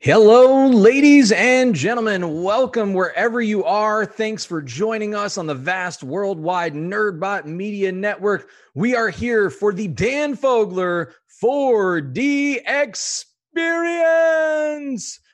Hello, ladies and gentlemen. Welcome wherever you are. Thanks for joining us on the vast worldwide NerdBot Media Network. We are here for the Dan Fogler 4D Experience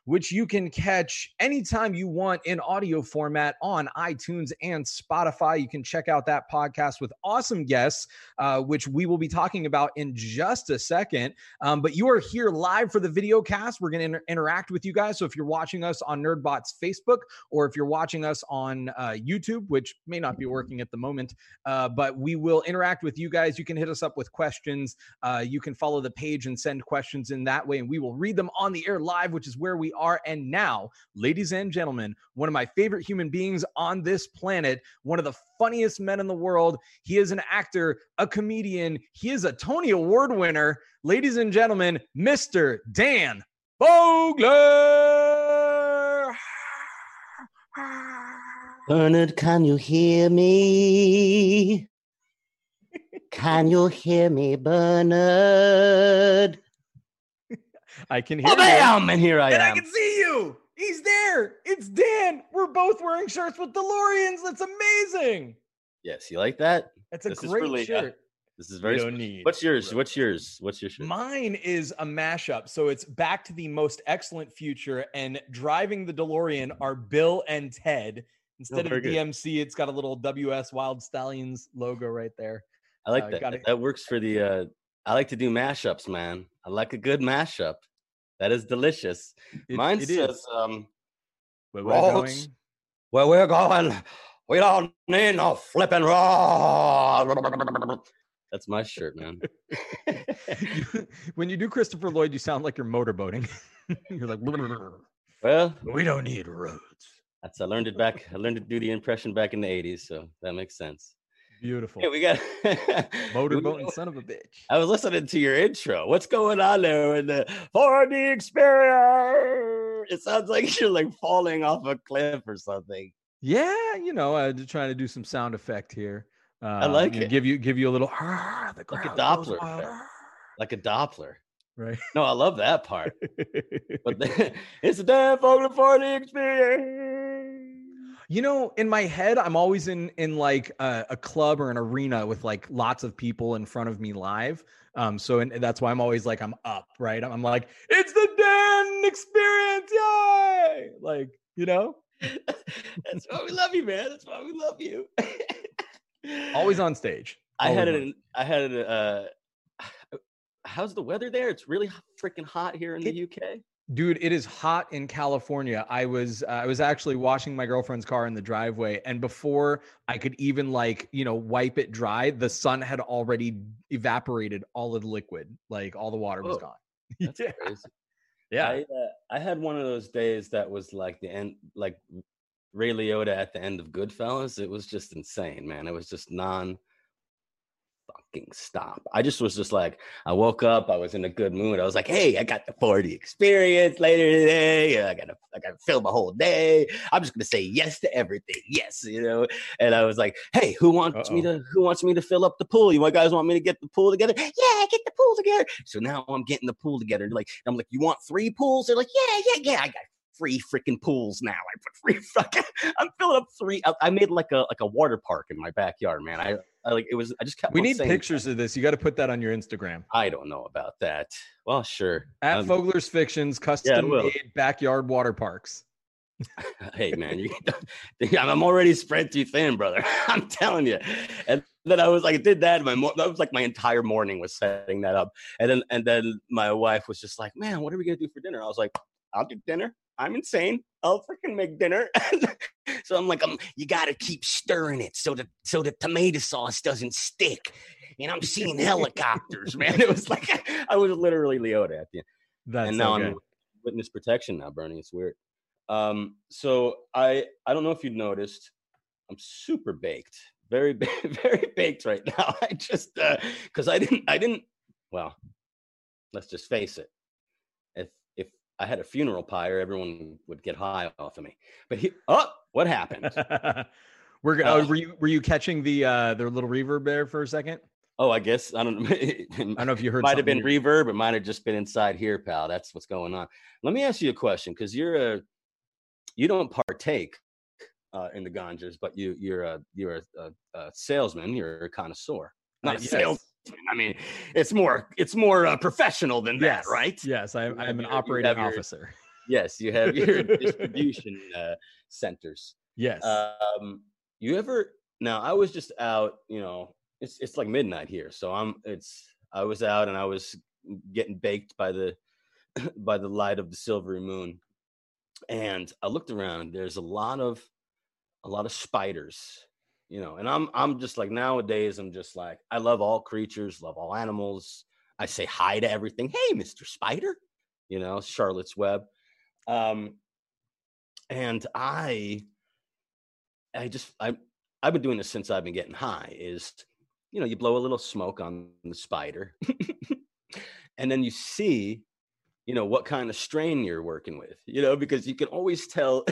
which you can catch anytime you want in audio format on iTunes and Spotify. You can check out that podcast with awesome guests, uh, which we will be talking about in just a second. Um, but you are here live for the video cast. We're going to inter- interact with you guys. So if you're watching us on NerdBot's Facebook or if you're watching us on uh, YouTube, which may not be working at the moment, uh, but we will interact with you guys. You can hit us up with questions. Uh, you can follow the page and send questions in that way, and we will read them on the air live, which is where we are. And now, ladies and gentlemen, one of my favorite human beings on this planet, one of the funniest men in the world. He is an actor, a comedian, he is a Tony Award winner. Ladies and gentlemen, Mr. Dan Fogler. Bernard, can you hear me? Can you hear me, Bernard? I can hear Oh, you. bam! And here I am. and I can see you. He's there. It's Dan. We're both wearing shirts with DeLoreans. That's amazing. Yes, you like that? That's a This great really, shirt. This is very. don't need What's yours? What's yours? What's your shirt? Mine is a mashup. So it's Back to the Most Excellent Future and driving the DeLorean are Bill and Ted. Instead Oh, of. DMC, it's got a little WS Wild Stallions logo right there. I like uh, that. got it. That works for the. uh I like to do mashups, man. I like a good mashup. That is delicious. It- Mine it says, is. um, Where we're going. "Where we're going, we don't need no flipping road." That's my shirt, man. You- when you do Christopher Lloyd, you sound like you're motorboating. you're like, well, we don't need roads. that's I learned it back. I learned to do the impression back in the '80s, so that makes sense. Beautiful. Hey, we got Motorboating son of a bitch. I was listening to your intro. What's going on there in the 4D experience? It sounds like you're like falling off a cliff or something. Yeah, you know, uh, just trying to do some sound effect here. Uh, like you it. Give you give you a little "Ah, the Like a Doppler wild, ah," Like a Doppler. right? No, I love that part. But the, it's the Dan Fogler 4D experience. You know, in my head, I'm always in in like a, a club or an arena with like lots of people in front of me live. Um, so and that's why I'm always like I'm up, right? I'm like, it's the Dan experience, yay! Like, you know, That's why we love you, man. That's why we love you. always on stage. I had it. I had it. Uh, how's the weather there? It's really freaking hot here in the UK. Dude, it is hot in California. I was uh, I was actually washing my girlfriend's car in the driveway and before I could even like, you know, wipe it dry, the sun had already evaporated all of the liquid. Like all the water was Whoa, gone. Yeah. crazy. Yeah. I, uh, I had one of those days that was like the end, like Ray Liotta at the end of Goodfellas. It was just insane, man. It was just non stop. I just was just like, I woke up, I was in a good mood. I was like, hey, I got the 4D experience later today. I gotta, I gotta fill my whole day. I'm just gonna say yes to everything. Yes, you know. And I was like, hey, who wants me Uh-oh. to who wants me to fill up the pool? You guys want me to get the pool together? Yeah, get the pool together. So now I'm getting the pool together. Like, I'm like, you want three pools? They're like, yeah, yeah, yeah. I got three freaking pools now. I put three fucking. I'm filling up three. I, I made like a like a water park in my backyard, man. I, I like it was. I just kept. We need pictures of this. You got to put that on your Instagram. I don't know about that. Well, sure. At Um, Fogler's Fictions, custom will. made backyard water parks. hey man, you, I'm already spread too thin, brother. I'm telling you. And then I was like, I did that. My that was like my entire morning was setting that up. And then and then my wife was just like, man, what are we gonna do for dinner? I was like, I'll do dinner. I'm insane. I'll freaking make dinner. so I'm like, um, you gotta keep stirring it so that so the tomato sauce doesn't stick. And I'm seeing helicopters, man. It was like I was literally Liotta at the end. That's and now good. I'm witness protection now, Bernie. It's weird. Um, so I I don't know if you noticed, I'm super baked, very very baked right now. I just because uh, I didn't I didn't well, let's just face it. I had a funeral pyre, everyone would get high off of me. But he, oh, what happened? We're uh, oh, were you were you catching the uh the little reverb there for a second? Oh, I guess I don't know. I don't know if you heard. Might have been here. reverb. It might have just been inside here, pal. That's what's going on. Let me ask you a question, because you're a you don't partake uh, in the ganjas, but you you're a you're a, a, a salesman. You're a connoisseur, not uh, a yes. salesman. I mean, it's more it's more uh, professional than yes. that, right? Yes, I, I'm an operating officer. Your, yes, you have your distribution uh, centers. Yes. Um, you ever? Now, I was just out. You know, it's it's like midnight here, so I'm. It's I was out and I was getting baked by the by the light of the silvery moon and I looked around. There's a lot of a lot of spiders, you know. And I'm I'm just like nowadays. I'm just like I love all creatures, love all animals. I say hi to everything. Hey, Mister Spider, you know Charlotte's Web. Um, and I, I just I I've been doing this since I've been getting high. Is you know you blow a little smoke on the spider, and then you see you know what kind of strain you're working with you know because you can always tell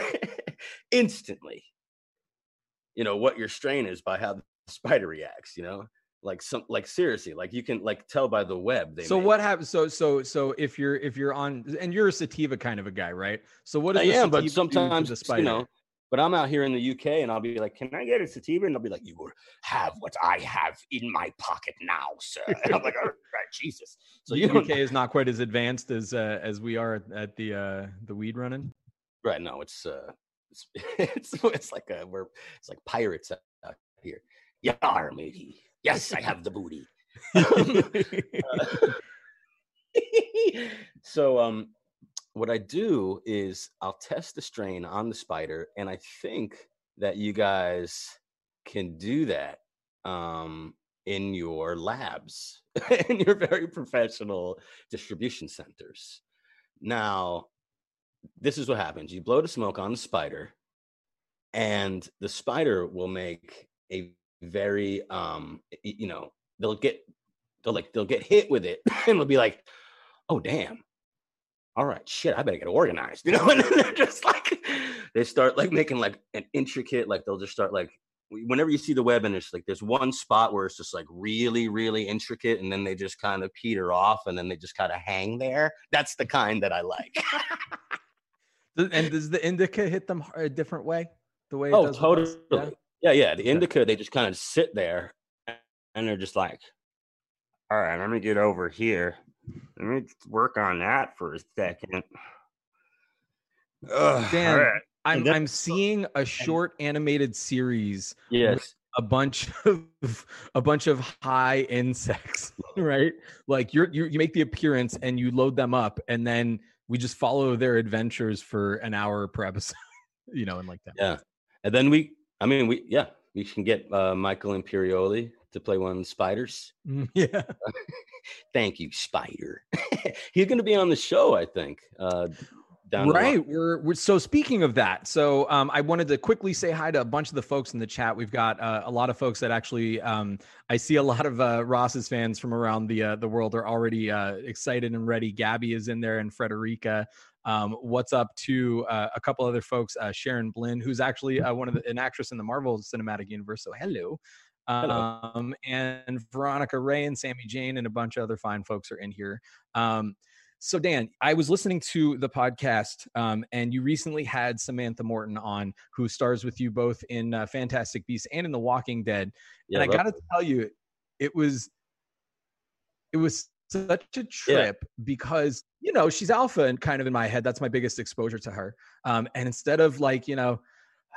instantly you know what your strain is by how the spider reacts you know like some like seriously like you can like tell by the web so what happens so so so if you're if you're on and you're a sativa kind of a guy right so what is i am but sometimes the spider? you know but I'm out here in the UK and I'll be like, Can I get a sativa? And they'll be like, You will have what I have in my pocket now, sir. And I'm like, All right, Jesus. So the UK is not quite as advanced as uh, as we are at the uh, the weed running. Right. No, it's uh it's it's, like a we're it's like pirates out here. Yar matey. Yes, I have the booty. so um what I do is I'll test the strain on the spider, and I think that you guys can do that um, in your labs, in your very professional distribution centers. Now, this is what happens: you blow the smoke on the spider, and the spider will make a very, um, you know, they'll get, they'll like, they'll get hit with it, and they'll be like, "Oh, damn." all right, shit, I better get organized, you know? And they're just like, they start like making like an intricate, like they'll just start like, whenever you see the web and it's like there's one spot where it's just like really, really intricate, and then they just kind of peter off and then they just kind of hang there. That's the kind that I like. and does the indica hit them a different way? The way oh, totally. Yeah? yeah, yeah. The indica, they just kind of sit there and they're just like, all right, let me get over here let me work on that for a second. Ugh, Dan, right. I'm then, I'm seeing a short animated series. Yes. A bunch of a bunch of high insects, right? Like you're, you you make the appearance and you load them up, and then we just follow their adventures for an hour per episode, you know, and like that. Yeah, and then we, I mean, we yeah, we can get uh, Michael Imperioli to play one of the spiders. Mm, yeah. Thank you, Spider. He's going to be on the show, I think. Uh, right. We're, we're so speaking of that. So um, I wanted to quickly say hi to a bunch of the folks in the chat. We've got uh, a lot of folks that actually um, I see a lot of uh, Ross's fans from around the uh, the world are already uh, excited and ready. Gabby is in there and Frederica. Um, what's up to uh, a couple other folks, uh, Sharon Blynn, who's actually uh, one of the, an actress in the Marvel Cinematic Universe. So hello. Um, and Veronica Ray and Sammy Jane and a bunch of other fine folks are in here. Um, so Dan, I was listening to the podcast, um, and you recently had Samantha Morton on, who stars with you both in uh, Fantastic Beasts and in The Walking Dead. Yeah, and I got to tell you, it was it was such a trip yeah. because you know she's alpha and kind of in my head that's my biggest exposure to her um, and instead of like you know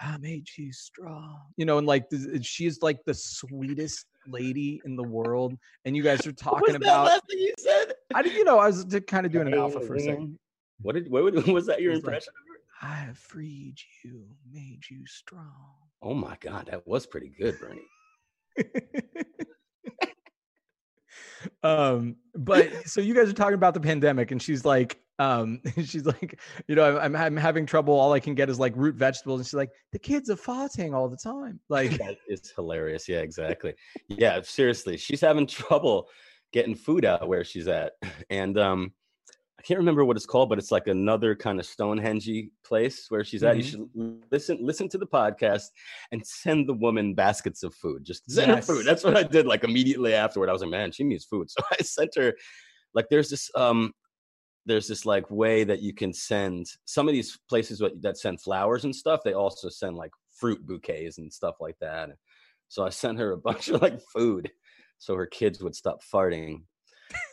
I made you strong. You know, and like she's like the sweetest lady in the world. And you guys are talking about. last thing you said? I did. You know, I was kind of doing an alpha for a second. What did? What was that? Your was impression? Like, I have freed you, made you strong. Oh my god, that was pretty good, Bernie. um, but so you guys are talking about the pandemic, and she's like, um, she's like, you know, I'm, I'm having trouble. All I can get is like root vegetables, and she's like, the kids are farting all the time. Like it's hilarious. Yeah, exactly. Yeah, seriously, she's having trouble getting food out where she's at, and um, can't remember what it's called, but it's like another kind of Stonehenge place where she's at. Mm-hmm. You should listen listen to the podcast and send the woman baskets of food. Just send yes. her food. That's what I did. Like immediately afterward, I was like, man, she needs food. So I sent her. Like, there's this um, there's this like way that you can send some of these places that send flowers and stuff. They also send like fruit bouquets and stuff like that. So I sent her a bunch of like food so her kids would stop farting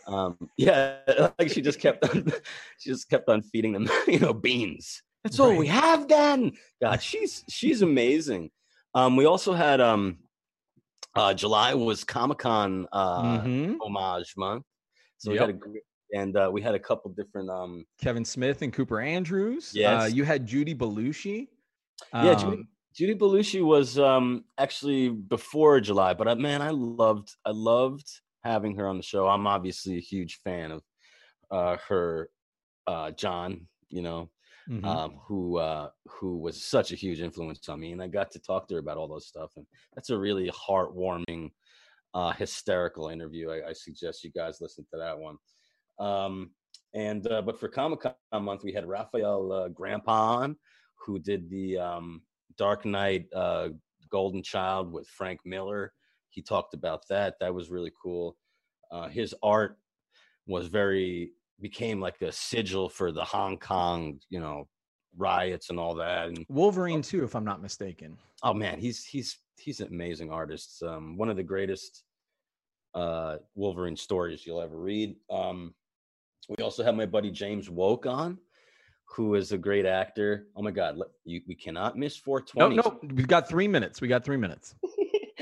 um, yeah, like she just kept on, she just kept on feeding them, you know, beans. That's right. all we have, then. God, she's she's amazing. Um, we also had um, uh, July was Comic Con uh, mm-hmm. homage month, so yep. we had a and uh, we had a couple different um, Kevin Smith and Cooper Andrews. Uh, yes, uh, you had Judy Belushi. Um, yeah, Judy, Judy Belushi was um, actually before July, but uh, man, I loved I loved having her on the show. I'm obviously a huge fan of uh, her, uh, John. You know, mm-hmm. um, who uh, who was such a huge influence on me, and I got to talk to her about all those stuff, and that's a really heartwarming, uh, hysterical interview. I, I suggest you guys listen to that one. Um, and uh, but for Comic Con month, we had Raphael uh, Grampá, who did the um, Dark Knight uh, Golden Child with Frank Miller he talked about that. That was really cool. Uh, his art was very became like a sigil for the Hong Kong, you know, riots and all that. And Wolverine oh too, if I'm not mistaken. Oh man, he's he's he's an amazing artist. Um, one of the greatest uh, Wolverine stories you'll ever read. Um, we also have my buddy James Wolk on, who is a great actor. Oh my God, you, we cannot miss 420. No, no, we've got three minutes. We got three minutes.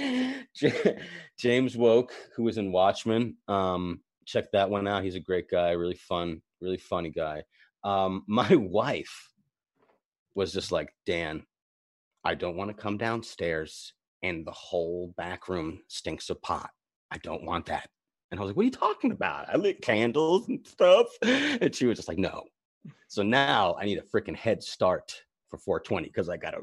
James Wolk, who was in Watchmen. Um, check that one out. He's a great guy, really fun, really funny guy. Um, my wife was just like, Dan, I don't want to come downstairs and the whole back room stinks of pot. I don't want that. And I was like, What are you talking about? I lit candles and stuff. And she was just like, No. So now I need a freaking head start for 420 because I gotta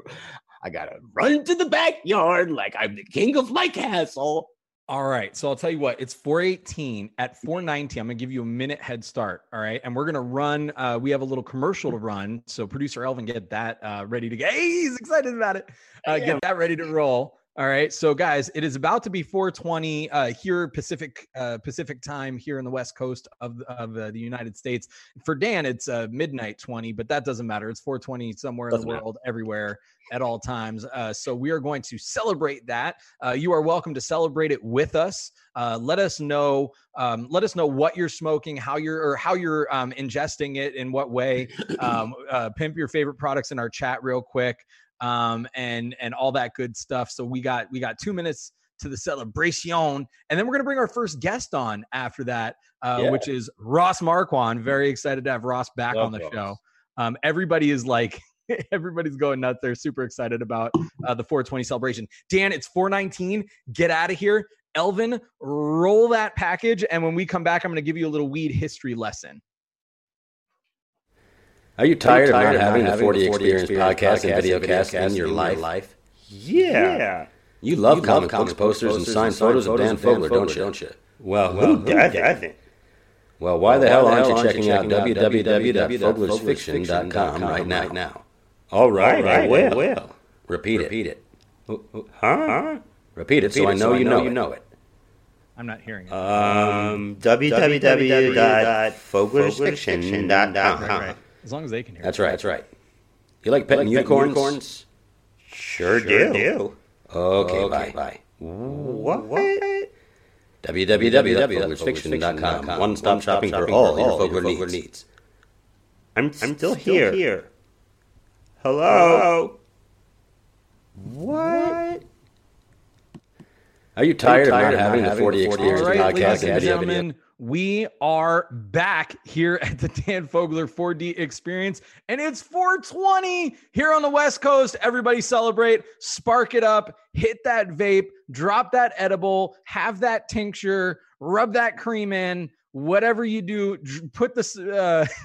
I gotta run to the backyard like I'm the king of my castle. All right. So I'll tell you what, it's 418 at 419. I'm going to give you a minute head start. All right. And we're going to run. Uh, we have a little commercial to run. So producer Elvin, get that uh, ready to go. Hey, he's excited about it. Uh, get that ready to roll. All right, so guys, it is about to be 4:20 uh, here Pacific uh, Pacific time here in the West Coast of of uh, the United States. For Dan, it's uh, midnight 20, but that doesn't matter. It's 4:20 somewhere doesn't in the world, everywhere, at all times. Uh, so we are going to celebrate that. Uh, you are welcome to celebrate it with us. let us know. Um, let us know what you're smoking, how you're or how you're um, ingesting it, in what way. Um, pimp your favorite products in our chat real quick um, and and all that good stuff. So we got we got two minutes to the celebration, and then we're gonna bring our first guest on after that, uh, yeah. which is Ross Marquand. Very excited to have Ross back Love on the Ross. show. Um, everybody is like. Everybody's going nuts. They're super excited about uh, the 420 celebration. Dan, it's 419. Get out of here. Elvin, roll that package. And when we come back, I'm going to give you a little weed history lesson. Are you tired, Are you tired of not having, having the 4D, 4D Experience, Experience podcast, and video cast in your life? life? Yeah. yeah. You love you comic books, posters, and signed photos of Dan Fogler, don't you? Don't you? Well, who doesn't? Well, why the hell aren't you checking out www.foglersfiction.com right now? now? All right, I will. Repeat it. Repeat it. Huh? Repeat it so I know you know you know it. I'm not hearing it. Um, www.foglersfiction.com. As long as they can hear. That's it. right. That's right. You like petting, you like unicorns? unicorns? Sure, sure do. do. Okay, okay, bye. Bye. What? www.foglersfiction.com. One stop shopping for all your Fogler needs. needs. I'm, I'm still, still here. here. Hello? What? Are you tired, tired of not having the 4D experience All right, podcast? ladies and and video? gentlemen, we are back here at the Dan Fogler 4D experience, and it's 420 here on the West Coast. Everybody celebrate, spark it up, hit that vape, drop that edible, have that tincture, rub that cream in, whatever you do, put this. Uh,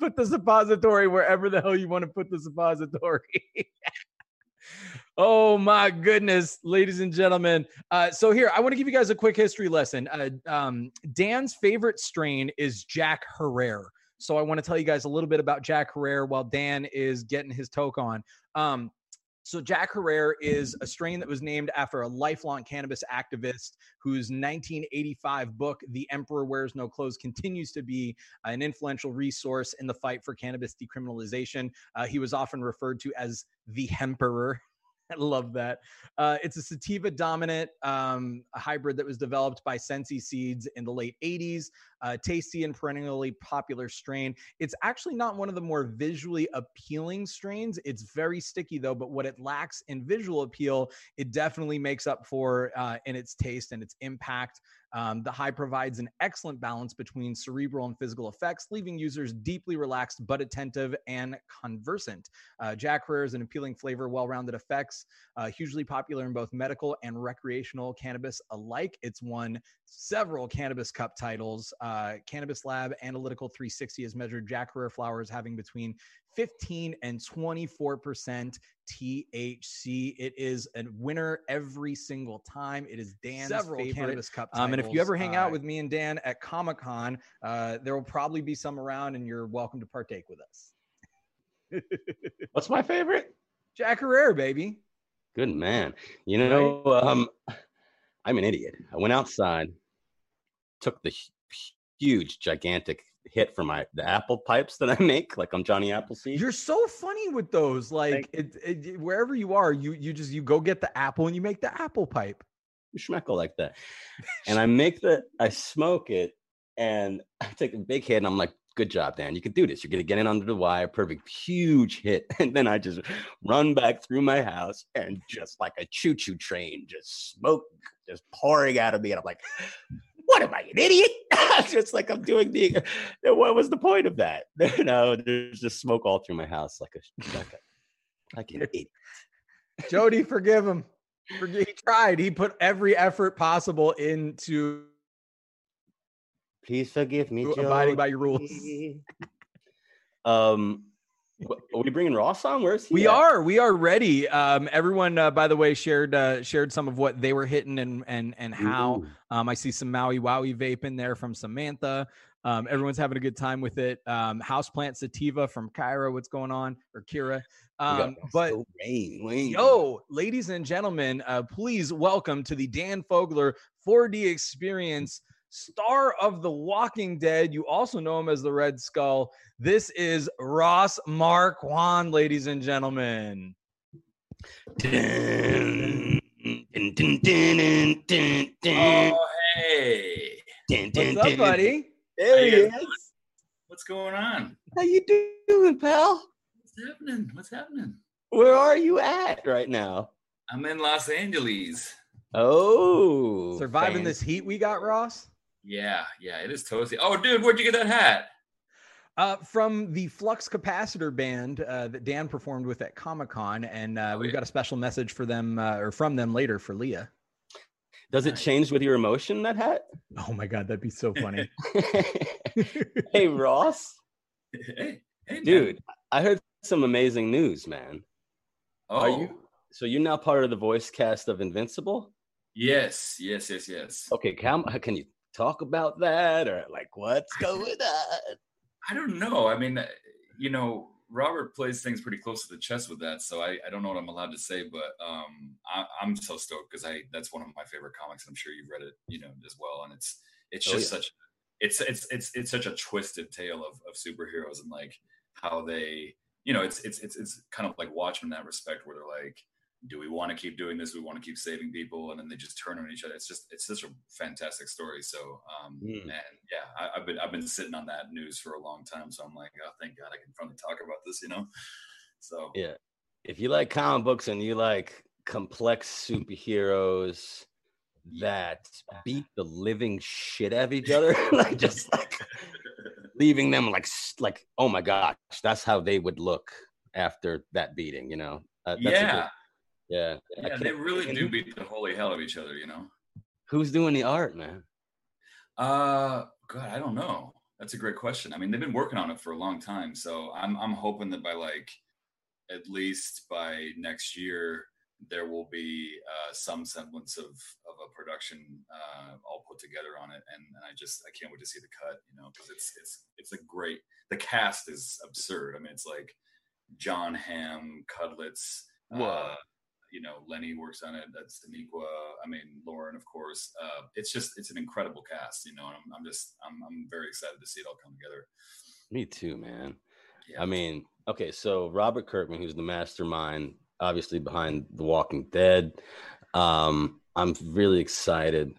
Put the suppository wherever the hell you want to put the suppository. Oh my goodness, ladies and gentlemen. Uh, so here, I want to give you guys a quick history lesson. Uh, um, Dan's favorite strain is Jack Herer. So I want to tell you guys a little bit about Jack Herer while Dan is getting his toke on. Um, so Jack Herer is a strain that was named after a lifelong cannabis activist whose 1985 book, The Emperor Wears No Clothes, continues to be an influential resource in the fight for cannabis decriminalization. Uh, he was often referred to as the Hemperor. I love that. Uh, it's a sativa dominant um, hybrid that was developed by Sensi Seeds in the late 80s. Uh, tasty and perennially popular strain. It's actually not one of the more visually appealing strains. It's very sticky though, but what it lacks in visual appeal, it definitely makes up for uh, in its taste and its impact. Um, the high provides an excellent balance between cerebral and physical effects, leaving users deeply relaxed but attentive and conversant. Uh, Jack Herer is an appealing flavor, well rounded effects, uh, hugely popular in both medical and recreational cannabis alike. It's won several Cannabis Cup titles. Uh, cannabis Lab Analytical 360 has measured Jack Herer flowers having between 15 and 24% THC. It is a winner every single time. It is Dan's Several favorite. Cannabis Cup Um, and if you ever hang out uh, with me and Dan at Comic Con, uh, there will probably be some around, and you're welcome to partake with us. What's my favorite? Jack Herer, baby. Good man. You know, um, I'm an idiot. I went outside, took the huge, gigantic hit for my the apple pipes that I make, like I'm Johnny Appleseed. You're so funny with those. Like it, it, wherever you are, you you just you go get the apple and you make the apple pipe. You schmeckle like that. And I make the, I smoke it and I take a big hit and I'm like, good job, Dan. You can do this. You're going to get in under the wire. Perfect. Huge hit. And then I just run back through my house and just like a choo choo train, just smoke just pouring out of me. And I'm like, what am I, an idiot? just like I'm doing the, what was the point of that? no, there's just smoke all through my house like a, like a, like an idiot. Jody, forgive him. He tried. He put every effort possible into Please forgive me, abiding by your rules. Um, wh- are we bringing Ross on? Where's he? We at? are. We are ready. Um, everyone, uh, by the way, shared uh, shared some of what they were hitting and and and how. Um, I see some Maui Wowie vape in there from Samantha. Um, everyone's having a good time with it. Um, Houseplant Sativa from Kyra. What's going on? Or Kira. Um, but Wayne, Wayne. Yo, ladies and gentlemen, uh, please welcome to the Dan Fogler 4D experience, star of The Walking Dead. You also know him as the Red Skull. This is Ross Marquand, ladies and gentlemen. Dun, dun, dun, dun, dun, dun, Oh, hey. dun, dun, What's up, buddy? There he is. doing? What's going on? How you doing, pal? What's happening? What's happening? Where are you at right now? I'm in Los Angeles. Oh, Surviving fan- this heat we got, Ross? Yeah, yeah, it is toasty. Oh, dude, where'd you get that hat? Uh, from the Flux Capacitor band uh, that Dan performed with at Comic Con, and uh, Oh, we've yeah. got a special message for them uh, or from them later for Leah. Does it Nice. change with your emotion? That hat? Oh my God, that'd be so funny. hey, Ross, hey, hey, man. dude, I heard some amazing news, man. Oh, Are you? So you're now part of the voice cast of Invincible? yes, yes, yes, yes. Okay, can, can you talk about that or like what's going on? I don't know. I mean, you know, Robert plays things pretty close to the chest with that, so I, I don't know what I'm allowed to say, but um, I, I'm so stoked because I that's one of my favorite comics. I'm sure you've read it, you know, as well, and it's it's Oh, just yeah. such it's it's it's it's such a twisted tale of of superheroes and like how they you know it's it's it's it's kind of like Watchmen in that respect where they're like do we want to keep doing this? We want to keep saving people? And then they just turn on each other. It's just it's such a fantastic story. So um Mm. and yeah I, I've been I've been sitting on that news for a long time. So I'm like oh thank God I can finally talk about this you know? So Yeah. If you like comic books and you like complex superheroes, that beat the living shit out of each other, like just like leaving them like like oh my gosh, that's how they would look after that beating, you know? Uh, that's a good- yeah, yeah. Yeah, they really do beat the holy hell of each other. You know. Who's doing the art, man? Uh, God, I don't know. That's a great question. I mean, they've been working on it for a long time, so I'm I'm hoping that by like at least by next year there will be uh, some semblance of of a production uh, all put together on it, and, and I just I can't wait to see the cut. You know, because it's it's it's a great. The cast is absurd. I mean, it's like John Hamm. Whoa. Uh, you know, Lennie works on it. That's Daniqua. I mean, Lauren, of course. Uh, it's just, it's an incredible cast, you know, and I'm, I'm just, I'm, I'm very excited to see it all come together. Me too, man. Yeah. I mean, okay, so Robert Kirkman, who's the mastermind, obviously behind The Walking Dead. Um, I'm really excited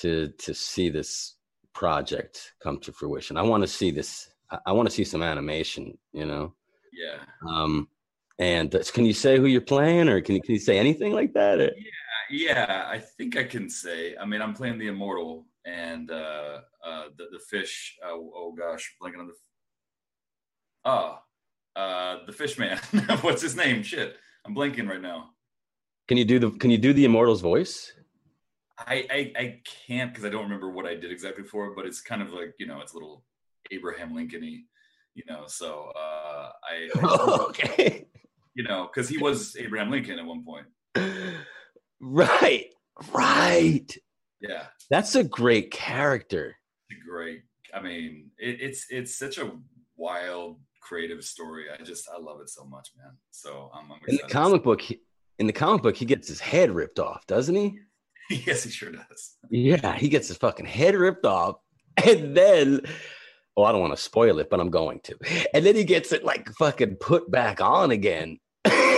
to to see this project come to fruition. I want to see this. I, I want to see some animation. You know. yeah. Um, and uh, can you say who you're playing, or can you can you say anything like that? or- Yeah. I think I can say, I mean, I'm playing the immortal and, uh, uh, the, the fish, uh, oh gosh, blanking on the, oh, uh, the fish man. What's his name? Shit. I'm blanking right now. Can you do the Can you do the Immortal's voice? I, I, I can't because I don't remember what I did exactly for it, but it's kind of like, you know, it's a little Abraham Lincoln-y, you know, so, uh, I, I okay. You know, because he was Abraham Lincoln at one point. Right. Right. Yeah, That's a great character. great. I mean, it, it's it's such a wild, creative story. I just I love it so much, man. So I'm, I'm In the comic book, he, in the comic book, he gets his head ripped off, doesn't he? yes, he sure does. Yeah, he gets his fucking head ripped off, and then, oh, I don't want to spoil it, but I'm going to. And then he gets it like fucking put back on again.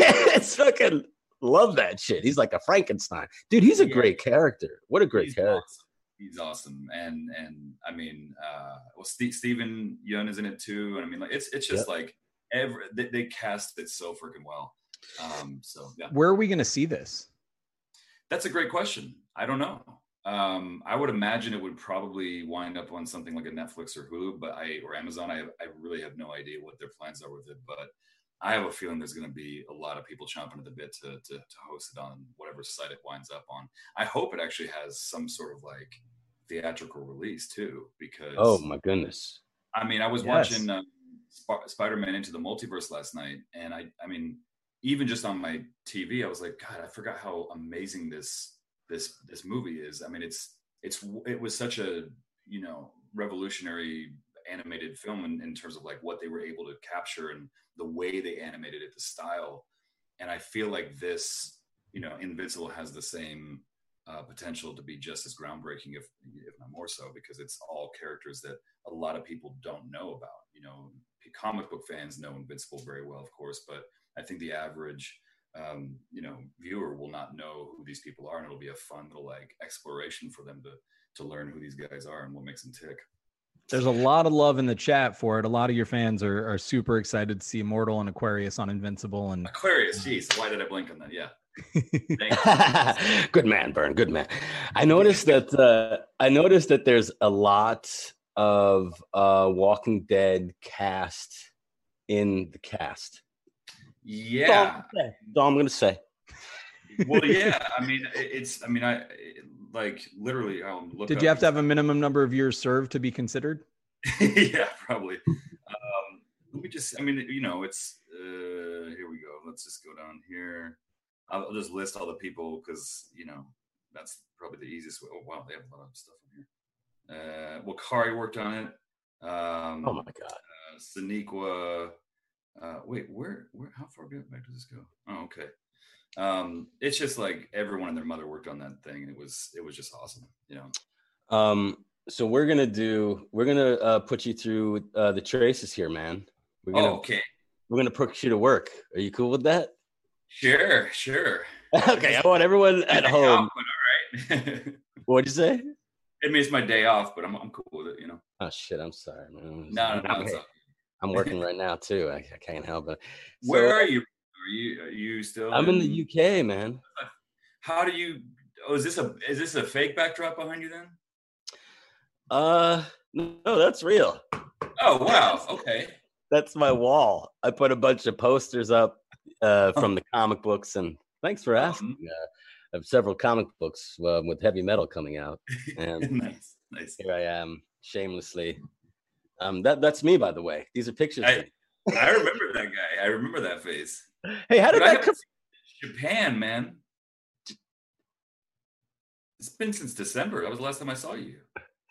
it's fucking love that shit. He's like a Frankenstein, dude. He's a Yeah. great character. What a great He's character. awesome. He's awesome, and and I mean, uh, well, Steve, Steven Yeun is in it too, and I mean, like it's it's just like every they, they cast it so freaking well. Um, so yeah, Where are we going to see this? That's a great question. I don't know. Um, I would imagine it would probably wind up on something like a Netflix or Hulu, but I or Amazon. I I really have no idea what their plans are with it, but I have a feeling there's going to be a lot of people chomping at the bit to, to to host it on whatever site it winds up on. I hope it actually has some sort of like theatrical release too, because Oh my goodness. I mean, I was Yes. watching um, Sp- Spider-Man Into the Multiverse last night, and I, I mean, even just on my TV, I was like, God, I forgot how amazing this this this movie is. I mean, it's it's it was such a you know revolutionary animated film in, in terms of like what they were able to capture and the way they animated it, the style, and I feel like this, you know, Invincible has the same uh, potential to be just as groundbreaking, if if not more so, because it's all characters that a lot of people don't know about. You know, comic book fans know Invincible very well, of course, but I think the average um, you know viewer will not know who these people are, and it'll be a fun little like exploration for them to to learn who these guys are and what makes them tick. There's a lot of love in the chat for it. A lot of your fans are, are super excited to see Immortal and Aquarius on Invincible. And Aquarius, geez, why did I blink on that? Yeah, good man, Burn. Good man. I noticed that. Uh, I noticed that there's a lot of uh, Walking Dead cast in the cast. yeah. That's all I'm gonna say. well, yeah. I mean, it's. I mean, I like literally. I'll look did you have to have a minimum number of years served to be considered? yeah, probably. Um, let me just, I mean, you know, it's, uh, here we go. Let's just go down here. I'll, I'll just list all the people because, you know, that's probably the easiest way. Oh, wow, they have a lot of stuff in here. Uh, well, Khary worked on it. Um, Oh my god. uh, Sonequa. Uh, wait, where, where, how far back does this go? Oh, okay. Um, it's just like everyone and their mother worked on that thing, and it was, it was just awesome. You know, Um, so we're gonna do. We're gonna uh, put you through uh, the traces here, man. We're gonna oh, okay, we're gonna put you to work. Are you cool with that? sure, sure. okay. I want everyone at home. off, all right. What'd you say? it means my day off, but I'm, I'm cool with it, you know. Oh shit! I'm sorry, man. No, no, I'm, no, it's all- I'm working right now too. I, I can't help it. Where are you? Are you are you still? I'm in the UK, man. How do you Oh, is this a is this a fake backdrop behind you then? Uh, no, that's real. Oh wow. Okay. That's my wall. I put a bunch of posters up uh, from the comic books, and thanks for asking. Uh, I have several comic books uh, with heavy metal coming out, and nice. Nice. here I am, shamelessly. Um, that that's me, by the way. These are pictures. I. I remember that guy. I remember that face. Hey, how did But that come? Japan, man. It's been since December. That was the last time I saw you.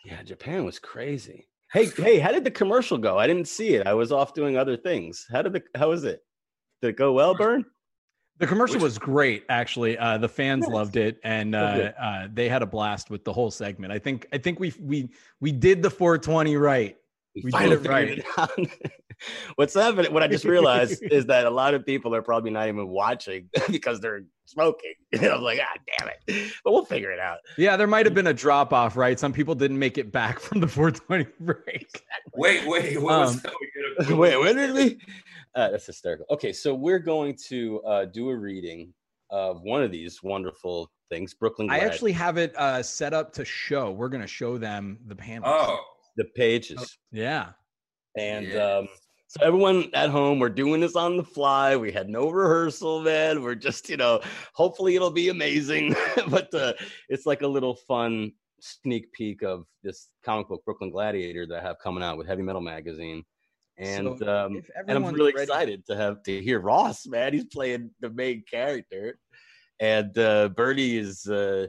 Yeah, Japan was crazy. Hey, hey, how did the commercial go? I didn't see it. I was off doing other things. How did the? How was it? Did it go well, Burn? The commercial Which- was great, actually. Uh, the fans Nice. loved it, and uh, uh, they had a blast with the whole segment. I think I think we we we did the 420 right. We did it figured right. it out. What's happening? What I just realized is that a lot of people are probably not even watching because they're smoking. And I'm like, ah, damn it. But we'll figure it out. Yeah, there might have been a drop off, right? Some people didn't make it back from the 420 break. Wait, wait. What was Um, that? Wait, when did we? Uh, that's hysterical. Okay, so we're going to uh, do a reading of one of these wonderful things, Brooklyn. I actually have it uh, set up to show. We're going to show them the panel. Oh, the pages. yeah. And Yes. um, so everyone at home, we're doing this on the fly. We had no rehearsal, man. We're just, you know, hopefully it'll be amazing. but uh, it's like a little fun sneak peek of this comic book, Brooklyn Gladiator, that I have coming out with Heavy Metal Magazine. And So um, and I'm really ready- excited to have to hear Ross, man. He's playing the main character, and uh, Bertie is uh,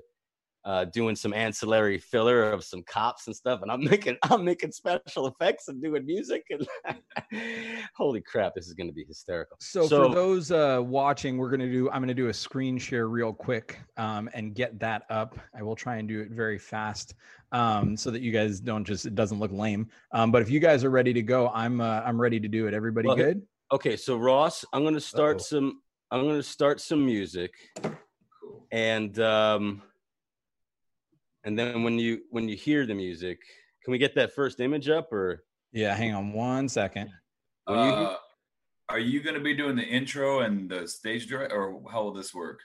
uh, doing some ancillary filler of some cops and stuff. And I'm making I'm making special effects and doing music. And holy crap, this is going to be hysterical. So, So- for those uh, watching, we're gonna do. I'm gonna do a screen share real quick um, and get that up. I will try and do it very fast um, so that you guys don't just it doesn't look lame. Um, but if you guys are ready to go, I'm uh, I'm ready to do it. Everybody Well, good? Okay, so Ross, I'm going to start Uh-oh. some. I'm going to start some music, and um, and then when you when you hear the music, can we get that first image up or? Yeah. Hang on one second. When you- Uh, are you going to be doing the intro and the stage direct, or how will this work?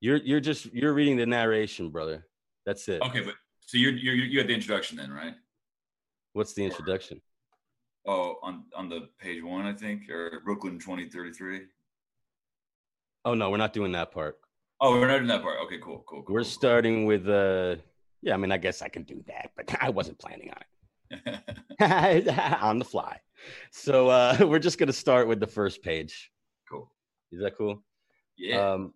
You're you're just you're reading the narration, brother. That's it. Okay, but so you're, you're you had the introduction then, right? What's the introduction? Oh, on on the page one, I think, or Brooklyn twenty thirty three. Oh no, we're not doing that part. Oh, we're not doing that part. Okay, cool, cool. cool We're cool, starting with uh yeah, I mean I guess I can do that, but I wasn't planning on it. on the fly. So uh we're just gonna start with the first page. cool. Is that cool? Yeah. Um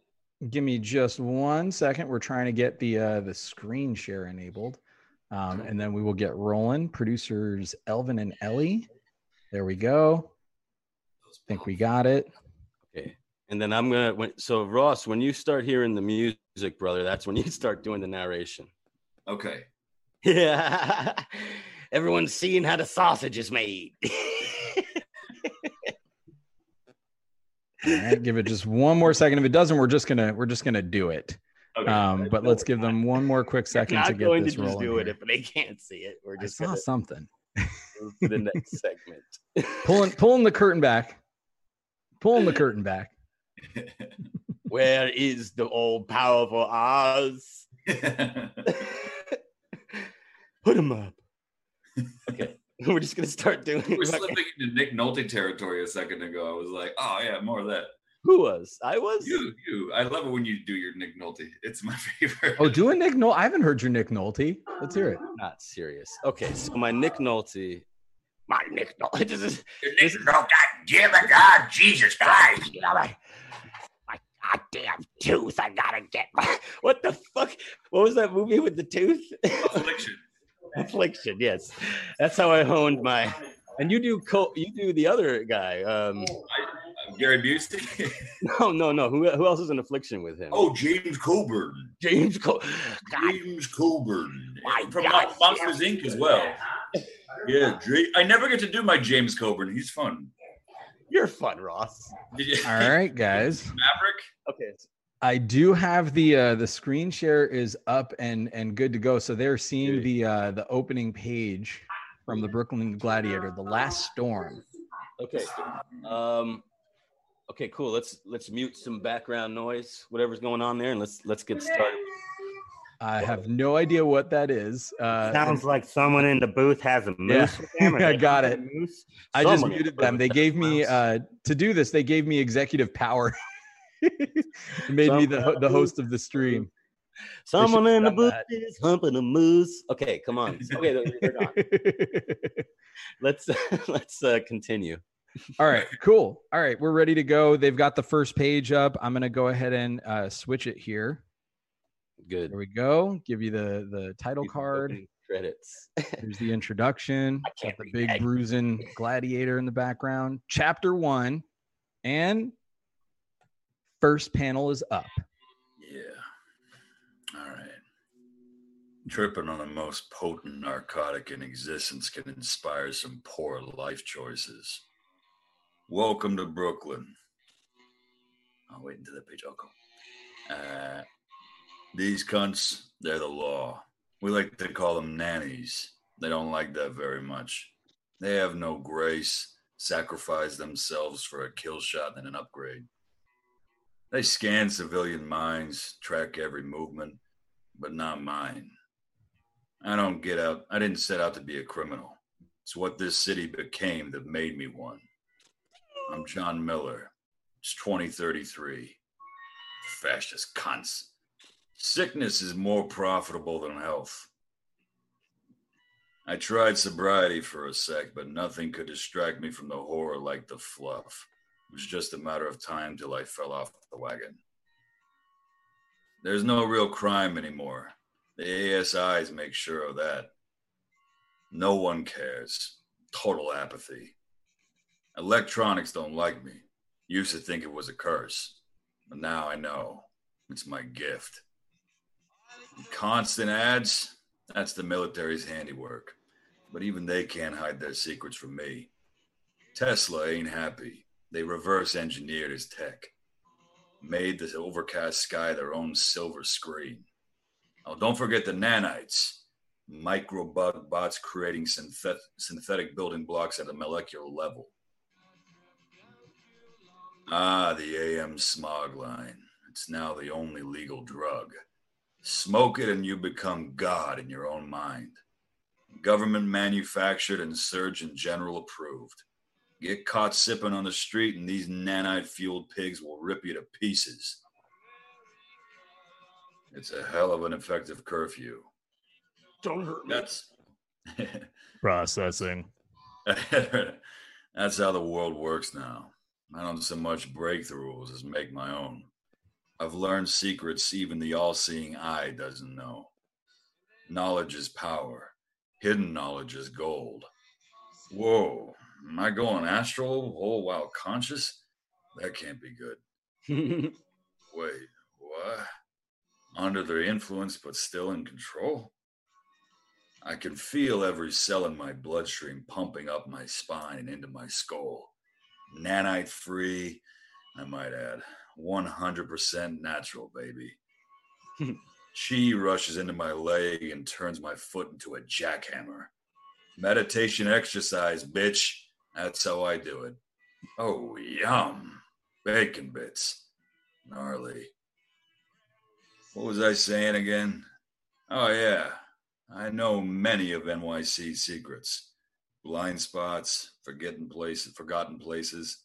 Give me just one second. We're trying to get the uh, the screen share enabled, um, and then we will get rolling. Producers Elvin and Ellie. There we go. I think we got it. okay. And then I'm gonna so Ross, when you start hearing the music, brother, that's when you start doing the narration. Okay. Yeah. Everyone's seeing how the sausage is made. All right, give it just one more second. If it doesn't, we're just gonna we're just gonna do it. Okay. Um, but let's give them one more quick second to get going this to just rolling. do it here. if they can't see it. We're I just saw gonna something. move to the next segment. Pulling pulling the curtain back. Pulling the curtain back. Where is the all powerful Oz? Put him up. Okay. We're just gonna start doing We're slipping into Nick Nolte territory a second ago. I was like, oh yeah, more of that. Who was? I was. You, you. I love it when you do your Nick Nolte. It's my favorite. Oh, do a Nick Nolte. I haven't heard your Nick Nolte. Let's hear it. Not serious. Okay, so my Nick Nolte. My Nick Nolte. This is Your this Nick is- Nolte. Damn it, God, Jesus Christ. You know, my, my goddamn tooth. I gotta get my. What the fuck? What was that movie with the tooth? Affliction. Affliction. Yes, that's how I honed my. And you do co- you do the other guy. Um, I, Gary Busey. no, no, no. Who, who else is in affliction with him? oh, James Coburn. James Cole. God, James Coburn. My From God. Mon- Monsters Inc. as well. Yeah, Dra- I never get to do my James Coburn. He's fun. you're fun, Ross. All right, guys. Maverick. Okay. I do have the uh, the screen share is up and and good to go. So they're seeing the uh, the opening page from the Brooklyn Gladiator, The Last Storm. Okay. Um. Okay. Cool. Let's let's mute some background noise, whatever's going on there, and let's let's get started. I have no idea what that is. Uh, Sounds like someone in the booth has a moose. Yeah. with them, or I got it. moose. I just muted them. They gave me uh, to do this. They gave me executive power. It made me the the host of the stream. Someone in the done booth that. is humping a moose. Okay, come on. Okay, they're- they're gone. let's let's uh, continue. All right, cool. All right, we're ready to go. They've got the first page up. I'm gonna go ahead and uh, switch it here. Good. There we go. Give you the the title Keep card. Credits. Here's the introduction. I can't Got the big that. bruising gladiator in the background. Chapter one, and first panel is up. Yeah. All right. Tripping on the most potent narcotic in existence can inspire some poor life choices. Welcome to Brooklyn. I'll wait until that page. I'll go. Uh, these cunts, they're the law. We like to call them nannies. They don't like that very much. They have no grace, sacrifice themselves for a kill shot and an upgrade. They scan civilian minds, track every movement, but not mine. I don't get out. I didn't set out to be a criminal. It's what this city became that made me one. I'm John Miller. It's 2033. Fascist cunts. Sickness is more profitable than health. I tried sobriety for a sec, but nothing could distract me from the horror like the fluff. It was just a matter of time till I fell off the wagon. There's no real crime anymore. The ASIs make sure of that. No one cares. Total apathy. Electronics don't like me. Used to think it was a curse, but now I know it's my gift. Constant ads, that's the military's handiwork. But even they can't hide their secrets from me. Tesla ain't happy. They reverse engineered his tech, made the overcast sky their own silver screen. Oh, don't forget the nanites, microbug bots creating synthet- synthetic building blocks at a molecular level. Ah, the AM smog line. It's now the only legal drug. Smoke it and you become God in your own mind. Government manufactured and Surgeon General approved. Get caught sipping on the street, and these nanite fueled pigs will rip you to pieces. It's a hell of an effective curfew. Don't hurt me. That's Processing. that's how the world works now. I don't so much break the rules as make my own. I've learned secrets even the all seeing eye doesn't know. Knowledge is power, hidden knowledge is gold. Whoa, am I going astral whole while conscious? That can't be good. Wait, what? Under their influence, but still in control? I can feel every cell in my bloodstream pumping up my spine and into my skull. Nanite free, I might add. 100% natural, baby. Chi rushes into my leg and turns my foot into a jackhammer. Meditation exercise, bitch. That's how I do it. Oh, yum. Bacon bits. Gnarly. What was I saying again? Oh, yeah. I know many of NYC's secrets blind spots, forgetting places, forgotten places.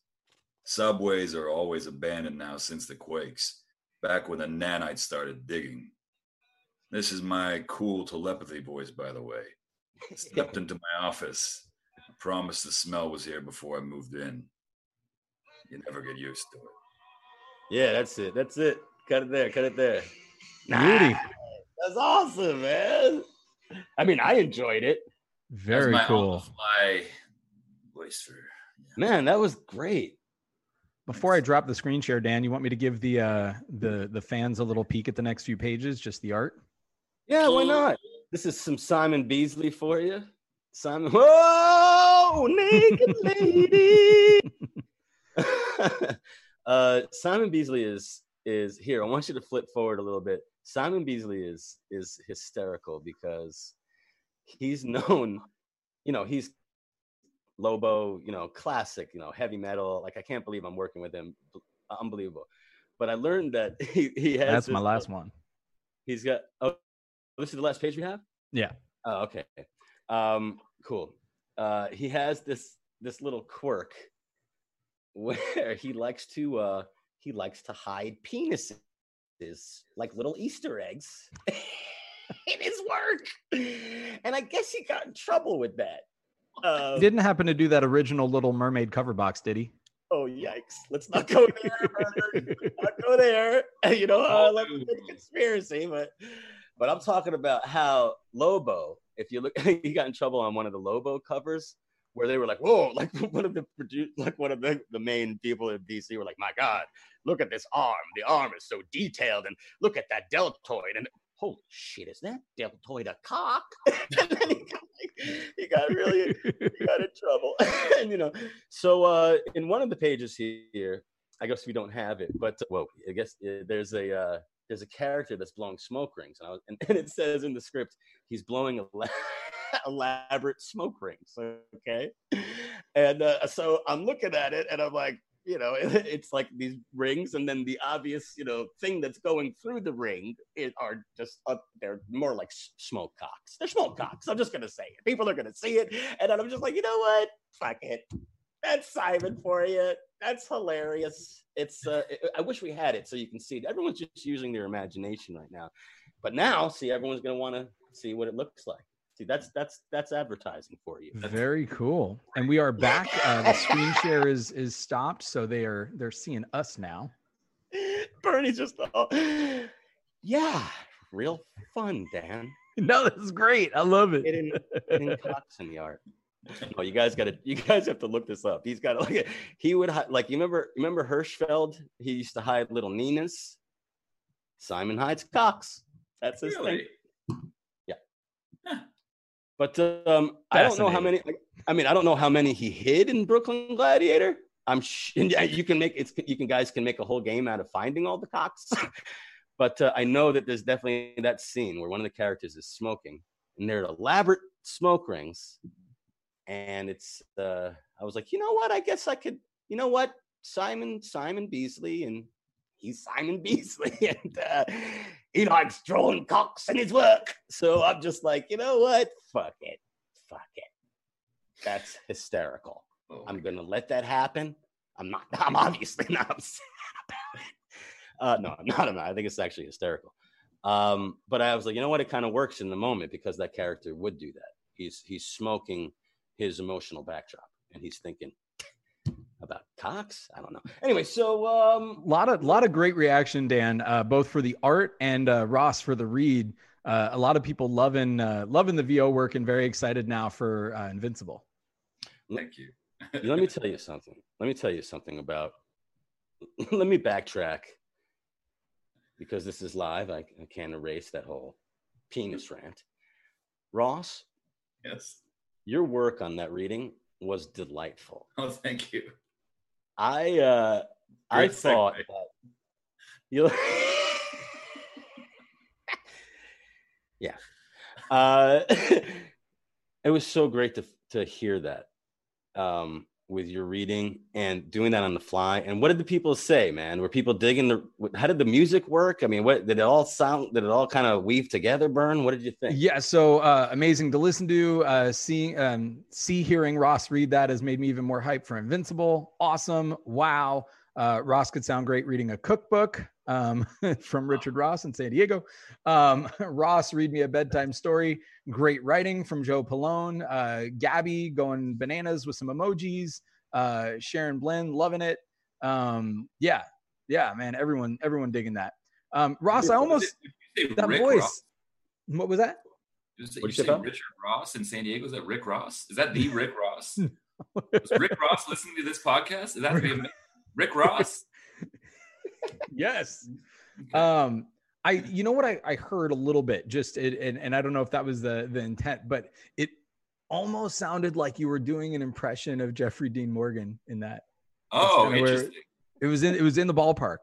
Subways are always abandoned now since the quakes, back when the nanites started digging. This is my cool telepathy voice, by the way. Stepped into my office. I promised the smell was here before I moved in. You never get used to it. Yeah, that's it. That's it. Cut it there. Cut it there. Beauty. That's awesome, man. I mean, I enjoyed it. Very That's my cool. on-the-fly voice for Man, that was great. Before I drop the screen share, Dan, you want me to give the uh the the fans a little peek at the next few pages, just the art? Yeah, why not? This is some Simon Bisley for you. Simon. Whoa, naked lady. uh, Simon Bisley is is here. I want you to flip forward a little bit. Simon Bisley is is hysterical because he's known, you know, he's Lobo, you know, classic, you know, heavy metal. Like I can't believe I'm working with him. Unbelievable. But I learned that he, he has That's my last one. He's got oh this is the last page we have. Yeah. Oh, okay. Um, cool. Uh, he has this this little quirk where he likes to uh, he likes to hide penises like little Easter eggs in his work, and I guess he got in trouble with that. Uh, He didn't happen to do that original Little Mermaid cover box, did he? oh yikes! Let's not go there. Let's not go there. You know, uh, let's get conspiracy, but but I'm talking about how Lobo. If you look, he got in trouble on one of the Lobo covers where they were like, "Whoa!" Like one of the produ- like one of the, the main people in DC were like, "My God, look at this arm! The arm is so detailed, and look at that deltoid." And holy shit, is that deltoid a cock? and then he got, he got really he got in trouble. and you know, so uh, in one of the pages here, I guess we don't have it, but well, I guess uh, there's a uh, there's a character that's blowing smoke rings, and, I was, and, and it says in the script he's blowing elaborate smoke rings. Okay, and uh, so I'm looking at it, and I'm like, you know, it's like these rings, and then the obvious, you know, thing that's going through the ring it are just uh, they're more like smoke cocks. They're smoke cocks. I'm just gonna say it. People are gonna see it, and I'm just like, you know what? Fuck it. That's Simon for you. That's hilarious. It's uh, I- I wish we had it so you can see. Everyone's just using their imagination right now, but now, see, everyone's gonna want to see what it looks like. See, that's that's that's advertising for you. Very cool. And we are back. Uh, the screen share is is stopped, so they are they're seeing us now. Bernie's just all, yeah, real fun, Dan. No, this is great. I love it. Getting, getting cocks in the art. Oh, you guys got to, you guys have to look this up. He's got to like, he would like, you remember, remember Hirschfeld? He used to hide little Ninas. Simon hides cocks. That's his thing. Really? But um, I don't know how many. I mean, I don't know how many he hid in Brooklyn Gladiator. I'm sh- yeah, you can make it's you can guys can make a whole game out of finding all the cocks. but uh, I know that there's definitely that scene where one of the characters is smoking, and they're elaborate smoke rings, and it's uh, I was like, you know what? I guess I could. You know what? Simon Simon Bisley and he's Simon Bisley and uh, he likes drawing cocks in his work. So I'm just like, you know what? Fuck it. Fuck it. That's hysterical. Oh, I'm gonna let that happen. I'm not. I'm obviously not upset about it. Uh, no, I'm not. I'm not. I think it's actually hysterical. Um, but I was like, you know what? It kind of works in the moment because that character would do that. He's he's smoking his emotional backdrop, and he's thinking about cocks. I don't know. Anyway, so um, A lot of lot of great reaction, Dan, uh, both for the art and uh, Ross for the read. Uh, a lot of people loving uh, loving the VO work and very excited now for uh, Invincible. Thank you. let me tell you something. Let me tell you something about. let me backtrack because this is live. I, I can't erase that whole penis rant. Ross, yes. Your work on that reading was delightful. Oh, thank you. I uh, I Great thought segue. that you. yeah, uh, it was so great to to hear that um, with your reading and doing that on the fly. And what did the people say, man? Were people digging the? How did the music work? I mean, what did it all sound? Did it all kind of weave together? Burn. What did you think? Yeah, so uh, amazing to listen to. Uh, seeing, um, see, hearing Ross read that has made me even more hyped for Invincible. Awesome! Wow, uh, Ross could sound great reading a cookbook um, from Richard Ross in San Diego. Um, Ross read me a bedtime story. Great writing from Joe Pallone. Uh, Gabby going bananas with some emojis. Uh, Sharon Blinn loving it. Um, yeah, yeah, man. Everyone, everyone digging that. Um, Ross, I almost Did you say that Rick voice. Ross? What was that? Did you say, you you say, say? Richard Ross in San Diego? Is that Rick Ross? Is that the Rick Ross? Is Rick Ross listening to this podcast? Is that the ama- Rick Ross? Yes. Um, I, you know what I, I heard a little bit just it, and, and I don't know if that was the the intent, but it almost sounded like you were doing an impression of Jeffrey Dean Morgan in that. oh, interesting. It was in it was in the ballpark.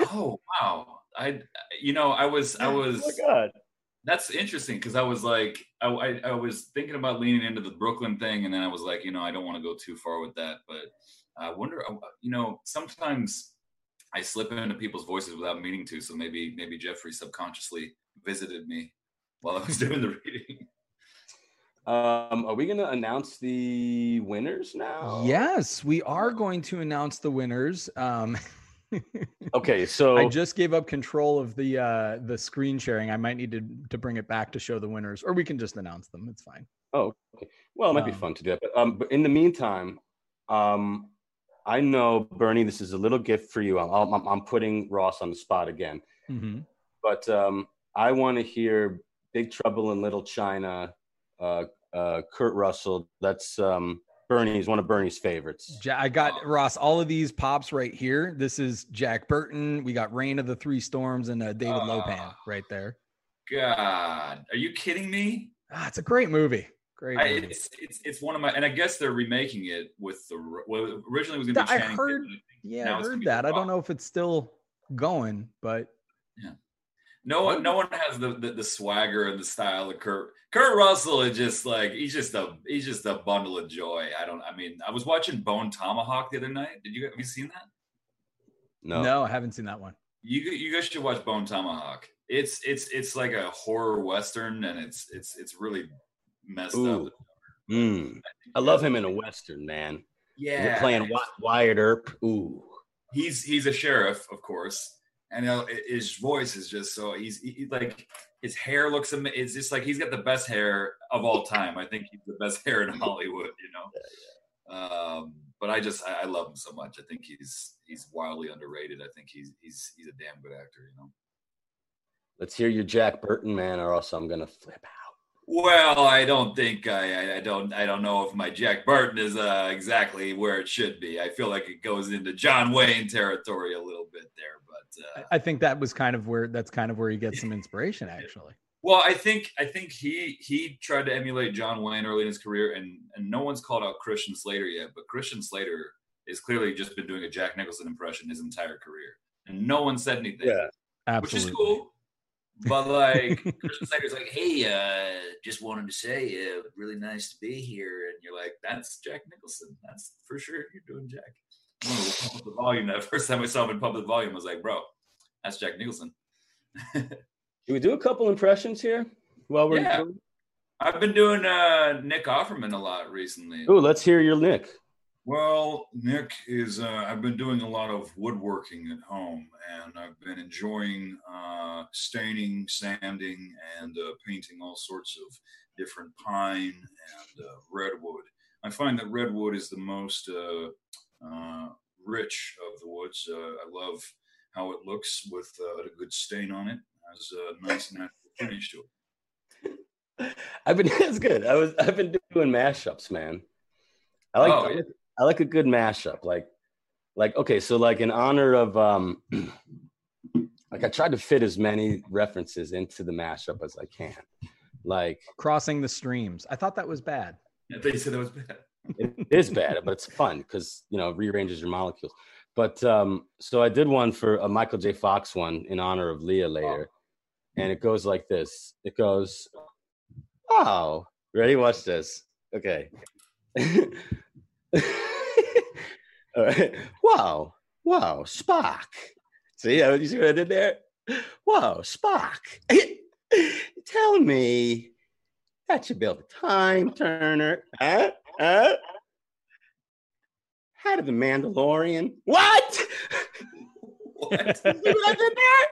Oh, wow. I, you know, I was, I was. Oh my god. That's interesting because I was like, I, I, I was thinking about leaning into the Brooklyn thing, and then I was like, you know, I don't want to go too far with that. But I wonder, uh, you know, sometimes I slip into people's voices without meaning to. So maybe, maybe Jeffrey subconsciously visited me while I was doing the reading. Um, are we going to announce the winners now? Yes, we are going to announce the winners. Um, Okay, so I just gave up control of the uh, the screen sharing. I might need to to bring it back to show the winners, or we can just announce them. It's fine. Oh, okay. Well, it might be Um, fun to do that, But, um, but in the meantime, um, I know Bernie, this is a little gift for you. I'm, I'm, I'm putting Ross on the spot again, Mhm. but um, I want to hear Big Trouble in Little China, uh, uh, Kurt Russell. That's um, Bernie's one of Bernie's favorites. Ja- I got Ross. All of these pops right here. This is Jack Burton. We got Rain of the Three Storms and uh, David Lo Pan Ah. right there. God, are you kidding me? Ah, it's a great movie. Great. I, it's, it's it's one of my, and I guess they're remaking it with the well. Originally, it was going to be. I Channing heard- Tatum, I yeah, now I heard that. I don't know if it's still going, but yeah, No one, no one has the, the the swagger and the style of Kurt. Kurt Russell is just like he's just a he's just a bundle of joy. I don't. I mean, I was watching Bone Tomahawk the other night. Did you have you seen that? No, no, I haven't seen that one. You you guys should watch Bone Tomahawk. It's it's it's like a horror western, and it's it's it's really messed Ooh. up. Mm. I love him in a western, man. Yeah, playing Wy- Wyatt Earp. Ooh, he's he's a sheriff, of course, and uh, his voice is just so he's he, like his hair looks ama- It's just like he's got the best hair of all time. I think he's the best hair in Hollywood. You know. Um, but I just I, I love him so much. I think he's he's wildly underrated. I think he's he's he's a damn good actor. You know. let's hear your Jack Burton, man, or else I'm gonna flip out. Well, I don't think I, I, I don't I don't know if my Jack Burton is uh, exactly where it should be. I feel like it goes into John Wayne territory a little bit there, but uh, I- I think that was kind of where that's kind of where he gets some inspiration, actually. Well, I think I think he he tried to emulate John Wayne early in his career, and and no one's called out Christian Slater yet, but Christian Slater has clearly just been doing a Jack Nicholson impression his entire career, and no one said anything, which Absolutely. which is cool. But like Christian Slater's like, hey, uh, just wanted to say, uh, really nice to be here, and you're like, that's Jack Nicholson, that's for sure. You're doing Jack. I remember with public volume that first time I saw him in public volume, I was like, bro, that's Jack Nicholson. Can we do a couple impressions here while we're Yeah. I've been doing uh, Nick Offerman a lot recently. Ooh, let's hear your Nick. Well, Nick is. Uh, I've been doing a lot of woodworking at home, and I've been enjoying uh, staining, sanding, and uh, painting all sorts of different pine and uh, redwood. I find that redwood is the most uh, uh, rich of the woods. Uh, I love how it looks with uh, a good stain on it. Has a nice natural finish to it. I've been that's good. I was I've been doing mashups, man. I like Oh, yeah. Like- I like a good mashup. Like like okay, so like in honor of um like I tried to fit as many references into the mashup as I can. Like Crossing the streams. I thought that was bad. I thought you said that was bad. it is bad, but it's fun because you know it rearranges your molecules. But um, so I did one for a Michael J. Fox one in honor of Leah later, and it goes like this. It goes, "Oh, ready? Watch this. Okay. All right. Wow, wow, Spock. See, you see what I did there? Wow, Spock. Tell me that you built a time turner. Huh? Huh? How did the Mandalorian? What? What? See what I did there?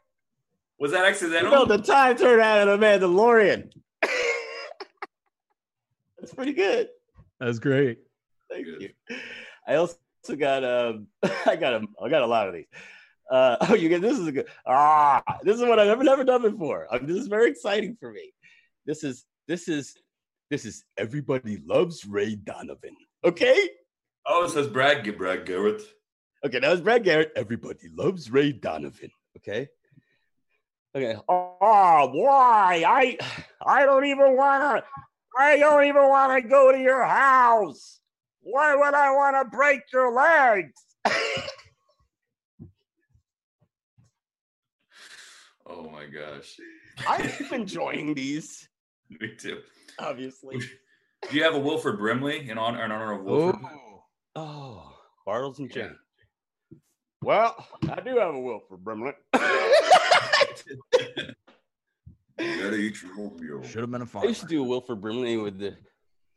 Was that You accidental? built a time turner out of the Mandalorian. That's pretty good. That was great. Thank you. I also got um I got a I got a lot of these. Uh, oh, you get this is a good ah this is what I've never never done before. Um, this is very exciting for me. This is this is this is everybody loves Ray Donovan. Okay, Oh, it says Brad, Brad Garrett. okay, that was Brad Garrett. Everybody loves Ray Donovan. Okay, okay. Oh, why I I don't even want to. I don't even want to go to your house. Why would I want to break your legs? Oh my gosh. I'm enjoying these, Me too. obviously. Do you have a Wilford Brimley in honor, in honor of Wilford? Oh, Bartles and Jane. Well, I do have a Wilford Brimley. You gotta eat your. Should have been a I farmer. used to do a Wilford Brimley with the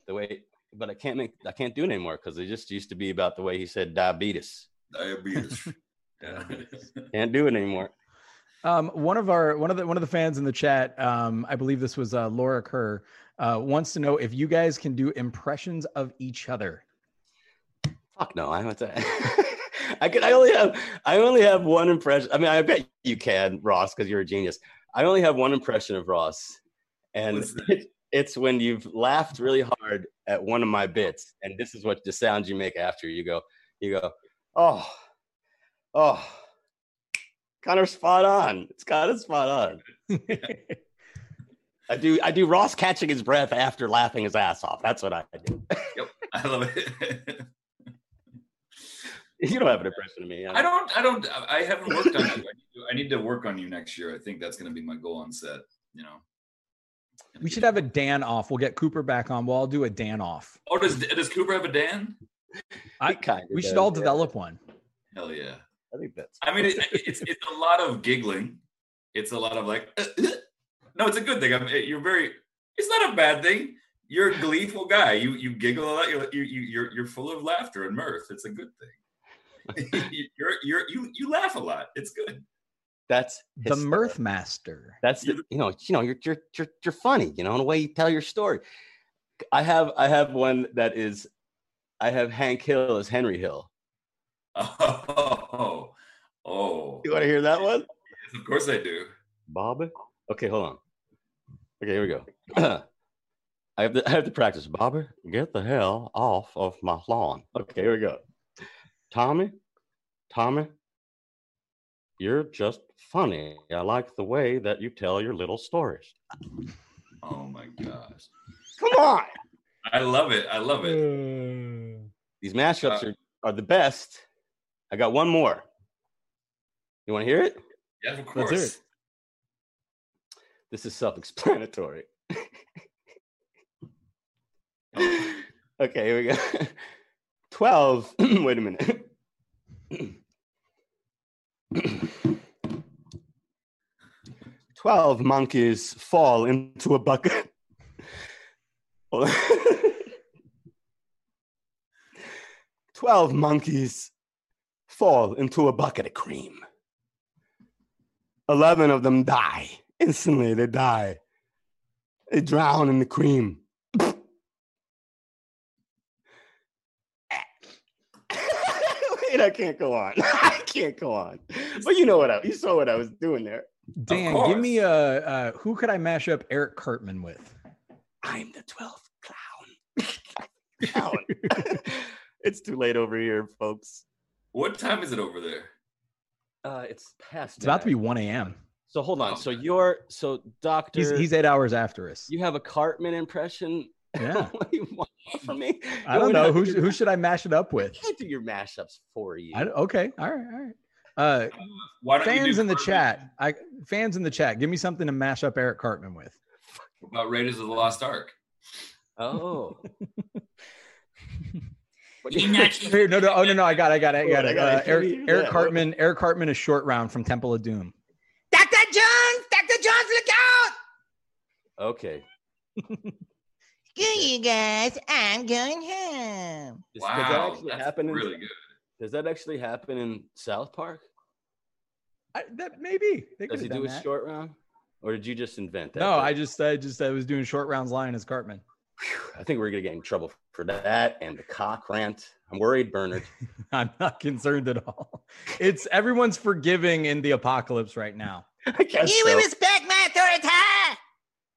the way, but I can't make I can't do it anymore because it just used to be about the way he said diabetes. Diabetes. Yeah. Can't do it anymore. Um, one of our one of the one of the fans in the chat, um, I believe this was uh, Laura Kerr, uh, wants to know if you guys can do impressions of each other. Fuck no, I haven't. I could. I only have. I only have one impression. I mean, I bet you can, Ross, because you're a genius. I only have one impression of Ross, and What's that? it, it's when you've laughed really hard at one of my bits, and this is what the sounds you make after you go. You go, oh, oh, kind of spot on. It's kind of spot on. I do. I do. Ross catching his breath after laughing his ass off. That's what I do. Yep. I love it. you don't have an impression of me. I don't. I don't. I haven't worked on you. I need, to, I need to work on you next year. I think that's going to be my goal on set. You know. We should have a Dan off. We'll get Cooper back on. Well, I'll do a Dan off. Oh, does does Cooper have a Dan? I, kind we should all develop one. Hell yeah. I think that's. I mean, it, it's it's a lot of giggling. It's a lot of like. Uh, uh. no, it's a good thing. I'm, you're very. It's not a bad thing. You're a gleeful guy. You you giggle a lot. You're you, you you're you're full of laughter and mirth. It's a good thing. you're you're you you laugh a lot. It's good. That's The hysterical. Mirth Master. That's the, you know you know you're you're you're you're funny. You know in a way you tell your story. I have I have one that is, I have Hank Hill as Henry Hill. Oh, oh. You want to hear that one? Yes, of course I do. Bobby. Okay, hold on. Okay, here we go. I have to I have to practice. Bobby, get the hell off of my lawn. Okay, here we go. Tommy, Tommy, you're just funny. I like the way that you tell your little stories. Oh my gosh. Come on. I love it. I love it. These mashups uh, are, are the best. I got one more. You want to hear it? Yeah, of Let's course. hear it. This is self-explanatory. okay, here we go. 12. Wait a minute. Twelve monkeys fall into a bucket. Twelve monkeys fall into a bucket of cream. Eleven of them die. Instantly, they die. They drown in the cream. Wait, I can't go on. I can't go on. But you know what I, you saw what I was doing there. Dan, give me a uh, who could I mash up Eric Cartman with? I'm the 12th clown. clown. it's too late over here, folks. What time is it over there? Uh, it's past. It's about to be 1 a.m. So hold on. Oh, So man. you're so doctor. He's he's eight hours after us. you have a Cartman impression. Yeah. what do you want from me? I don't know who to sh- do- who should I mash it up with? I can't do your mashups for you. I, okay, all right, all right. Uh, Why don't fans do in the Cartman chat, I fans in the chat, give me something to mash up Eric Cartman with. about Raiders of the Lost Ark? Oh. What You do you- not- Here, no, no, oh no, no, I got, it, I got, it, I got I it. got. Uh, Eric, Eric? Cartman, Eric Cartman is short round from Temple of Doom. Dr. Jones! Dr. Jones, look out! Okay. Screw you guys. I'm going home. Does, does that Wow, actually that's happen in, really good. Does that actually happen in South Park? I, that maybe they could Does he do done a that. short round? Or did you just invent that? No, bit? I just, I just, I was doing short rounds lying as Cartman. I think we're gonna get in trouble for that and the cock rant. I'm worried, Bernard. I'm not concerned at all. It's everyone's forgiving in the apocalypse right now. I guess You so. will respect my authority.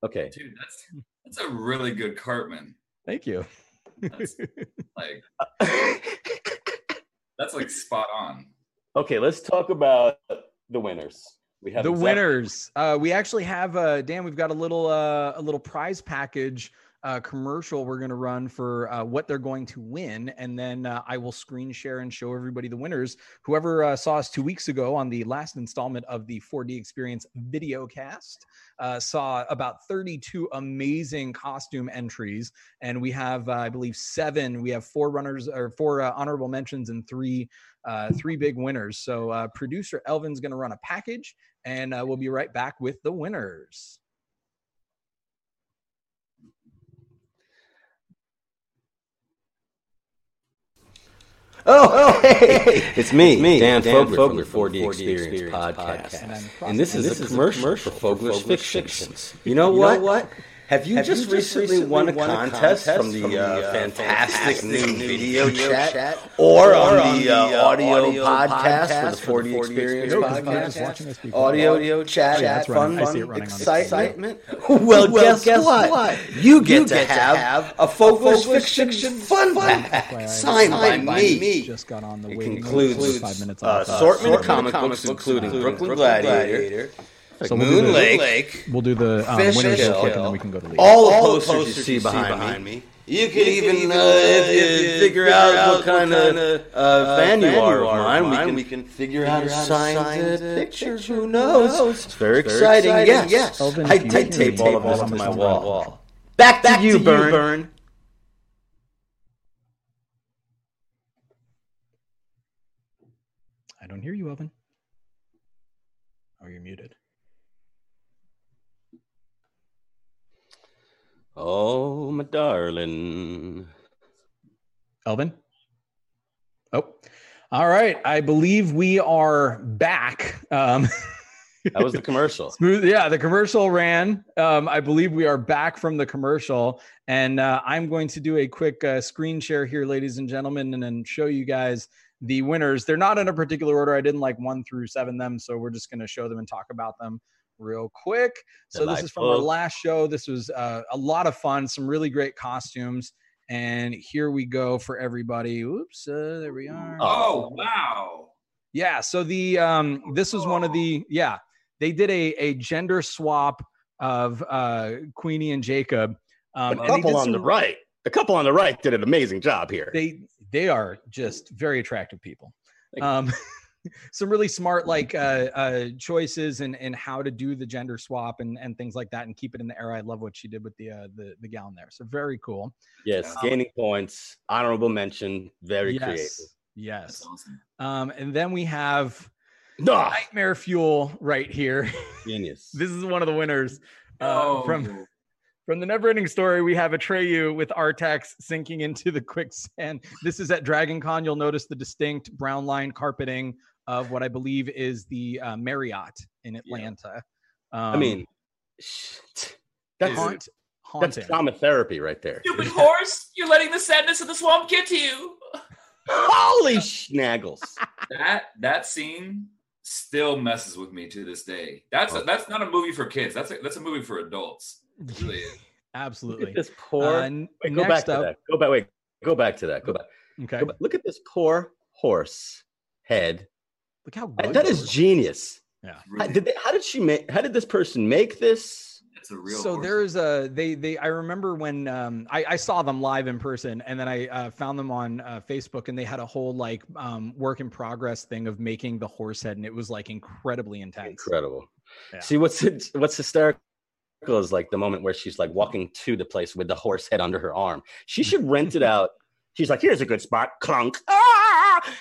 Okay. Dude, that's that's a really good Cartman. Thank you. That's like that's like spot on. okay, let's talk about the winners. We have the exact- winners. Uh, we actually have uh, Dan. We've got a little uh, a little prize package uh, commercial we're going to run for uh, what they're going to win, and then uh, I will screen share and show everybody the winners. Whoever uh, saw us two weeks ago on the last installment of the 4D Experience video cast uh, saw about 32 amazing costume entries, and we have uh, I believe seven. We have four runners or four honorable mentions and three three big winners. So producer Elvin's going to run a package and we'll be right back with the winners. Oh, oh hey, it's me, me Dan, Dan Fogler, Fogler from the 4D, 4D Experience, Experience podcast. podcast. And, and, this is this a commercial, commercial for Fogler's, Fogler's Fictions. Fictions. You know what? You know what? Have you, Have just, you just recently, recently won, a, won contest, contest from the, from the uh, uh fantastic, fantastic, new video, video chat, chat, or, or on the, uh, uh, audio, audio podcast, for the 4D, Experience, Experience podcast? Audio, audio chat, oh, yeah, fun, fun, fun excitement. well, guess, guess what? what? You get, you to, have have a Fogler's Fiction fun pack signed by me. Just got on the It includes five minutes assortment of comic books, including Brooklyn Gladiator. So we'll Moon Lake, Lake, We'll do the um, winners real quick, and then we can go to league. All the posters, posters you see behind, behind me. You can you even, even uh, if you figure, figure out, out what kind of uh, uh, fan, fan you are of mine, mine, we can, we can figure, out how to sign the pictures. Who knows? It's very, very exciting. exciting. Yes, yes. I, I tape all of this to my wall. wall. Back, Back to you, Burn. I don't hear you, Elvin. Oh, you're muted. Oh, my darling. Elvin? Oh, all right. I believe we are back. Um, that was the commercial. Smooth. Yeah, the commercial ran. Um, I believe we are back from the commercial. And uh, I'm going to do a quick uh, screen share here, ladies and gentlemen, and then show you guys the winners. They're not in a particular order. I didn't like one through seven them. So we're just going to show them and talk about them real quick. So this is from our last show. This was uh, a lot of fun, some really great costumes. And here we go for everybody. Oops, uh, there we are. Oh wow! Yeah. So the um, this was one of the yeah they did a a gender swap of uh, Queenie and Jacob. Um, the couple on some, the right, the couple on the right did an amazing job here. They they are just very attractive people. Um, some really smart like uh, uh, choices and and how to do the gender swap and and things like that and keep it in the air. I love what she did with the uh, the the gown there. So very cool. Yes, um, gaining points, honorable mention, very yes, creative. Yes. Awesome. Um, and then we have ah. Nightmare Fuel right here. Genius. this is one of the winners uh, oh. from from the Neverending Story, we have Atreyu with Artax sinking into the quicksand. This is at Dragon Con. You'll notice the distinct brown line carpeting of what I believe is the uh, Marriott in Atlanta. Yeah. Um, I mean, that's haunt, haunting. That's trauma therapy right there. Stupid horse! You're letting the sadness of the swamp get to you. Holy schnaggles! that that scene still messes with me to this day. That's a, that's not a movie for kids. That's a, that's a movie for adults. Really Absolutely. this poor. Uh, wait, go back to that. Go back. Wait. Go back to that. Go back. Okay. Go back. Look at this poor horse head Look how good that is genius. Yeah. How did, they, how did she make? How did this person make this? It's a real. So there's a they they. I remember when um, I, I saw them live in person, and then I uh, found them on uh, Facebook, and they had a whole like um, work in progress thing of making the horse head, and it was like incredibly intense. Incredible. Yeah. See what's what's hysterical is like the moment where she's like walking to the place with the horse head under her arm. She should rent it out. She's like, here's a good spot. Clunk. Ah!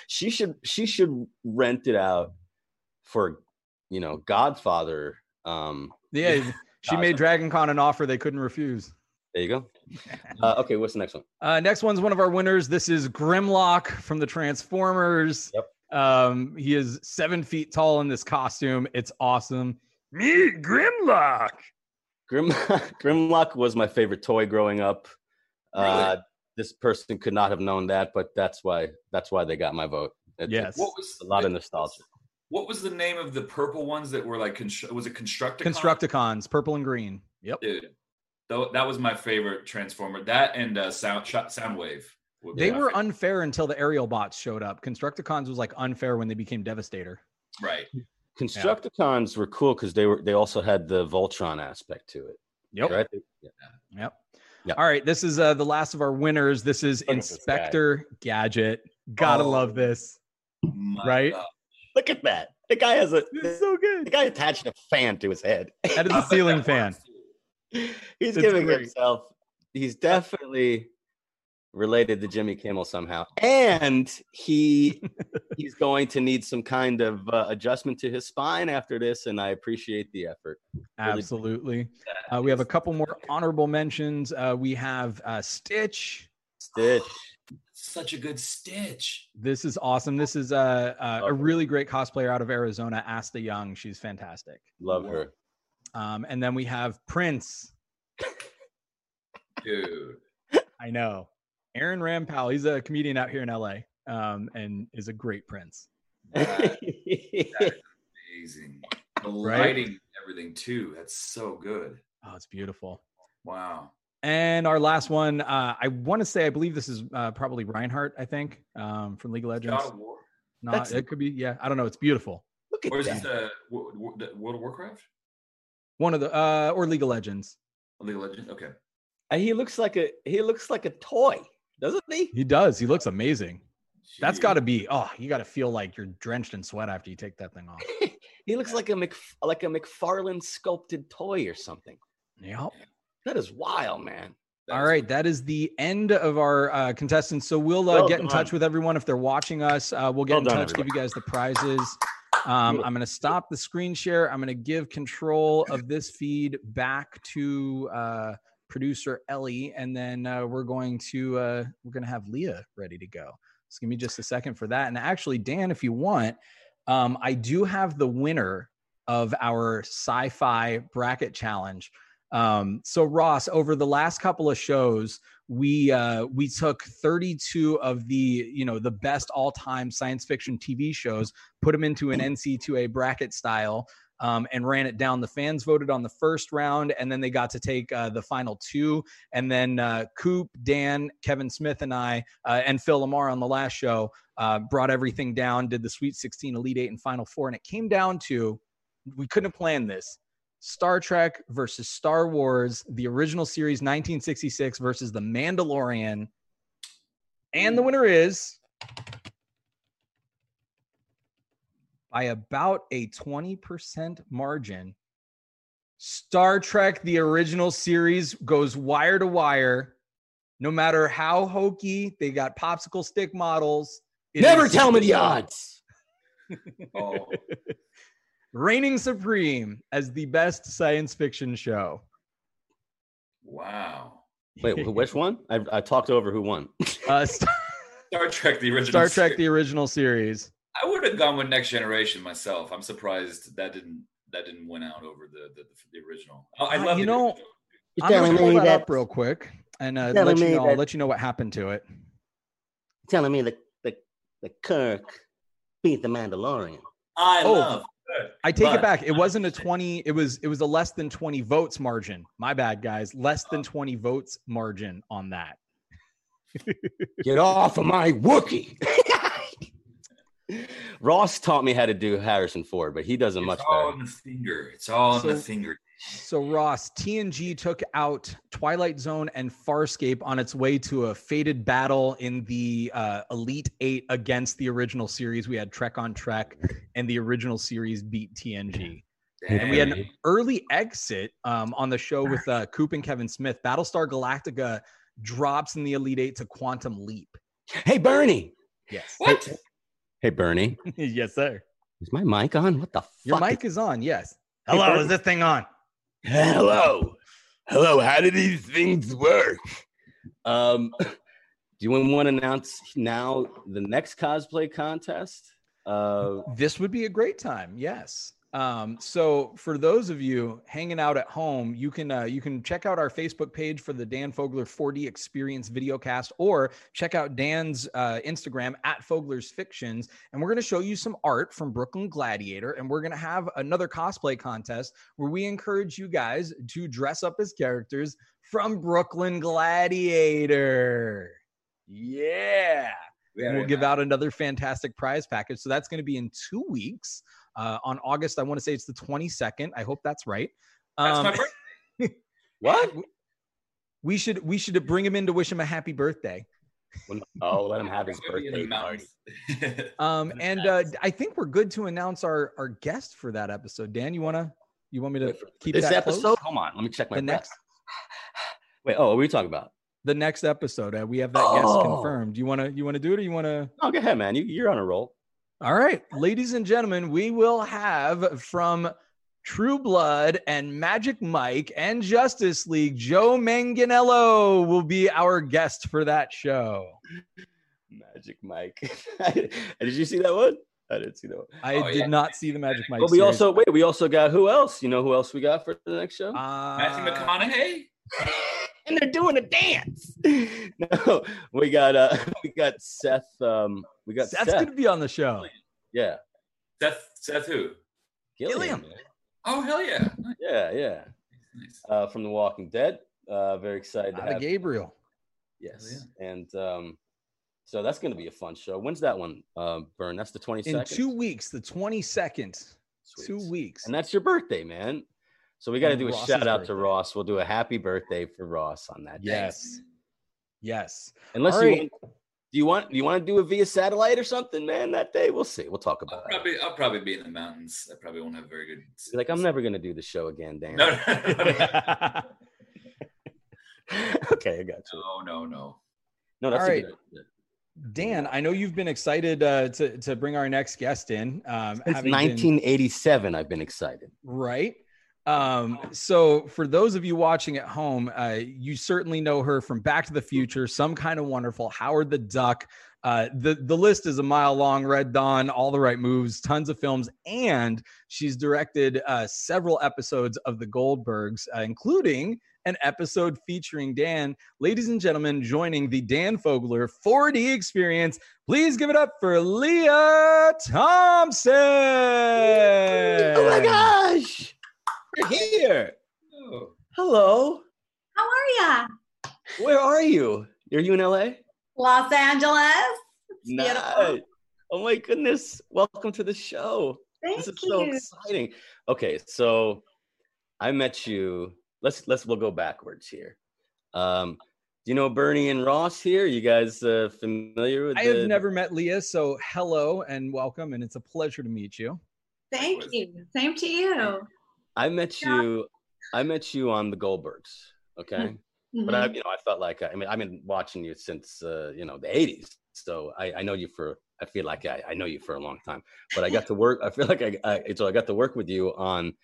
she should she should rent it out for you know Godfather. Um, yeah, she made Dragon Con an offer they couldn't refuse. There you go. Uh, okay, what's the next one? Uh, next one's one of our winners. This is Grimlock from the Transformers. Yep. Um, he is seven feet tall in this costume. It's awesome. Me, Grimlock. Grim Grimlock was my favorite toy growing up. Uh, this person could not have known that, but that's why that's why they got my vote. It, yes, what was a lot of nostalgia. What was the name of the purple ones that were like? Was it Constructicons? Constructicons, purple and green. Yep. Dude, that was my favorite Transformer. That and uh, Sound Soundwave. They were favorite. unfair until the aerial bots showed up. Constructicons was like unfair when they became Devastator. Right. Constructicons yeah. were cool because they were they also had the Voltron aspect to it. Yep. Right. Yeah. Yep. Yep. All right, this is uh, the last of our winners. This is Look Inspector Gadget. Gotta oh, love this, right? God. Look at that. The guy has a it's so good. The guy attached a fan to his head. That is a ceiling fan. He's it's giving great. himself. He's definitely related to Jimmy Kimmel somehow, and he he's going to need some kind of uh, adjustment to his spine after this, and I appreciate the effort. Absolutely. Uh, we have a couple more honorable mentions. Uh, we have uh, Stitch. Stitch. Such a good stitch. This is awesome. This is a a, a really great cosplayer out of Arizona, Asta Young. She's fantastic. Love her. Um, and then we have Prince. Dude. I know. Aaron Rampal. He's a comedian out here in LA. Um, and is a great Prince. That- that's amazing. The Right? lighting, and everything too. That's so good. Oh, it's beautiful. Wow. And our last one, uh, I want to say, I believe this is uh, probably Reinhardt. I think um, from League of Legends. God of War. Not, That's- it could be. Yeah, I don't know. It's beautiful. Look at Or is that. this uh, Wo- Wo- the World of Warcraft? One of the uh, or League of Legends. League of Legends? Okay. And he looks like a he looks like a toy, doesn't he? He does. He looks amazing. That's got to be. Oh, you got to feel like you're drenched in sweat after you take that thing off. he looks like a Mc like a McFarlane sculpted toy or something. Yep. That is wild, man. That All is- right, that is the end of our uh, contestants. So we'll uh, Well get in touch with everyone if they're watching us. Uh, we'll get Well in done, touch, give you guys the prizes. Um, I'm going to stop the screen share. I'm going to give control of this feed back to uh, producer Ellie, and then uh, we're going to uh, we're going to have Leah ready to go. So give me just a second for that. And actually, Dan, if you want, um, I do have the winner of our sci-fi bracket challenge. Um, so Ross, over the last couple of shows, we uh, we took 32 of the you know the best all-time science fiction TV shows, put them into an NC2A bracket style, um, and ran it down. The fans voted on the first round, and then they got to take uh, the final two. And then uh, Coop, Dan, Kevin Smith, and I, uh, and Phil LaMarr on the last show uh, brought everything down, did the Sweet 16, Elite Eight, and Final Four, and it came down to we couldn't have planned this. Star Trek versus Star Wars, the original series 1966 versus The Mandalorian. And the winner is by about a 20% margin. Star Trek, the original series, goes wire to wire. No matter how hokey, they got popsicle stick models. It Never is tell me the odds. Oh, reigning supreme as the best science fiction show. wow. Wait, which one? I, I talked over who won. Uh, Star, Star Trek, the original. Star Trek, series. the original series. I would have gone with Next Generation myself. I'm surprised that didn't that didn't win out over the the, the original. Oh, I Uh, love you know, original. You're I'm gonna telling pull me that that, up real quick and uh, let you me know. I'll that- let you know what happened to it. telling me that the, the Kirk beat the Mandalorian. I Oh, love. I take it back. It wasn't a 20. It was it was a less than 20 votes margin. My bad, guys. Less than 20 votes margin on that. Get off of my Wookie. Ross taught me how to do Harrison Ford, but he does it much better. It's much all better. in the finger. It's all in the So- finger. So Ross, TNG took out Twilight Zone and Farscape on its way to a fated battle in the uh, Elite Eight against the original series. We had Trek on Trek, and the original series beat TNG. And we had an early exit um, on the show with uh, Coop and Kevin Smith. Battlestar Galactica drops in the Elite Eight to Quantum Leap. Hey, Bernie. Yes. What? Hey, Bernie. yes, sir. Is my mic on? What the Your fuck? mic is on. Yes. Hey, Hello. Bernie. Is this thing on? Hello. Hello. How do these things work? Um, do you want to announce now the next cosplay contest? Uh, This would be a great time. Yes. Um, so for those of you hanging out at home, you can uh, you can check out our Facebook page for the Dan Fogler 4D Experience videocast, or check out Dan's uh, Instagram at Fogler's Fictions, and we're going to show you some art from Brooklyn Gladiator, and we're going to have another cosplay contest where we encourage you guys to dress up as characters from Brooklyn Gladiator. Yeah and we'll Very give out another fantastic prize package. So that's going to be in two weeks uh, on August. I want to say it's the 22nd. I hope that's right. That's Um, my what? we should we should bring him in to wish him a happy birthday. Oh, let him have his I'm gonna be in the birthday party. Um, and uh. I think we're good to announce our our guest for that episode. Dan, you wanna you want me to keep This that episode? close? Hold on. Let me check my The breath. next Wait. Oh, what are we talking about? the next episode uh, we have that guest Oh. confirmed. You wanna you wanna do it or you wanna? Oh, go ahead, man. You, you're on a roll. All right, ladies and gentlemen, we will have from True Blood, and Magic Mike and Justice League. Joe Manganiello will be our guest for that show. Magic Mike. did you see that one? I didn't see that one. I Oh, did yeah. not see the Magic Mike. But we series. also wait. We also got who else? You know who else we got for the next show? uh, Matthew McConaughey. and they're doing a dance. no, we got uh, we got Seth. Um, we got Seth's Seth. gonna be on the show. Yeah, Seth. Seth who? Gilliam. Gilliam. Oh hell yeah. Nice. Yeah, yeah. nice. Uh, from The Walking Dead. Uh, very excited to Out of have. Gabriel. Yes, and um, so that's gonna be a fun show. When's that one? Um, Burn. That's the twenty In two weeks, the 22nd. Two weeks. and that's your birthday, man. So we got to And do a Ross's shout out to. Ross. We'll do a happy birthday for Ross on that day. yes. Yes. Unless All you right. want, do you want do you want to do it via satellite or something, man? That day we'll see. We'll talk I'll about it. I'll probably be in the mountains. I probably won't have very good. Be Like I'm never gonna do the show again, Dan. No, no, no, no, okay, I got you. no, no, no. No, that's All a good idea. Dan, I know you've been excited uh, to, to bring our next guest in. Um, Since having been- 1987, I've been excited. right? Um, so for those of you watching at home, uh, you certainly know her from Back to the Future, Some Kind of Wonderful, Howard the Duck. Uh, the the list is a mile long. Red Dawn, All the Right Moves, tons of films, and she's directed uh, several episodes of The Goldbergs, uh, including an episode featuring Dan. Ladies and gentlemen, joining the Dan Fogler 4D experience. Please give it up for Lea Thompson. Oh my gosh, you're here. Oh, Hello. How are ya? Where are you? Are you in LA? Los Angeles. Nice. Oh my goodness. Welcome to the show. Thank this is you. so exciting. Okay, so I met you. Let's let's we'll go backwards here. Um, do you know Bernie and Ross here? You guys uh, familiar with? I have never met Lea, so hello and welcome, and it's a pleasure to meet you. Thank you. Same to you. I met you. I met you on the Goldbergs. Okay, but I, Mhm. you know, I felt like I mean, I've been watching you since uh, you know the '80s, so I, I know you for. I feel like I, I know you for a long time, but I got to work. I feel like I, I so I got to work with you on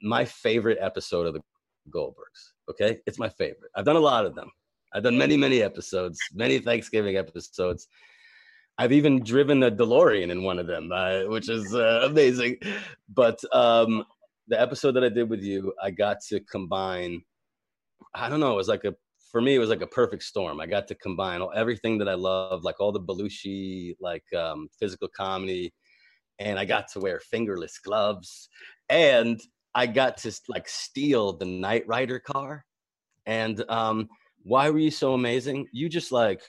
my favorite episode of the Goldbergs. Okay, it's my favorite. I've done a lot of them. I've done many, many episodes, many Thanksgiving episodes. I've even driven a DeLorean in one of them, uh, which is uh, amazing. But um, the episode that I did with you, I got to combine. I don't know. It was like a for me. It was like a perfect storm. I got to combine all, everything that I love, like all the Belushi, like um, physical comedy, and I got to wear fingerless gloves, and I got to like steal the Knight Rider car. And um, why were you so amazing? You just like,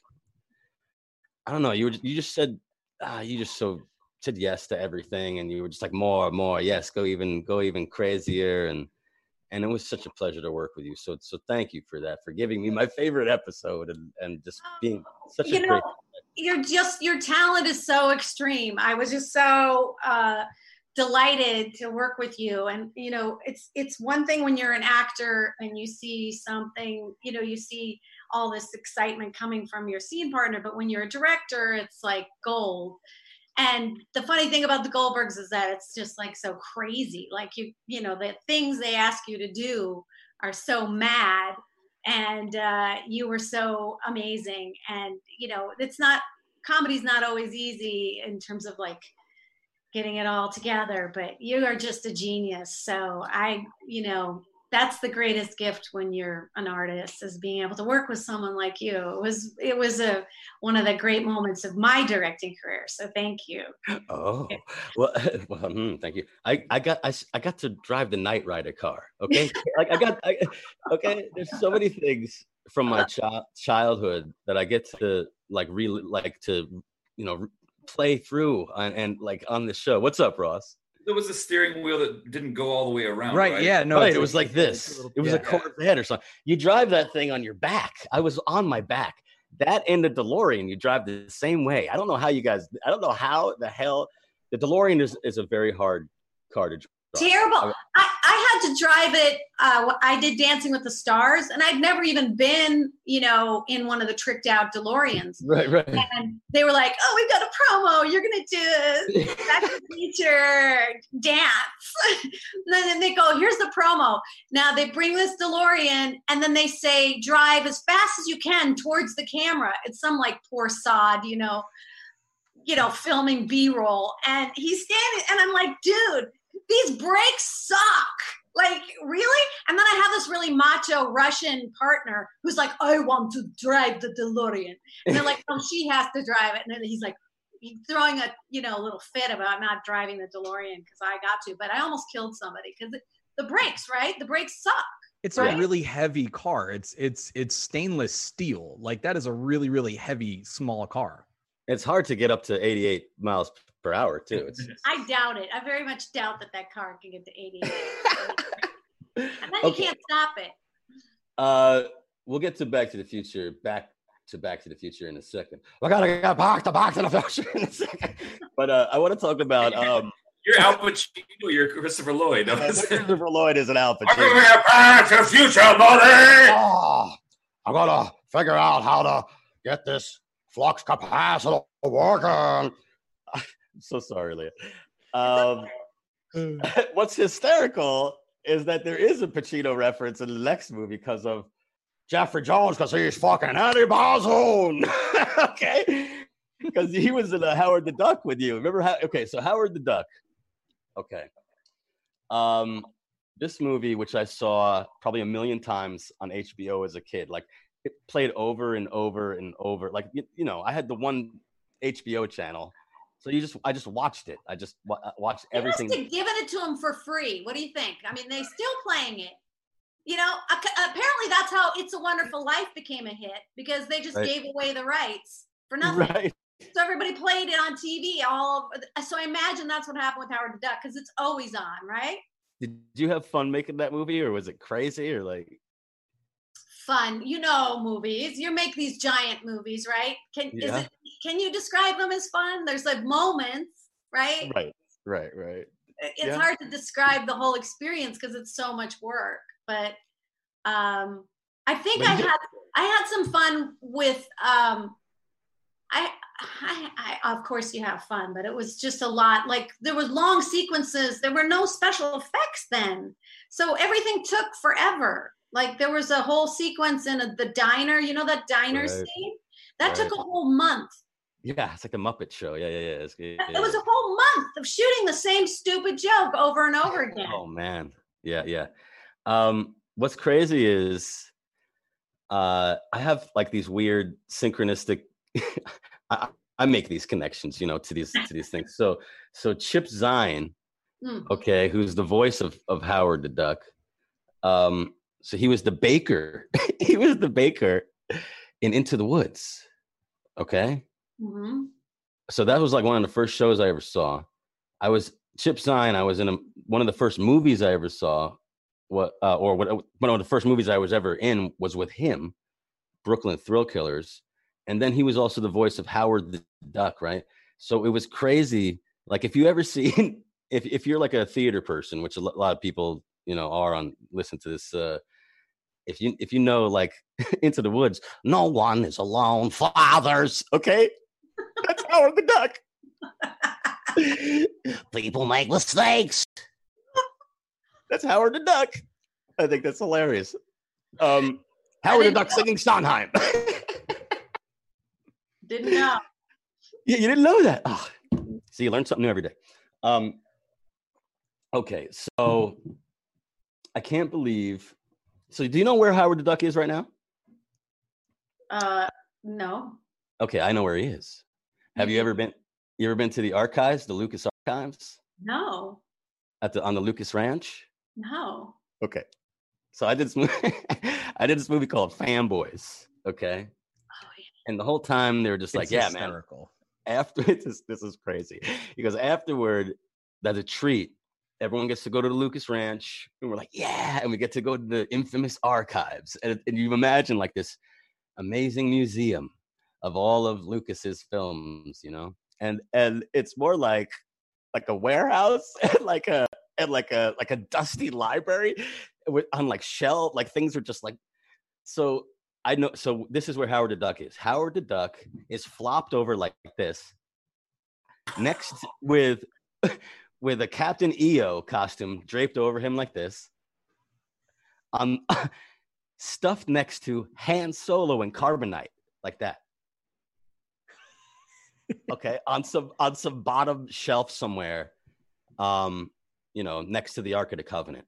I don't know. You were, you just said, ah, you just so said yes to everything, and you were just like more, more, yes, go even, go even crazier, and and it was such a pleasure to work with you. So so thank you for that, for giving me my favorite episode, and and just being such a you know, great. you're just your talent is so extreme. I was just so uh, delighted to work with you, and you know, it's it's one thing when you're an actor and you see something, you know, you see all this excitement coming from your scene partner, but when you're a director, it's like gold. And the funny thing about the Goldbergs is that it's just like so crazy. Like you, you know, the things they ask you to do are so mad. And uh, you were so amazing. And you know it's not comedy's not always easy in terms of like getting it all together but you are just a genius. So i you know that's the greatest gift when you're an artist is being able to work with someone like you it was it was a one of the great moments of my directing career so thank you Oh well, well hmm, thank you. I, I got I, I got to drive the Knight Rider car. Okay, like I got I, okay. There's so many things from my child childhood that I get to like really like to you know play through and, and like on the show. What's up, Ross? There was a steering wheel that didn't go all the way around. Right, Right. yeah, no, right, it's it a- was like this. little- It was yeah. a quarter head or something. You drive that thing on your back. I was on my back. That and the DeLorean, you drive the same way. I don't know how you guys. I don't know how the hell the DeLorean is is a very hard car to drive. terrible I- I, I got to drive it. Uh, I did Dancing with the Stars, and I'd never even been, you know, in one of the tricked out DeLoreans. Right, right. And they were like, "Oh, we've got a promo. You're gonna do back to the future dance." and then they go, "Here's the promo." Now they bring this DeLorean, and then they say, "Drive as fast as you can towards the camera." It's some like poor sod, you know, you know, filming B-roll, and he's standing, and I'm like, "Dude." these brakes suck. Like, really? And then I have this really macho Russian partner who's like, I want to drive the DeLorean. And they're like, oh, she has to drive it. And then he's like, throwing a you know a little fit about not driving the DeLorean because I got to, but I almost killed somebody because the brakes, right? The brakes suck. It's right? a really heavy car. It's it's it's stainless steel. Like that is a really really heavy small car. It's hard to get up to 88 miles per hour too. It's I doubt it. I very much doubt that that car can get to 88. and then Okay. you can't stop it. uh we'll get to Back to the Future back to Back to the Future in a second. I gotta get back to Back to the Future in a second. But uh I want to talk about um You're Al Pacino. You're Christopher Lloyd. Christopher Lloyd is an Al I'm Pacino. gonna back to the future, buddy. Oh, I gotta figure out how to get this flux capacitor working. I'm so sorry, Lea. Um, what's hysterical is that there is a Pacino reference in the next movie because of Jeffrey Jones, because he's fucking Eddie Balzoon. okay, because he was in a Howard the Duck with you. Remember how? Okay, so Howard the Duck. Okay, um, this movie, which I saw probably a million times on HBO as a kid, like it played over and over and over. Like you, you know, I had the one HBO channel, so you just I just watched it. I just wa- uh, watched They must everything. have given it to them for free. What do you think? I mean, they still playing it. You know, apparently that's how "It's a Wonderful Life" became a hit because they just Right. gave away the rights for nothing. Right. So everybody played it on TV. All of, so I imagine that's what happened with Howard the Duck because it's always on, right? Did you have fun making that movie, or was it crazy, or like? Fun, you know, movies. You make these giant movies, right? Can is Yeah. it? Can you describe them as fun? There's like moments, right? Right, right, right. it's Yeah. hard to describe the whole experience because it's so much work but um i think i had i had some fun with um I, I i of course you have fun but it was just a lot like there was long sequences there were no special effects then so everything took forever like there was a whole sequence in a, the diner you know that diner Right. scene that took a whole month Yeah, it's like the Muppet Show. Yeah, yeah, yeah. It's, yeah, it was a whole month of shooting the same stupid joke over and over again Oh man, yeah, yeah. Um, what's crazy is, uh, I have like these weird synchronistic. I, I make these connections, you know, to these to these things. So, so Chip Zien, Hmm. okay, who's the voice of of Howard the Duck. Um, so he was the baker. he was the baker in Into the Woods. Okay. Mhm. so that was like one of the first shows I ever saw. I was Chip Zien. I was in a, one of the first movies I ever saw. What uh, or what, one of the first movies I was ever in was with him, Brooklyn Thrill Killers, and then he was also the voice of Howard the Duck, right? So it was crazy. Like if you ever seen, if if you're like a theater person, which a lot of people you know are on listen to this. uh if you if you know like into the woods, no one is alone. Fathers, okay, that's Howard the Duck. People make mistakes. That's Howard the Duck. I think that's hilarious. Um, Howard the Duck singing Sondheim. Didn't know. yeah, you didn't know that. Oh, see, you learn something new every day. Um, okay, so I can't believe. So, do you know where Howard the Duck is right now? Uh, no. Okay, I know where he is. Have you ever been? You ever been to the archives, the Lucas Archives, No. at the on the Lucas Ranch? No. Okay. So I did this movie. I did this movie called Fanboys. Okay. Oh, yeah. And the whole time they were just like, It's "Yeah, man." After this, this is crazy. He goes afterward. That's a treat. Everyone gets to go to the Lucas Ranch, and we're like, "Yeah!" And we get to go to the infamous archives, and, and you imagine like this amazing museum of all of Lucas's films, you know. And and it's more like like a warehouse, and like a and like a like a dusty library with on like shelf, like things are just like so I know so this is where Howard the Duck is. Howard the Duck is flopped over like this next with with a Captain EO costume draped over him like this. Um stuffed next to Han Solo and Carbonite like that. okay, on some on some bottom shelf somewhere, um, you know, next to the Ark of the Covenant.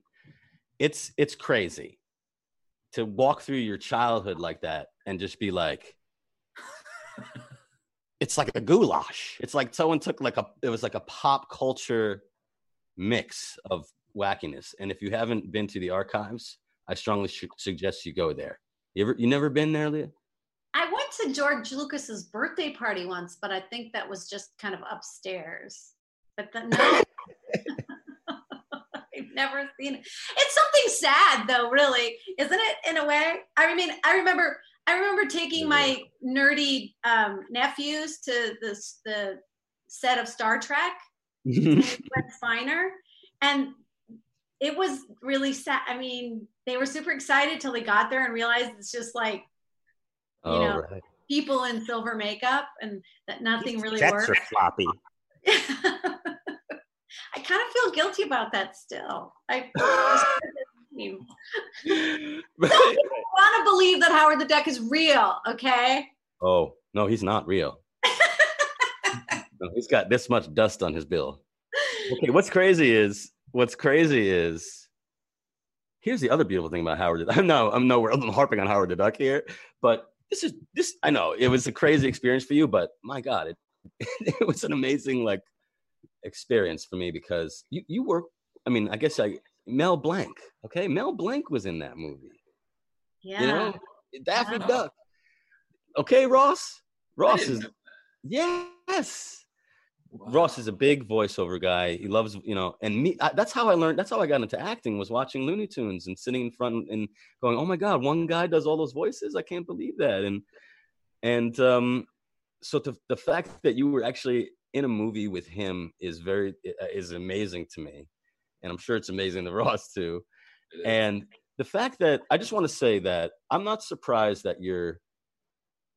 It's it's crazy to walk through your childhood like that and just be like, it's like a goulash. It's like someone took like a it was like a pop culture mix of wackiness. And if you haven't been to the archives, I strongly suggest you go there. You ever you never been there, Lea? I went to George Lucas's birthday party once, but I think that was just kind of upstairs. But the, no, I've never seen it. It's something sad, though, really, isn't it? In a way, I mean, I remember, I remember taking my nerdy um, nephews to this the set of Star Trek, Finer, and it was really sad. I mean, they were super excited till they got there and realized it's just like you oh, know right. people in silver makeup and that nothing really Jets works. are floppy. I kind of feel guilty about that still. I want to believe that Howard the Duck is real, okay? Oh, no, he's not real. no, he's got this much dust on his bill. Okay, what's crazy is what's crazy is here's the other beautiful thing about Howard. I'm no, I'm nowhere. I'm harping on Howard the Duck here, but this is this. I know it was a crazy experience for you, but my God, it it was an amazing like experience for me because you you work. I mean, I guess I Mel Blanc. Okay, Mel Blanc was in that movie. Yeah. You know, Daffy wow. Duck. Okay, Ross. Ross is yes. Wow. Ross is a big voiceover guy. He loves, you know, and me. I, that's how I learned. That's how I got into acting was watching Looney Tunes and sitting in front and going, "Oh my God, one guy does all those voices! I can't believe that!" And and um, so to, the fact that you were actually in a movie with him is very is amazing to me, and I'm sure it's amazing to Ross too. And the fact that I just want to say that I'm not surprised that you're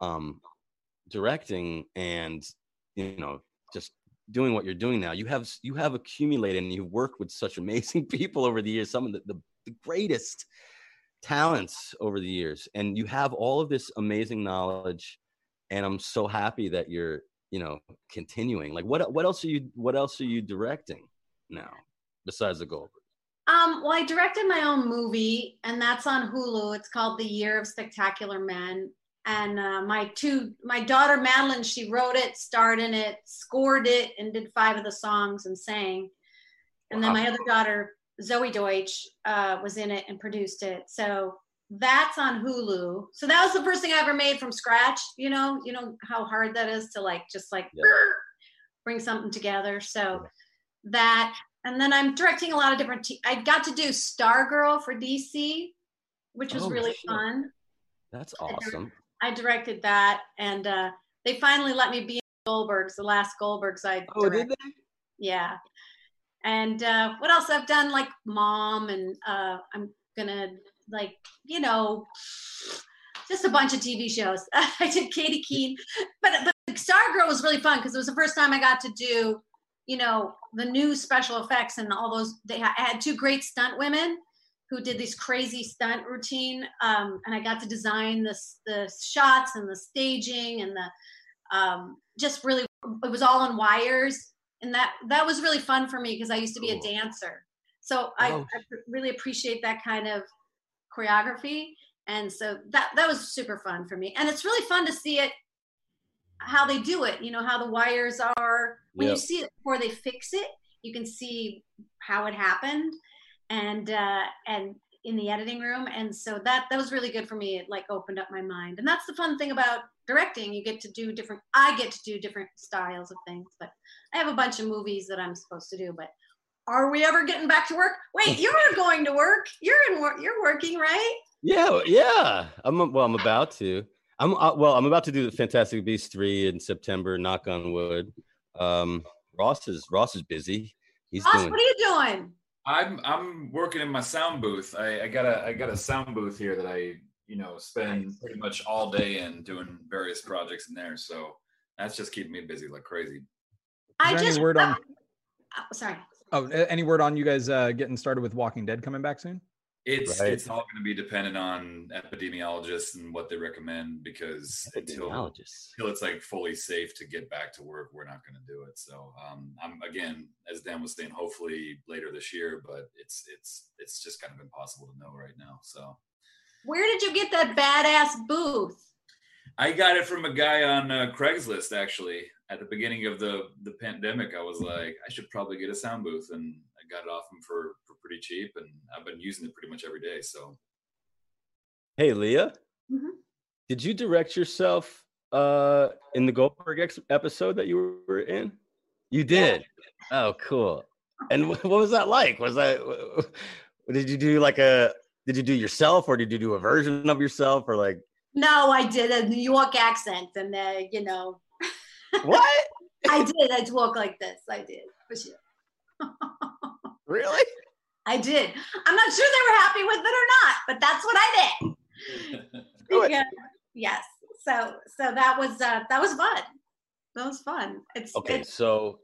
um directing and you know just doing what you're doing now. You have you have accumulated and you've worked with such amazing people over the years some of the, the, the greatest talents over the years. And you have all of this amazing knowledge and i'm so happy that you're you know continuing. Like what what else are you what else are you directing now besides the gold um, well, I directed my own movie, and that's on Hulu. It's called The Year of Spectacular Men. And uh, my two my daughter Madelyn she wrote it starred in it scored it and did five of the songs and sang. And wow. then my other daughter Zoey Deutch uh, was in it and produced it. So that's on hulu. So that was the first thing i ever made from scratch you know? You know how hard that is to like just like yeah. bring something together. So that and then i'm directing a lot of different te- i got to do stargirl for dc which was oh, really shit. fun that's awesome I directed that, and uh, they finally let me be in Goldbergs, the last Goldbergs I. Directed. Oh, did they? Yeah. And uh, what else I've done? Like Mom, and uh, I'm gonna like you know just a bunch of TV shows. I did Katy Keene, but but Stargirl was really fun because it was the first time I got to do you know the new special effects and all those. They ha- I had two great stunt women who did this crazy stunt routine, um, and I got to design this the shots and the staging and the um, just really it was all on wires, and that that was really fun for me because I used to be cool. a dancer, so I, oh. I really appreciate that kind of choreography, and so that that was super fun for me, and it's really fun to see it how they do it. You know how the wires are. When yep. you see it before they fix it, you can see how it happened and uh, and in the editing room. And so that that was really good for me. It like opened up my mind. And that's the fun thing about directing. You get to do different i get to do different styles of things. But i have a bunch of movies that i'm supposed to do but are we ever getting back to work? Wait you're going to work. You're in work you're working right? Yeah yeah. I'm well i'm about to i'm uh, well i'm about to do the fantastic beasts 3 in september knock on wood um ross is ross is busy he's ross, doing, what are you doing I'm I'm working in my sound booth. I, I got a I got a sound booth here that I you know spend pretty much all day in doing various projects in there. So that's just keeping me busy like crazy. I there any just word on- oh, sorry. Oh, any word on you guys uh, getting started with Walking Dead coming back soon? It's Right. it's all going to be dependent on epidemiologists and what they recommend because until Epidemiologists. until it's like fully safe to get back to work, we're not going to do it. So um, I'm again, as Dan was saying, hopefully later this year, but it's it's it's just kind of impossible to know right now. So Where did you get that badass booth? I got it from a guy on uh, Craigslist actually. At the beginning of the the pandemic, I was like, I should probably get a sound booth, and I got it off him for for pretty cheap, and I've been using it pretty much every day. So Hey, Lea, Mhm. did you direct yourself uh, in the Goldberg ex- episode that you were in? You did. Oh, cool. And what was that like? Was that wh- wh- did you do like a did you do yourself or did you do a version of yourself or like No, I did a New York accent, and uh, you know, what? I did. I talk like this. I did for sure. Really? I did. I'm not sure they were happy with it or not, but that's what I did. Do. Yeah. Yes. So so that was uh that was fun. That was fun. It's Okay, it's- so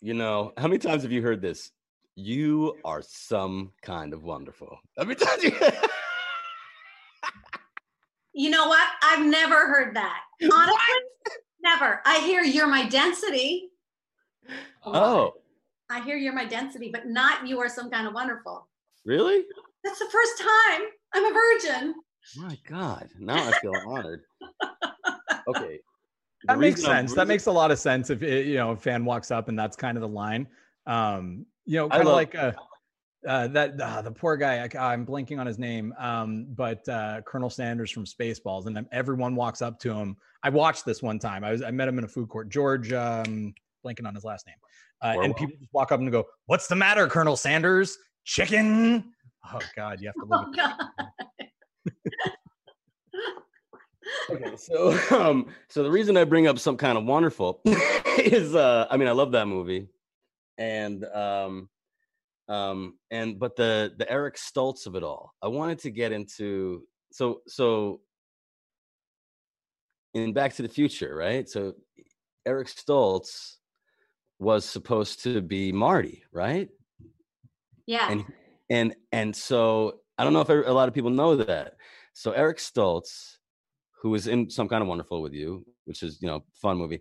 you know, how many times have you heard this? You are some kind of wonderful. How many times you you know what? I've never heard that. Honestly, never. I hear you're my density. a. Oh, I hear you're my density, but not you are some kind of wonderful. really? That's the first time I'm a virgin. My God, now I feel honored. Okay. the That makes reason I'm- sense. That makes a lot of sense if it, you know a fan walks up and that's kind of the line. Um, you know, kind of like uh, uh, that uh, the poor guy. I, I'm blanking on his name, um, but uh, Colonel Sandurz from Spaceballs, and then everyone walks up to him. I watched this one time. I was I met him in a food court. George, um, blanking on his last name, uh, and Orwell. people just walk up and go, "What's the matter, Colonel Sandurz? Chicken?" Oh God, you have to look. Oh at God. okay so um so the reason i bring up some kind of wonderful is uh i mean i love that movie and um um and but the the eric stoltz of it all i wanted to get into so so in back to the future right so eric stoltz was supposed to be marty right Yeah. and and and so I don't know if a lot of people know that. So Eric Stoltz, who was in some kind of wonderful with you, which is you know fun movie,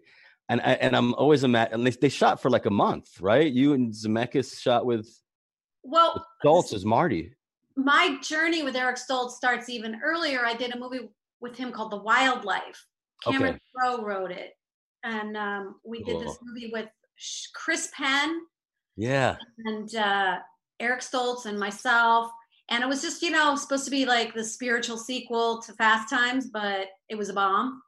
and I- and I'm always a mat. and they they shot for like a month, right? You and Zemeckis shot with well, Stoltz as Marty. my journey with Eric Stoltz starts even earlier. I did a movie with him called The Wild Life. Cameron Okay. Crowe wrote it, and um, we did this movie with Chris Penn Yeah, and uh, Eric Stoltz and myself. And it was just, you know, supposed to be like the spiritual sequel to Fast Times, but it was a bomb.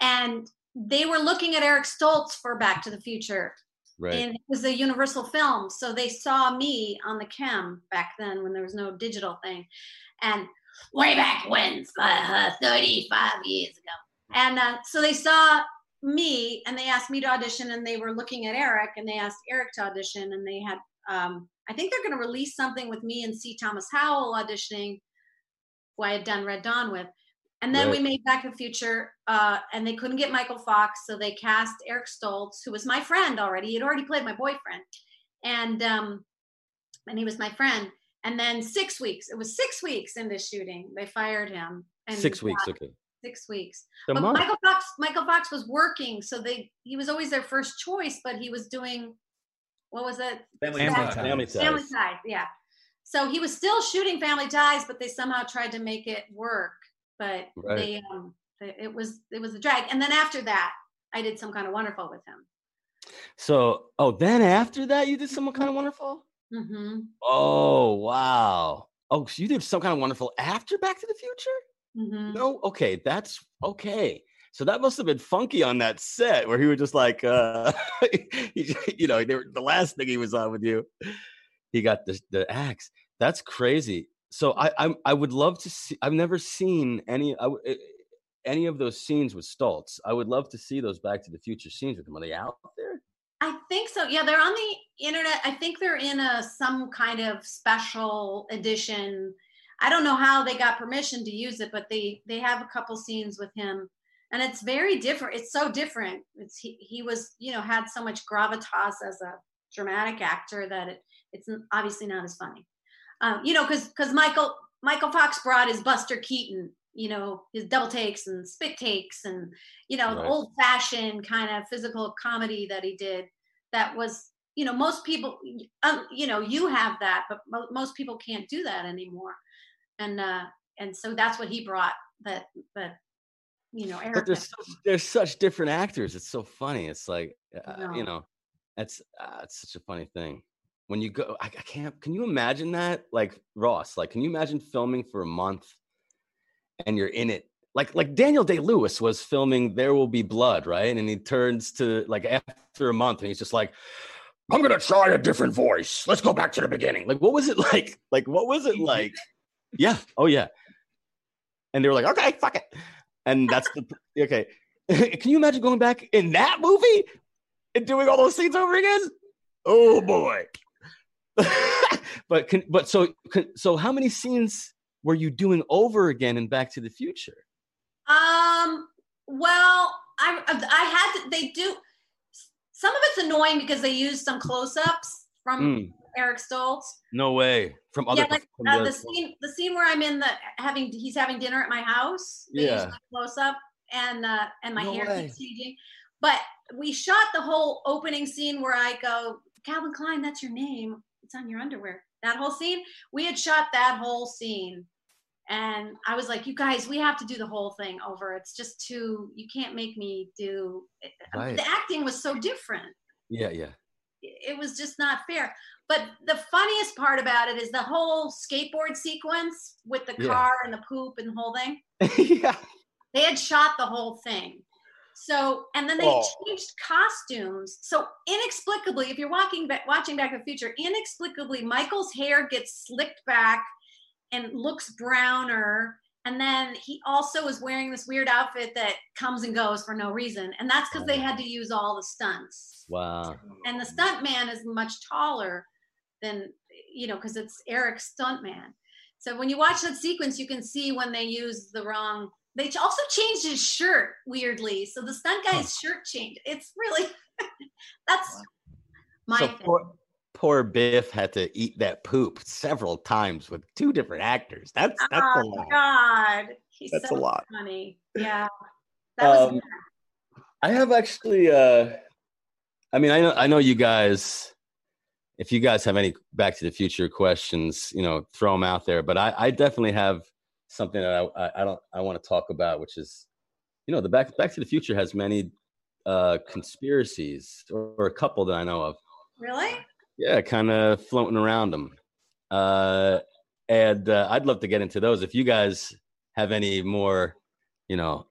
And they were looking at Eric Stoltz for Back to the Future. right. And it was a Universal film. So they saw me on the chem back then when there was no digital thing. And way back when, uh, 35 years ago. And uh, so they saw me and they asked me to audition and they were looking at Eric and they asked Eric to audition and they had, um, I think they're going to release something with me and C. Thomas Howell auditioning, who I had done Red Dawn with. And then we made Back to the Future, uh, and they couldn't get Michael Fox, so they cast Eric Stoltz, who was my friend already. He had already played my boyfriend, and um, and he was my friend. And then six weeks, it was six weeks into shooting, they fired him. And Six weeks. Okay. Six weeks. A But month. Michael Fox, Michael Fox was working, so they he was always their first choice, but he was doing what was it? Family, Family Ties. Ties. Family Family ties. Ties, yeah. So he was still shooting Family Ties, but they somehow tried to make it work. But Right. they, um, they- it was it was a drag. And then after that, I did some kind of wonderful with him. So oh, then after that you did someone kind of wonderful. Mm-hmm. Oh wow. Oh, so you did some kind of wonderful after Back to the Future? Hmm No, okay, that's okay. So that must have been funky on that set where he was just like, uh, you know, they were, the last thing he was on with you, he got the the axe. That's crazy. So I I'm, I would love to see. I've never seen any I eh, any of those scenes with Stoltz. I would love to see those Back to the Future scenes with him. Are they out there? I think so. Yeah, they're on the internet. I think they're in a some kind of special edition. I don't know how they got permission to use it, but they they have a couple scenes with him, and it's very different. It's so different. It's he he was you know had so much gravitas as a dramatic actor that it it's obviously not as funny. Um, you know, because because Michael Michael Fox brought his Buster Keaton you know his double takes and spit takes and you know right. old fashioned kind of physical comedy that he did that was you know most people um, you know you have that but mo- most people can't do that anymore and uh and so that's what he brought that but you know Eric but there's such, there's such different actors it's so funny it's like uh, you know that's uh, it's such a funny thing when you go I, I can't can you imagine that like ross like can you imagine filming for a month and you're in it. Like like Daniel Day Lewis was filming There Will Be Blood, right? And he turns to like after a month and he's just like, I'm gonna try a different voice. Let's go back to the beginning. Like, what was it like? Like, what was it like? Yeah. Oh yeah. And they were like, okay, fuck it. And that's the okay. Can you imagine going back in that movie and doing all those scenes over again? Oh boy. but can, but so can, so how many scenes were you doing over again in Back to the Future? Um. Well, I I had to, they do some of it's annoying because they use some close-ups from mm. Eric Stoltz. No way. From other yeah, like uh, the scene the scene where I'm in the having he's having dinner at my house. Yeah. close up and uh and my no hair way. keeps changing. But we shot the whole opening scene where I go, Calvin Klein, that's your name. It's on your underwear. That whole scene. We had shot that whole scene and i was like you guys we have to do the whole thing over it's just too you can't make me do right. the acting was so different yeah yeah it was just not fair. But the funniest part about it is the whole skateboard sequence with the yeah. car and the poop and the whole thing. Yeah. They had shot the whole thing. So and then they oh. changed costumes. So inexplicably if you're walking back watching back to the future inexplicably michael's hair gets slicked back and looks browner and then he also is wearing this weird outfit that comes and goes for no reason. And that's because they had to use all the stunts. Wow. And the stunt man is much taller than you know because it's eric's stunt man. So when you watch that sequence you can see when they use the wrong they also changed his shirt weirdly. So the stunt guy's shirt changed. It's really that's my so thing poor Biff had to eat that poop several times with two different actors. That's that's oh, a lot. God, He's that's so a lot. Funny, yeah. That was um, I have actually. uh I mean, I know I know you guys. If you guys have any Back to the Future questions, you know, throw them out there. But I, I definitely have something that I, I don't I want to talk about, which is, you know, the Back Back to the Future has many uh conspiracies, or, or a couple that I know of. Really? Yeah, kind of floating around them. Uh, and uh, I'd love to get into those. If you guys have any more, you know,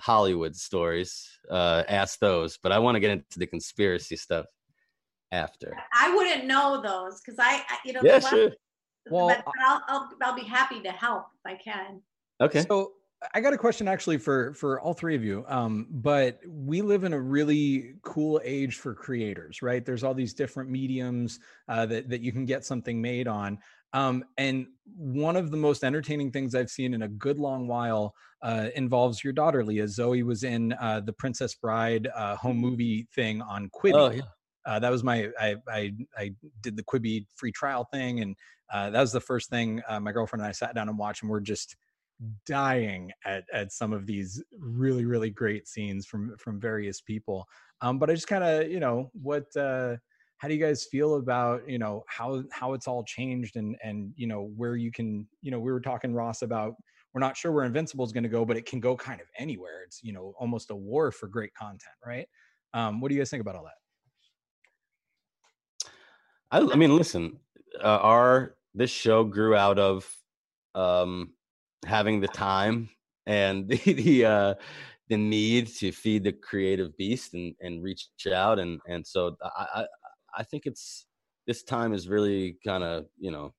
Hollywood stories, uh, ask those. But I want to get into the conspiracy stuff after. I wouldn't know those because I, you know, yeah, sure. Well, but, but I'll, I'll, I'll be happy to help if I can. Okay. So I got a question actually for for all three of you. Um, but we live in a really cool age for creators, right? There's all these different mediums uh, that that you can get something made on. Um, and one of the most entertaining things I've seen in a good long while uh, involves your daughter Lea. Zoey was in uh, the Princess Bride uh, home movie thing on Quibi. Oh yeah. Uh, that was my I, I, I did the Quibi free trial thing, and uh, that was the first thing uh, my girlfriend and I sat down and watched, and we're just dying at at some of these really really great scenes from from various people. Um but i just kind of you know what uh how do you guys feel about you know how how it's all changed and and you know where you can you know we were talking ross about we're not sure where invincible is going to go but it can go kind of anywhere. It's you know almost a war for great content right? Um what do you guys think about all that? I, I mean listen uh, our this show grew out of um having the time and the the, uh, the need to feed the creative beast and, and reach out and and so I, I I think it's this time is really kind of you know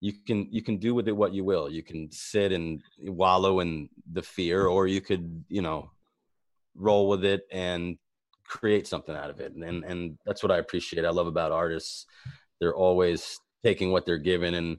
you can you can do with it what you will. You can sit and wallow in the fear or you could you know roll with it and create something out of it. And, and and that's what i appreciate i love about artists. They're always taking what they're given and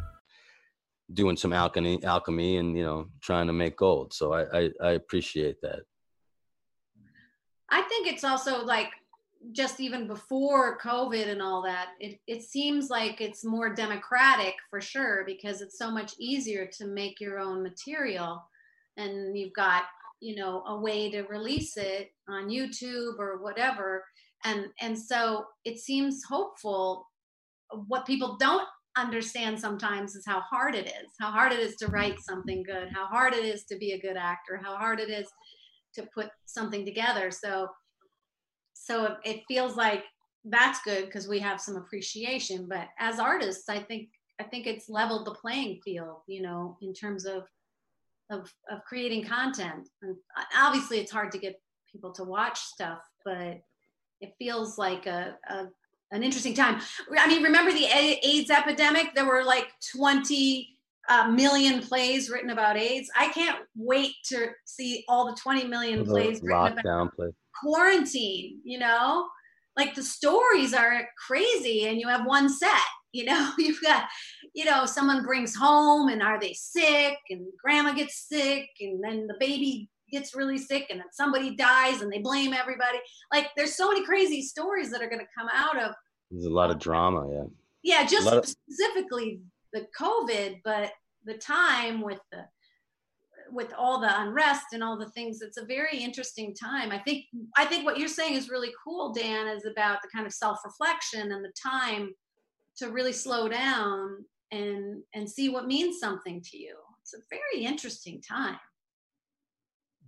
Doing some alchemy alchemy and you know trying to make gold so i i, I appreciate that I think it's also like just even before COVID and all that, it, it seems like it's more democratic for sure because it's so much easier to make your own material and you've got, you know, a way to release it on YouTube or whatever. And and so it seems hopeful. What people don't understand sometimes is how hard it is, how hard it is to write something good, how hard it is to be a good actor, how hard it is to put something together. So so it, feels like that's good because we have some appreciation. But as artists, I think I think it's leveled the playing field, you know, in terms of of of creating content. And obviously, it's hard to get people to watch stuff, but it feels like a, a an interesting time. I mean, remember the AIDS epidemic? There were like 20 uh, million plays written about AIDS. I can't wait to see all the 20 million plays written about play quarantine, you know? Like the stories are crazy and you have one set, you know? You've got, you know, someone brings home and are they sick and grandma gets sick and then the baby gets really sick and then somebody dies and they blame everybody. Like there's so many crazy stories that are going to come out of there's a lot of drama yeah. Yeah, just of- specifically the COVID, but the time with the with all the unrest and all the things it's a very interesting time. I think i think what you're saying is really cool dan is about the kind of self-reflection and the time to really slow down and and see what means something to you. It's a very interesting time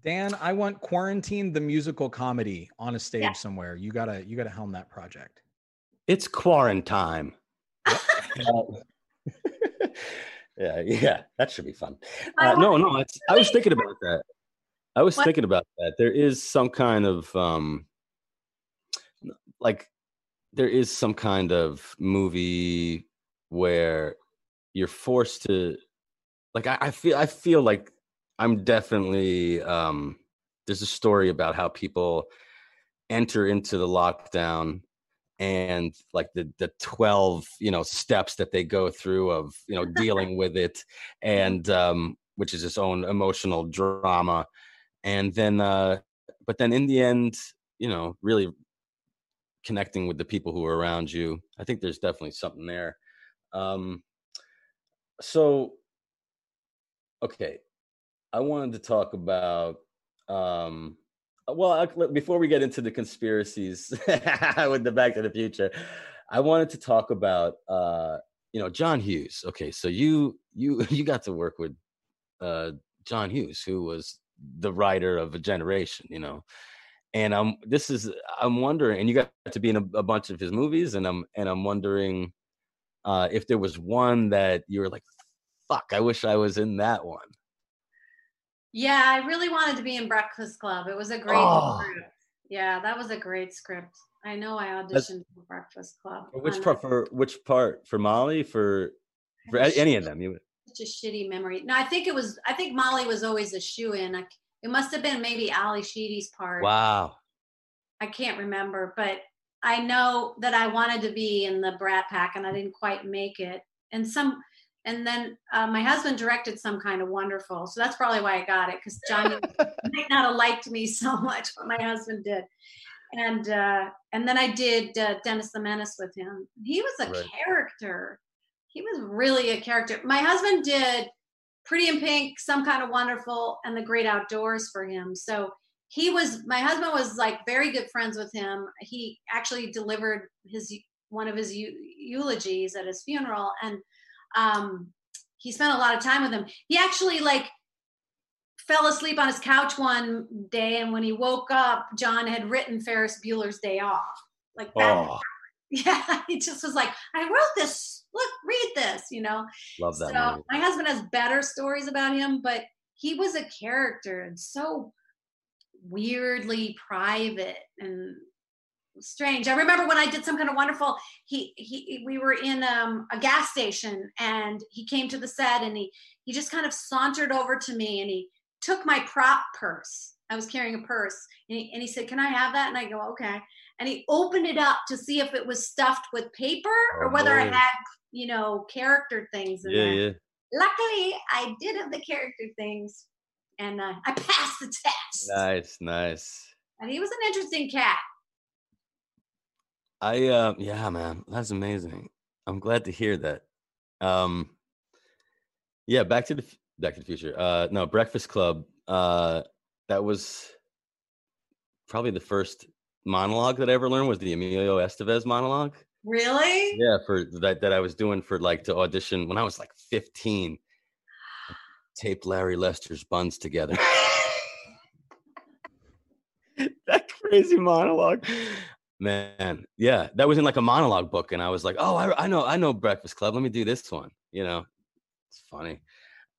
Dan, I want Quarantine the musical comedy on a stage Yeah. somewhere. You gotta you gotta helm that project. it's quarantine yeah yeah that should be fun uh, no no it's, i was thinking about that i was What? thinking about that there is some kind of um like there is some kind of movie where you're forced to like I, I feel i feel like i'm definitely um there's a story about how people enter into the lockdown and like the the 12 you know steps that they go through of you know dealing with it and um which is its own emotional drama. And then uh but then in the end you know really connecting with the people who are around you i think there's definitely something there. Um so okay i wanted to talk about um well before we get into the conspiracies with the back to the future i wanted to talk about uh you know john hughes. Okay so you you you got to work with uh john hughes who was the writer of a generation you know? And i'm this is i'm wondering and you got to be in a, a bunch of his movies and i'm and i'm wondering uh if there was one that you were like fuck i wish i was in that one yeah i really wanted to be in breakfast club it was a great Oh. script yeah that was a great script i know i auditioned for breakfast club For which um, part for which part for molly for for have a- any of them you such a shitty memory. No, I think it was. I think Molly was always a shoe in. Like, it must have been maybe Ally Sheedy's part. wow I can't remember, but I know that I wanted to be in the Brat Pack, and I didn't quite make it. And some, and then uh, my husband directed some kind of wonderful, so that's probably why I got it because Johnny might not have liked me so much, but my husband did. And uh, and then I did uh, Dennis the Menace with him. He was a Right. character. He was really a character. My husband did Pretty in Pink, Some Kind of Wonderful, and The Great Outdoors for him. So he was my husband was like very good friends with him. He actually delivered his one of his eulogies at his funeral, and um, he spent a lot of time with him. He actually like fell asleep on his couch one day, and when he woke up, John had written Ferris Bueller's Day Off. Like that. Oh, Yeah, he just was like, I wrote this. Look, read this. You know. love that so movie. my husband has better stories about him, but he was a character and so weirdly private and strange. I remember when I did some kind of wonderful. He he we were in um, a gas station and he came to the set and he he just kind of sauntered over to me and he took my prop purse. I was carrying a purse and he, and he said, "Can I have that?" And I go, "Okay." And he opened it up to see if it was stuffed with paper or Oh, whether I had you know character things in Yeah, there. yeah. Luckily, I did have the character things, and uh, I passed the test. Nice, nice. And he was an interesting cat. I uh yeah, man, that's amazing. I'm glad to hear that. Um yeah, back to the back to the future. Uh no, Breakfast Club. Uh that was probably the first monologue that I ever learned was the Emilio Estevez monologue. Really? Yeah, for that that I was doing for like to audition when I was like 15. I taped Larry Lester's buns together. that crazy monologue. Man, yeah, that was in like a monologue book, and I was like, "Oh, I, I know, I know Breakfast Club. Let me do this one." You know, it's funny.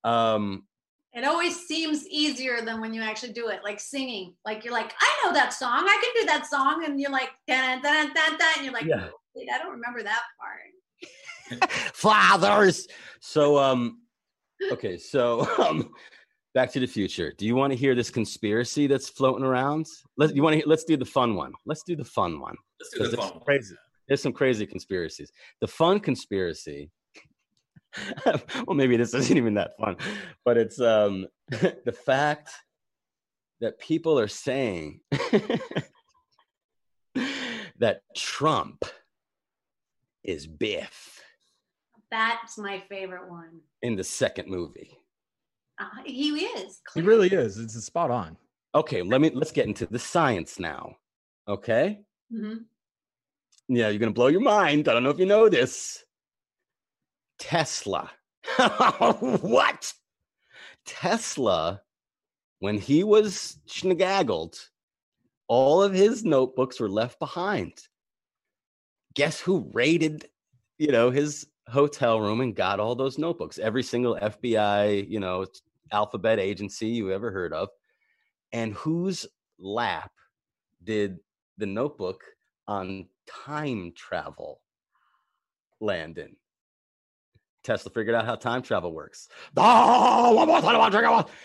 Um, It always seems easier than when you actually do it, like singing. Like you're like, I know that song. I can do that song, and you're like, dun dun dun dun, and you're like, Yeah. wait, I don't remember that part. fathers. So, um, okay, so um, Back to the Future. Do you want to hear this conspiracy that's floating around? Let you want to? Let's do the fun one. Let's do the fun one. Let's do the 'Cause there's fun some one. Crazy. There's some crazy conspiracies. The fun conspiracy. well, maybe this isn't even that fun, but it's um the fact that people are saying that Trump is Biff That's my favorite one. in the second movie. Uh, he is. He really is. It's spot on. Okay, let me let's get into the science now. Okay? Mhm. Yeah, you're gonna blow your mind. I don't know if you know this. Tesla. what? Tesla, when he was schnagaggled, all of his notebooks were left behind. Guess who raided, you know, his hotel room and got all those notebooks? Every single FBI, you know, alphabet agency you ever heard of. And whose lap did the notebook on time travel land in? Tesla figured out how time travel works.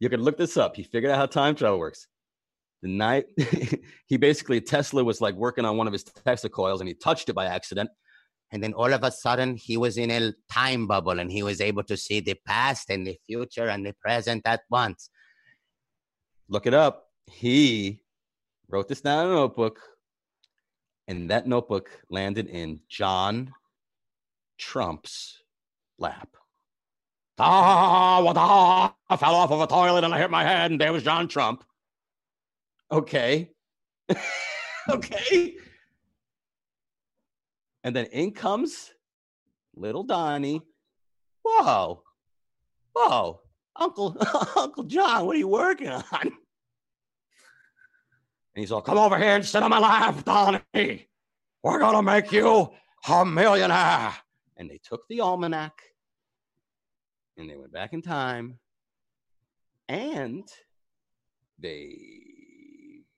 You can look this up. He figured out how time travel works. The night he basically Tesla was like working on one of his Tesla coils and he touched it by accident. And then all of a sudden, he was in a time bubble and he was able to see the past and the future and the present at once. Look it up. He wrote this down in a notebook, and that notebook landed in John Trump's lap. Ah, what ah, I fell off of a toilet and I hit my head, and there was John Trump. Okay. okay. And then in comes little Donnie. Whoa. Whoa. Uncle Uncle John, what are you working on? And he's all, come over here and sit on my lap, Donnie. We're gonna make you a millionaire. And they took the almanac and they went back in time and they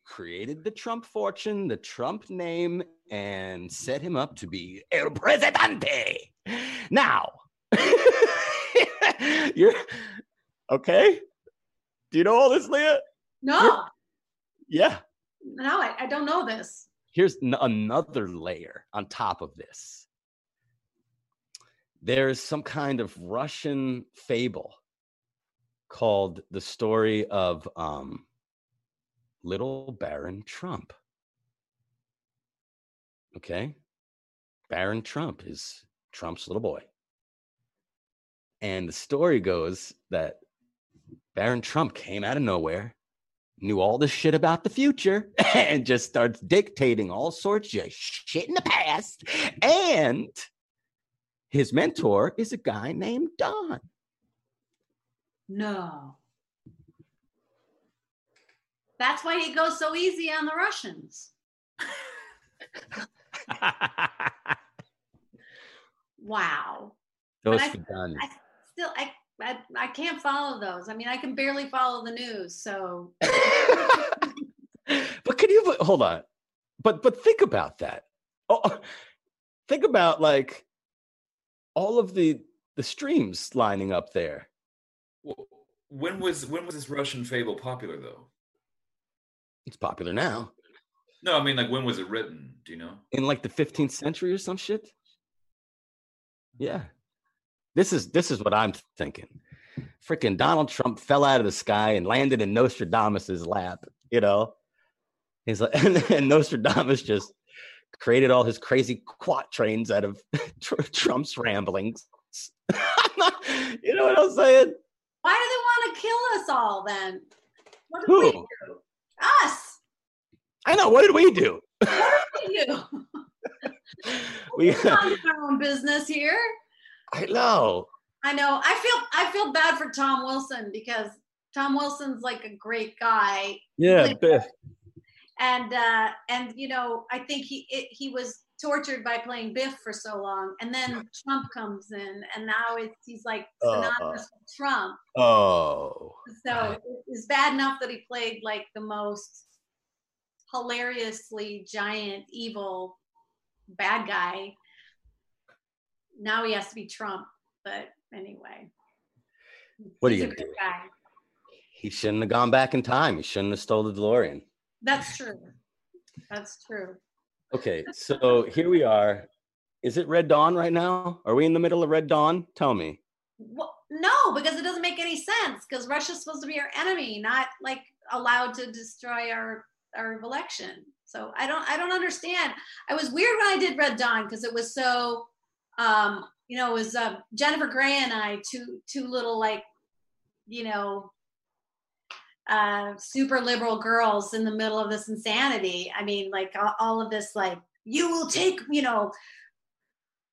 created the Trump fortune, the Trump name, and set him up to be El Presidente. Now, you're okay. Do you know all this, Lea? No, Yeah. no, I, I don't know this. Here's n- another layer on top of this. There's some kind of Russian fable called the story of um, Little Baron Trump. Okay. Baron Trump is Trump's little boy. And the story goes that Baron Trump came out of nowhere, knew all this shit about the future, and just starts dictating all sorts of shit in the past. And his mentor is a guy named Don. No. That's why he goes so easy on the Russians. wow. Those I- done. I still I, I I can't follow those. I mean, I can barely follow the news. So but can you hold on? But but think about that. Oh, oh, think about like all of the the streams lining up there. When was when was this Russian fable popular though? It's popular now. No, I mean like when was it written? Do you know? in like the 15th century or some shit. Yeah. This is this is what I'm thinking. Freaking Donald Trump fell out of the sky and landed in Nostradamus's lap, you know. He's like and, and Nostradamus just created all his crazy quatrains out of Tr- Trump's ramblings. you know what I'm saying? why do they want to kill us all then? What did Who? we do? Us. I know. What did we do? What did we do? We We're our own business here. I know. I know. I feel I feel bad for Tom Wilson because Tom Wilson's like a great guy. Yeah, Like, and uh and you know i think he it, he was tortured by playing biff for so long and then trump comes in and now it's he's like Uh, synonymous with trump Oh. so it's bad enough that he played like the most hilariously giant evil bad guy now he has to be trump but anyway What are you gonna do? guy He shouldn't have gone back in time. He shouldn't have stole the DeLorean. that's true that's true Okay, so here we are. Is it Red Dawn right now? Are we in the middle of Red Dawn? Tell me. Well, no, because it doesn't make any sense. Because Russia's supposed to be our enemy, not like allowed to destroy our our election. So I don't I don't understand. I was weird when I did Red Dawn because it was so, um, you know, it was uh, Jennifer Grey and I two two little like, you know, uh, super liberal girls in the middle of this insanity. I mean, like all, of this like you will take you know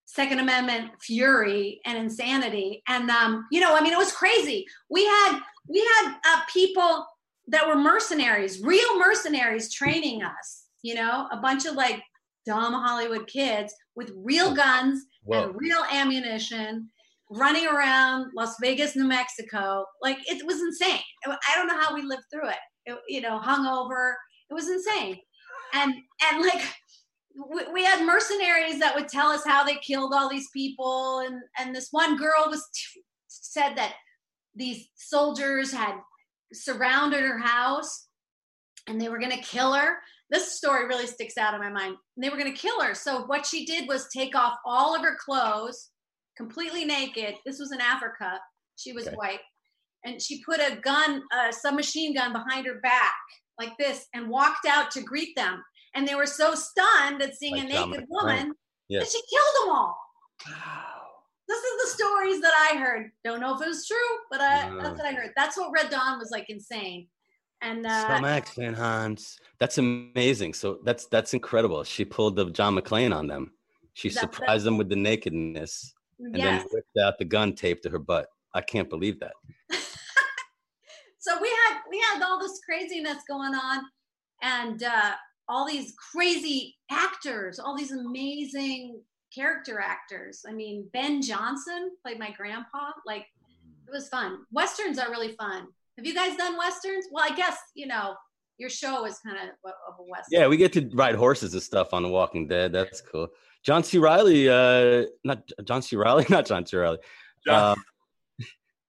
Second Amendment fury and insanity. And um, you know, I mean, it was crazy. We had we had uh, people that were mercenaries, real mercenaries, training us. You know, a bunch of like dumb Hollywood kids with real guns Whoa. and real ammunition, running around Las Vegas, New Mexico. Like it was insane. I don't know how we lived through it. it you know, hungover. It was insane. And and like we, we had mercenaries that would tell us how they killed all these people and and this one girl was t- said that these soldiers had surrounded her house and they were going to kill her this story really sticks out in my mind they were going to kill her so what she did was take off all of her clothes completely naked this was in africa she was Okay. white and she put a gun a submachine gun behind her back like this and walked out to greet them and they were so stunned at seeing Like a naked Dominic woman Frank. that she killed them all. This is the stories that I heard. Don't know if it was true, but I, No. that's what I heard. That's what Red Dawn was like insane. And uh, Some accent, Hans. That's amazing. So that's that's incredible. She pulled the John McClane on them. She surprised them with the nakedness and yes. then whipped out the gun tape to her butt. I can't believe that. so we had we had all this craziness going on, and uh, all these crazy actors, all these amazing character actors. I mean, Ben Johnson played my grandpa. Like it was fun. Westerns are really fun. Have you guys done westerns? Well, I guess you know your show is kind of of a western. Yeah, we get to ride horses and stuff on The Walking Dead. That's cool. John C. Reilly, uh, not John C. Reilly, not John C. Reilly. John- Um,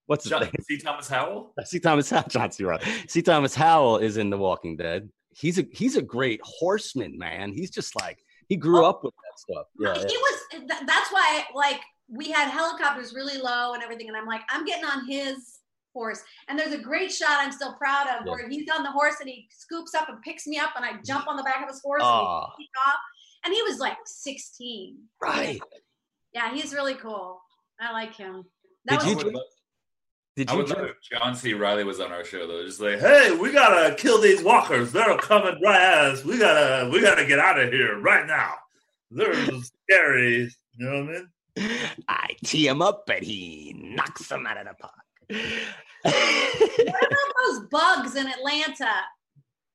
what's his John, name? C. Thomas Howell. C. Thomas Howell. John C. Reilly. C. Thomas Howell is in The Walking Dead. He's a he's a great horseman, man. He's just like he grew Oh. up with that stuff. Yeah, he yeah. was that's why like we had helicopters really low and everything and i'm like i'm getting on his horse and there's a great shot i'm still proud of Yeah. where he's on the horse and he scoops up and picks me up and i jump on the back of his horse Aw. and we take off and he was like 16 right. yeah he's really cool i like him that Did was you I would, love, Did I you would love if John C. Reilly was on our show though. Just like, Hey, we gotta kill these walkers. They're coming right at us. We gotta, we gotta get out of here right now. They're scary. You know what I mean? I tee him up and he knocks him out of the park. what about those bugs in atlanta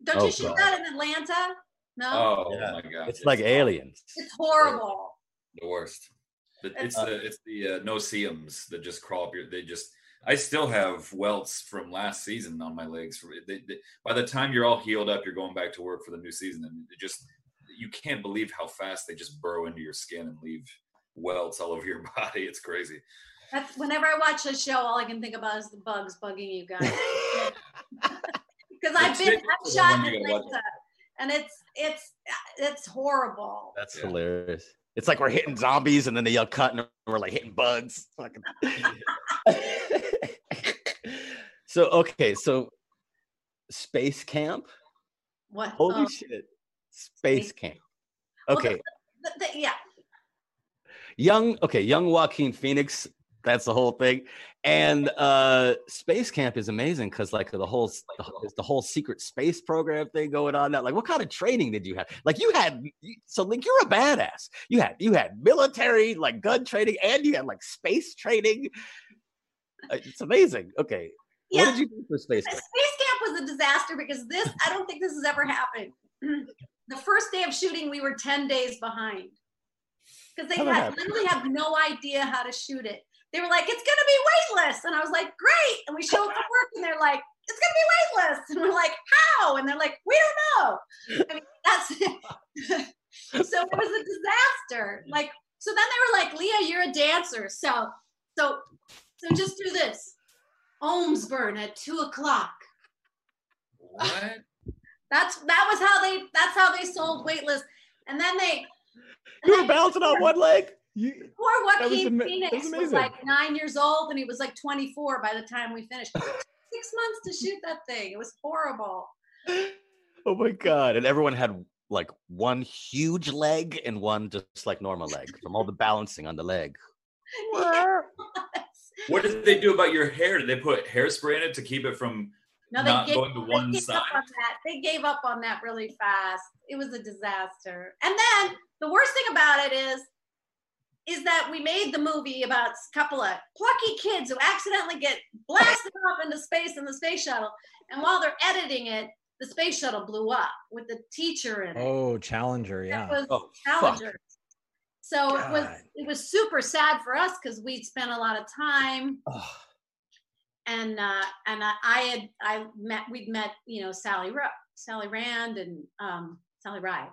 Don't Oh, you shoot God. that in Atlanta? No, Oh Yeah. my god, It's like aliens. it's horrible. the worst. But It's- it's the it's the uh, no-see-ums that just crawl up your. They just. I still have welts from last season on my legs. They, they, by the time you're all healed up, you're going back to work for the new season, and it just you can't believe how fast they just burrow into your skin and leave welts all over your body. It's crazy. That's whenever I watch a show, all I can think about is the bugs bugging you guys. Because I've been I've shot in you gotta watch. Atlanta, and it's it's it's horrible. That's Yeah. hilarious. It's like we're hitting zombies and then they yell cut and we're like hitting bugs. So okay, so space camp. What? Holy oh, shit. Space Space- camp. Well, Okay. th- th- yeah, young okay young joaquin phoenix that's the whole thing. And uh space camp is amazing because like the whole the, whole- the whole secret space program thing going on now. Like what kind of training did you have? Like you had so like you're a badass. You had you had military like gun training and you had like space training. Uh, it's amazing. Okay. Yeah. what did you do for space Camp? Space camp? Camp was a disaster because this I don't think this has ever happened. the first day of shooting, we were ten days behind. Because they had, literally have no idea how to shoot it. They were like, "It's gonna be weightless," and I was like, "Great!" And we show up to work, and they're like, "It's gonna be weightless," and we're like, "How?" And they're like, "We don't know." I mean, that's so it was a disaster. Like, so then they were like, "Lea, you're a dancer, so so so just do this." Ohms burn at two o'clock. What? That's that was how they that's how they sold weightless. And then they you were bouncing on one leg You, poor That was ama- Phoenix was was, like nine years old and he was like 24 by the time we finished. Six months to shoot that thing. It was horrible. oh my god and everyone had like one huge leg and one just like normal leg from all the balancing on the leg Yes. What did they do about your hair? Did they put hairspray in it to keep it from No, they not gave, going to one gave side? on that. They gave up on that really fast. It was a disaster. And then the worst thing about it is, is that we made the movie about a couple of plucky kids who accidentally get blasted off into space in the space shuttle. And while they're editing it, the space shuttle blew up with the teacher in it. oh, Challenger, That yeah. was Oh, fuck. Challenger. So it was it was super sad for us because we'd spent a lot of time Oh, and uh, and I, I had I met we'd met you know Sally Ro- Sally Rand and um, Sally Ride,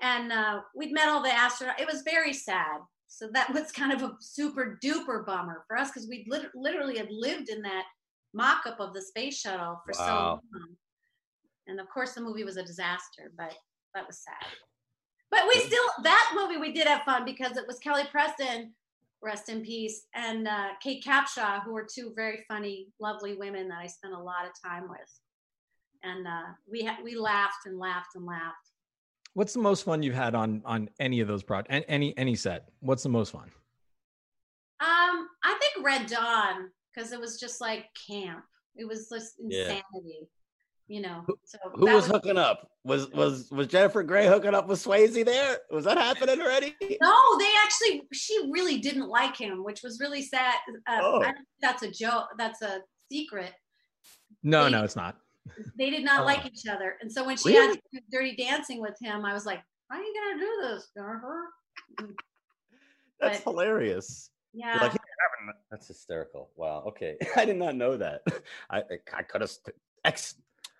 and uh, we'd met all the astronauts. It was very sad. So that was kind of a super duper bummer for us because we lit- literally had lived in that mock-up of the space shuttle for so long. And of course, the movie was a disaster, but that was sad. But we still that movie we did have fun because it was Kelly Preston, rest in peace, and uh, Kate Capshaw, who were two very funny, lovely women that I spent a lot of time with, and uh, we ha- we laughed and laughed and laughed. What's the most fun you've had on on any of those projects? And any any set? What's the most fun? Um, I think Red Dawn because it was just like camp. It was just Yeah. insanity, you know. So who that was hooking up was was was jennifer Grey hooking up with swayze there was that happening already No, they actually. She really didn't like him, which was really sad. Uh, Oh. I that's a joke. That's a secret. No, They- no, it's not. They did not Oh. like each other, and so when she Really? had to do Dirty Dancing with him, I was like, "How are you gonna do this, Jennifer?" that's But- hilarious Yeah. Like, "Here, that's hysterical wow okay i did not know that i i, I could have ex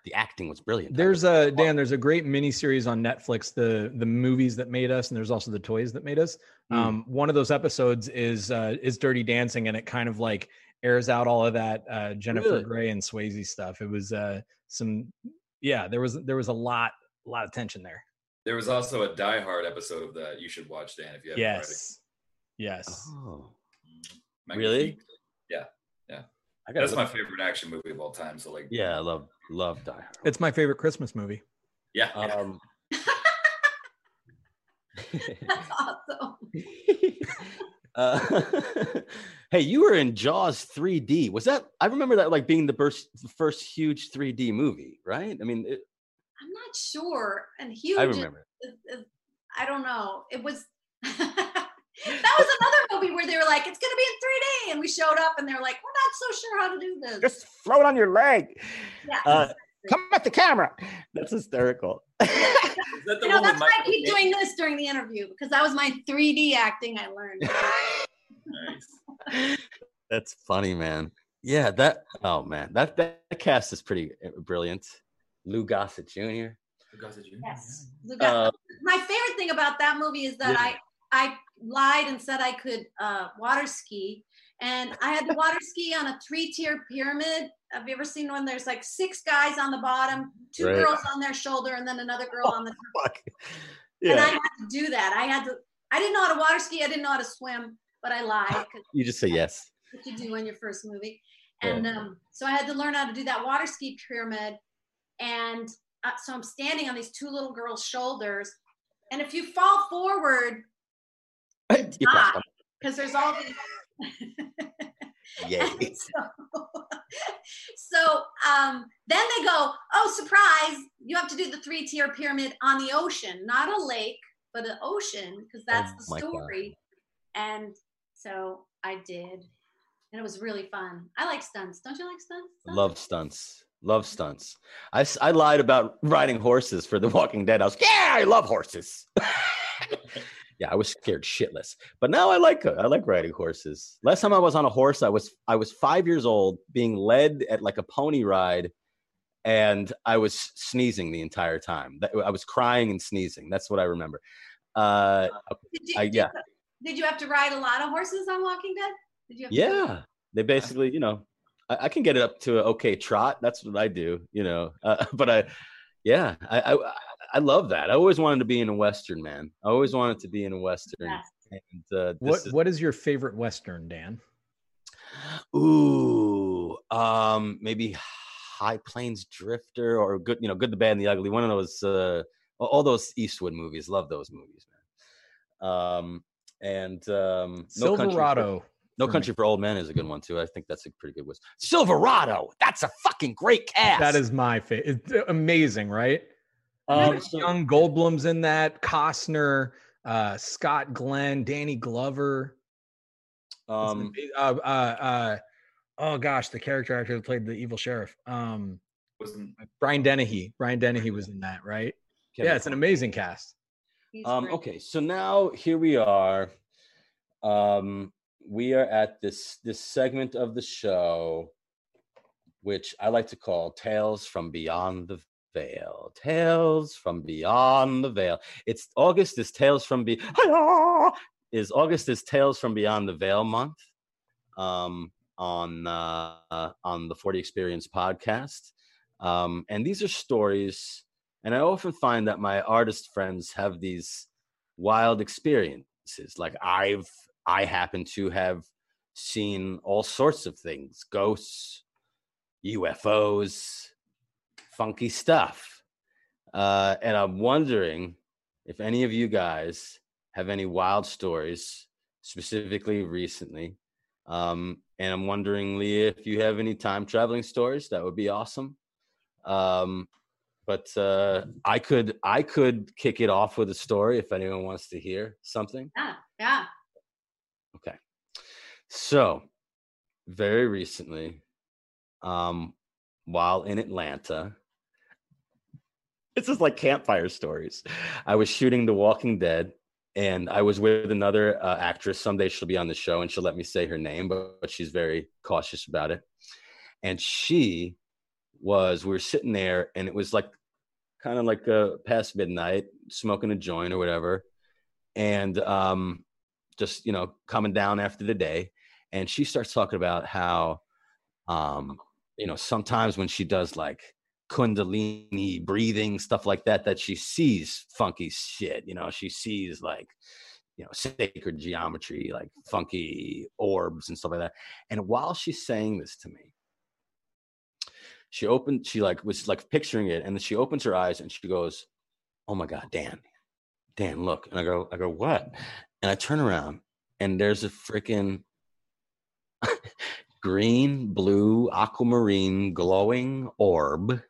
the acting was brilliant There's a Dan. There's a great mini series on Netflix. The the movies that made us, and there's also the toys that made us. Mm. Um, one of those episodes is uh, is Dirty Dancing, and it kind of like airs out all of that uh, Jennifer Really? Grey and Swayze stuff. It was uh, some, yeah. There was there was a lot a lot of tension there. There was also a Die Hard episode of that you should watch, Dan, if you haven't Yes, yes. oh already. Really? Yeah, yeah. i got That's my favorite action movie of all time. So like, yeah i love love die Hard. It's my favorite Christmas movie. yeah, yeah. um That's awesome. uh, hey, you were in Jaws 3D. Was that? I remember that like being the first, the first huge 3D movie, right? I mean, it, I'm not sure. And huge. I remember. is- is- I don't know. It was. that was another movie where they were like, "It's gonna be in 3D," and we showed up, and they're like, "We're not so sure how to do this." Just throw it on your leg. yeah. Uh, Come at the camera. That's hysterical. That the You know, that's why I keep doing this during the interview because that was my 3D acting I learned. Nice. That's funny, man. Yeah, that. Oh man, that that cast is pretty uh, brilliant. Lou Gossett Jr. Who got the Junior? Yes. Uh, my favorite thing about that movie is that Yeah. I I lied and said I could uh, water ski, and I had to water ski on a three tier pyramid. Have you ever seen one? There's like six guys on the bottom, two Right. girls on their shoulder, and then another girl on the top. Fuck. And I had to do that. I had to. I didn't know how to water ski. I didn't know how to swim, but I lied you just say yes. what you do in your first movie. Yeah. And um, so I had to learn how to do that water ski pyramid. And uh, so I'm standing on these two little girls' shoulders. And if you fall forward, You crossed them. because there's all these. Yay. so, so um, then they go, oh, surprise, you have to do the three tier pyramid on the ocean, not a lake, but an ocean, because that's Oh the God. story. And so I did. And it was really fun. I like stunts. Don't you like stunts? Love stunts. Love stunts. I, I lied about riding horses for The Walking Dead. I was, yeah, I love horses. yeah, I was scared shitless. But now I like I like riding horses. Last time I was on a horse, I was I was five years old, being led at like a pony ride, and I was sneezing the entire time. I was crying and sneezing. That's what I remember. Uh, I, yeah, did you have to ride a lot of horses on Walking Dead? Did you have yeah. that? They basically, you know, I, I can get it up to an okay trot. That's what I do, you know. Uh, but I, yeah, I, I I love that. I always wanted to be in a western, man. I always wanted to be in a western. Yes. And uh, What, what is your favorite western, Dan? ooh, um, maybe High Plains Drifter or good, you know, Good, the Bad, and the Ugly. One of those, uh, all- all those Eastwood movies. Love those movies, man. Um, and um, No Country for- Silverado. No. Country for Old Men is a good one too. I think that's a pretty good one. Silverado, that's a fucking great cast. That is my favorite. Amazing, right? um, so- Young Goldblum's in that. Costner, uh, Scott Glenn, Danny Glover. Um, uh, uh, uh, oh gosh, the character actor who played the evil sheriff. Um, Wasn't Brian Dennehy. Brian Dennehy was in that, right? Yeah, it's an amazing cast. Um, okay, so now here we are. Um, we are at this this segment of the show, which I like to call "Tales from Beyond the Veil." Tales from Beyond the Veil. It's August is Tales from Be is August is Tales from Beyond the Veil month. Um, on uh, on the Forty Experience podcast, um, and these are stories and I often find that my artist friends have these wild experiences. Like I've, I happen to have seen all sorts of things ghosts, UFOs, funky stuff. Uh, and I'm wondering if any of you guys have any wild stories, specifically recently. Um, and I'm wondering, Lea, if you have any time traveling stories, that would be awesome. Um, but uh, I could I could kick it off with a story if anyone wants to hear something. Yeah, yeah. Okay, so very recently, um, while in Atlanta, this is like campfire stories. I was shooting The Walking Dead, and I was with another uh, actress. Someday she'll be on the show, and she'll let me say her name, but, but she's very cautious about it. And she was we were sitting there and it was like kind of like uh, past midnight smoking a joint or whatever and um just you know coming down after the day and she starts talking about how um you know sometimes when she does like kundalini breathing stuff like that that she sees funky shit you know she sees like you know sacred geometry like funky orbs and stuff like that and while she's saying this to me she opened she like was like picturing it and then she opens her eyes and she goes oh my god dan dan look. And i go i go what? And i turn around and there's a freaking green blue aquamarine glowing orb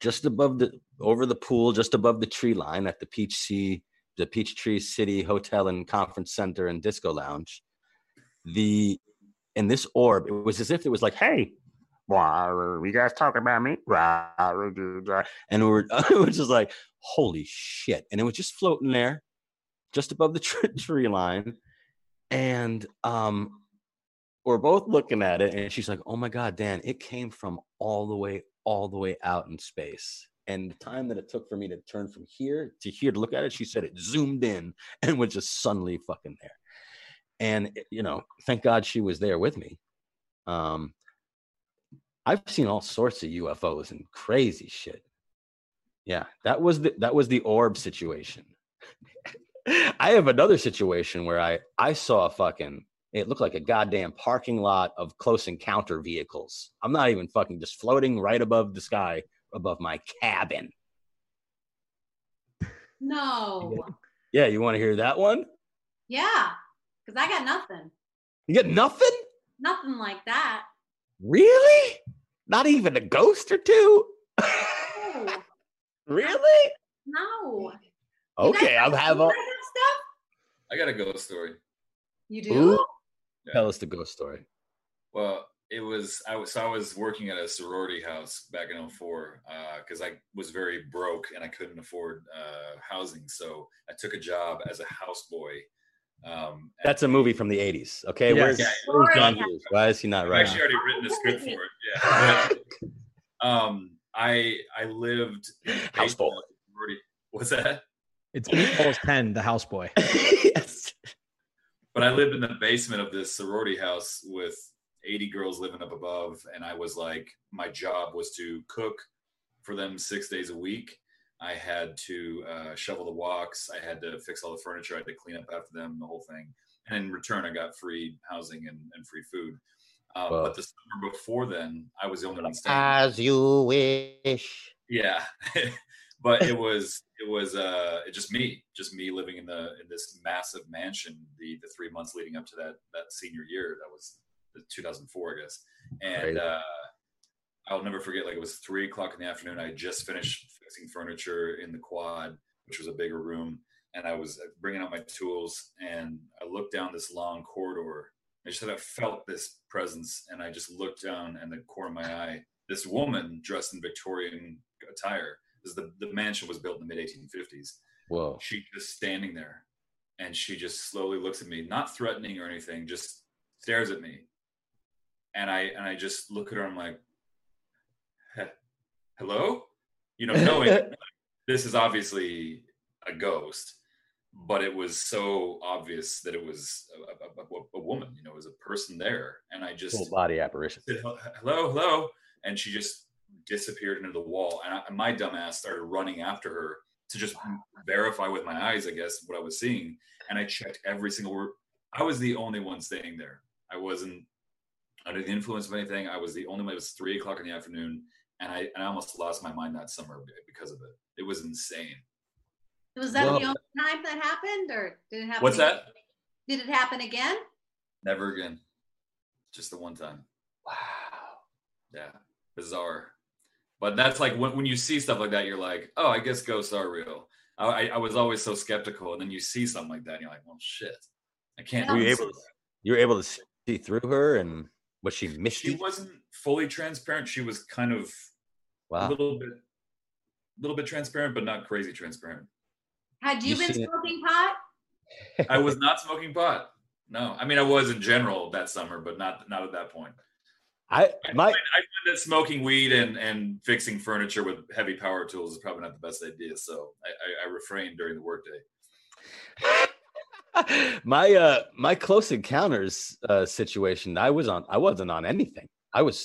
just above the over the pool just above the tree line at the peach sea the peachtree city hotel and conference center and disco lounge. The and this orb it was as if it was like hey "Why, you guys talking about me?" And we were, we were just like, holy shit. And it was just floating there, just above the tree line. And um, we're both looking at it. And she's like, oh my God, Dan, it came from all the way, all the way out in space. And the time that it took for me to turn from here to here to look at it, she said it zoomed in and was just suddenly fucking there. And, you know, thank God she was there with me. Um, I've seen all sorts of UFOs and crazy shit. Yeah, that was the that was the orb situation. I have another situation where I I saw a fucking it looked like a goddamn parking lot of close encounter vehicles. I'm not even fucking just floating right above the sky above my cabin. No. Yeah, you want to hear that one? Yeah. Because I got nothing. You get nothing? Nothing like that. Really? Not even a ghost or two? No. Really? No. Okay, I'm You having. have stuff? I got a ghost story. You do? Ooh. Tell us the ghost story. Well, it was I was so I was working at a sorority house back in 04 because I was very broke and I couldn't afford uh, housing. So I took a job as a houseboy. Um, That's a movie from the 80s. Okay, Yes. where's, Yeah. where's John Hughes? Why is he not I've right? actually already written a script for it. Yeah. Um, I I lived in Houseboy. of the sorority- What's that? It's Meatballs 10, the houseboy. yes. But I lived in the basement of this sorority house with 80 girls living up above, and I was like, my job was to cook for them six days a week. I had to uh, shovel the walks. I had to fix all the furniture. I had to clean up after them, the whole thing. And in return, I got free housing and, and free food. Um, Wow. But the summer before then, I was the only one staying. As you wish. Yeah, but it was it was uh just me, just me living in the in this massive mansion. The the three months leading up to that that senior year, that was the 2004, I guess. And Crazy. uh, I'll never forget. Like it was three o'clock in the afternoon. I just finished fixing furniture in the quad, which was a bigger room, and I was bringing out my tools. And I looked down this long corridor. I just had I felt this presence, and I just looked down and the corner of my eye. This woman dressed in Victorian attire. Because the, the mansion was built in the mid 1850s. Whoa. She just standing there, and she just slowly looks at me, not threatening or anything, just stares at me. And I and I just look at her. I'm like, "Hello," you know, knowing this is obviously a ghost, but it was so obvious that it was a, a, a, woman. You know, it was a person there, and I just Full body apparition. said, hello, hello, and she just disappeared into the wall. And I, my dumbass started running after her to just verify with my eyes, I guess, what I was seeing. And I checked every single word. I was the only one staying there. I wasn't under the influence of anything. I was the only one. It was three o'clock in the afternoon, and I and I almost lost my mind that summer because of it. It was insane. Was that Whoa. the only time that happened, or did it happen? What's again? that? Did it happen again? Never again. Just the one time. Wow. Yeah, bizarre. But that's like when, when you see stuff like that, you're like, oh, I guess ghosts are real. I, I, I was always so skeptical, and then you see something like that, and you're like, well, shit, I can't. Were you unsee able? that. You were able to see through her, and was she She misty? wasn't fully transparent. She was kind of a little bit, little bit transparent, but not crazy transparent. Had you, You been seen it- smoking pot? I was not smoking pot. No, I mean I was in general that summer, but not not at that point. I I find, I find that smoking weed and, and fixing furniture with heavy power tools is probably not the best idea. So I, I, I refrain during the workday. my uh my close encounters uh situation i was on i wasn't on anything. I was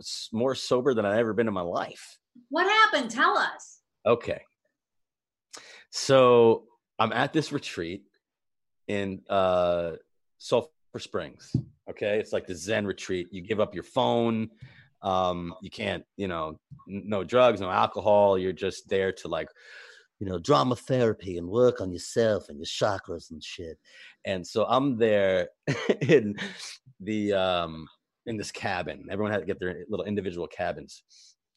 s- more sober than i've ever been in my life. What happened? Tell us. okay. So i'm at this retreat in uh sulphur springs okay? It's like the zen retreat. You give up your phone um you can't you know n- no drugs no alcohol. You're just there to like you know, drama therapy and work on yourself and your chakras and shit. And so I'm there in the um in this cabin. Everyone had to get their little individual cabins.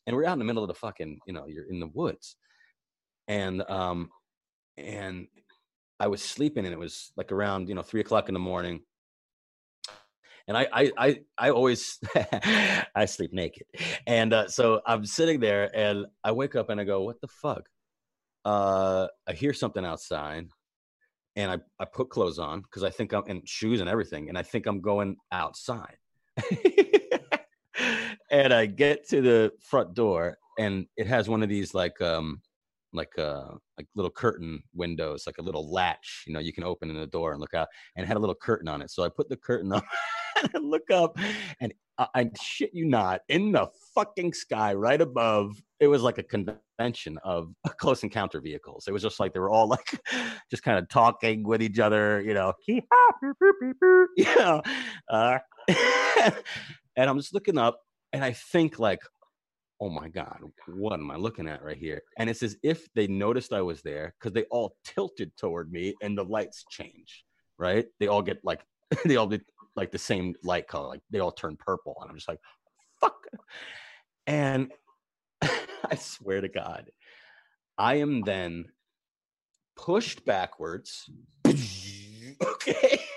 And we're out in the middle of the fucking, you know, you're in the woods. And um and I was sleeping and it was like around, you know, three o'clock in the morning. and I I I, I always I sleep naked, and uh, so I'm sitting there, and I wake up and I go, "What the fuck?" Uh, I hear something outside, and I I put clothes on because I think I'm in shoes and everything, and I think I'm going outside. and I get to the front door, and it has one of these like um like uh like little curtain windows, like a little latch, you know, you can open in the door and look out, and had a little curtain on it. So I put the curtain on look up, and I, I shit you not, in the fucking sky right above, it was like a convention of close encounter vehicles. It was just like they were all like just kind of talking with each other, you know, know, uh, and I'm just looking up, and I think like, oh my god, what am I looking at right here? And it's as if they noticed I was there because they all tilted toward me, and the lights change. Right? They all get like they all get like the same light color, like they all turn purple, and I'm just like, fuck. And I swear to God, I am then pushed backwards. okay.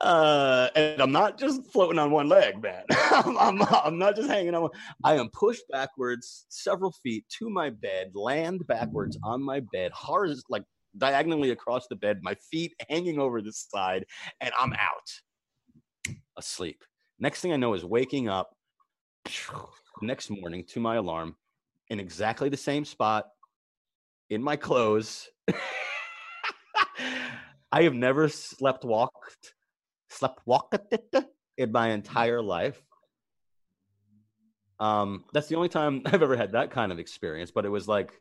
Uh, and I'm not just floating on one leg, man. I'm, I'm, I'm not just hanging on. one- I am pushed backwards several feet to my bed, land backwards on my bed, hard like diagonally across the bed, my feet hanging over the side, and I'm out asleep. Next thing I know is waking up next morning to my alarm in exactly the same spot in my clothes. I have never slept walked slept walked in my entire life. Um, that's the only time I've ever had that kind of experience, but it was like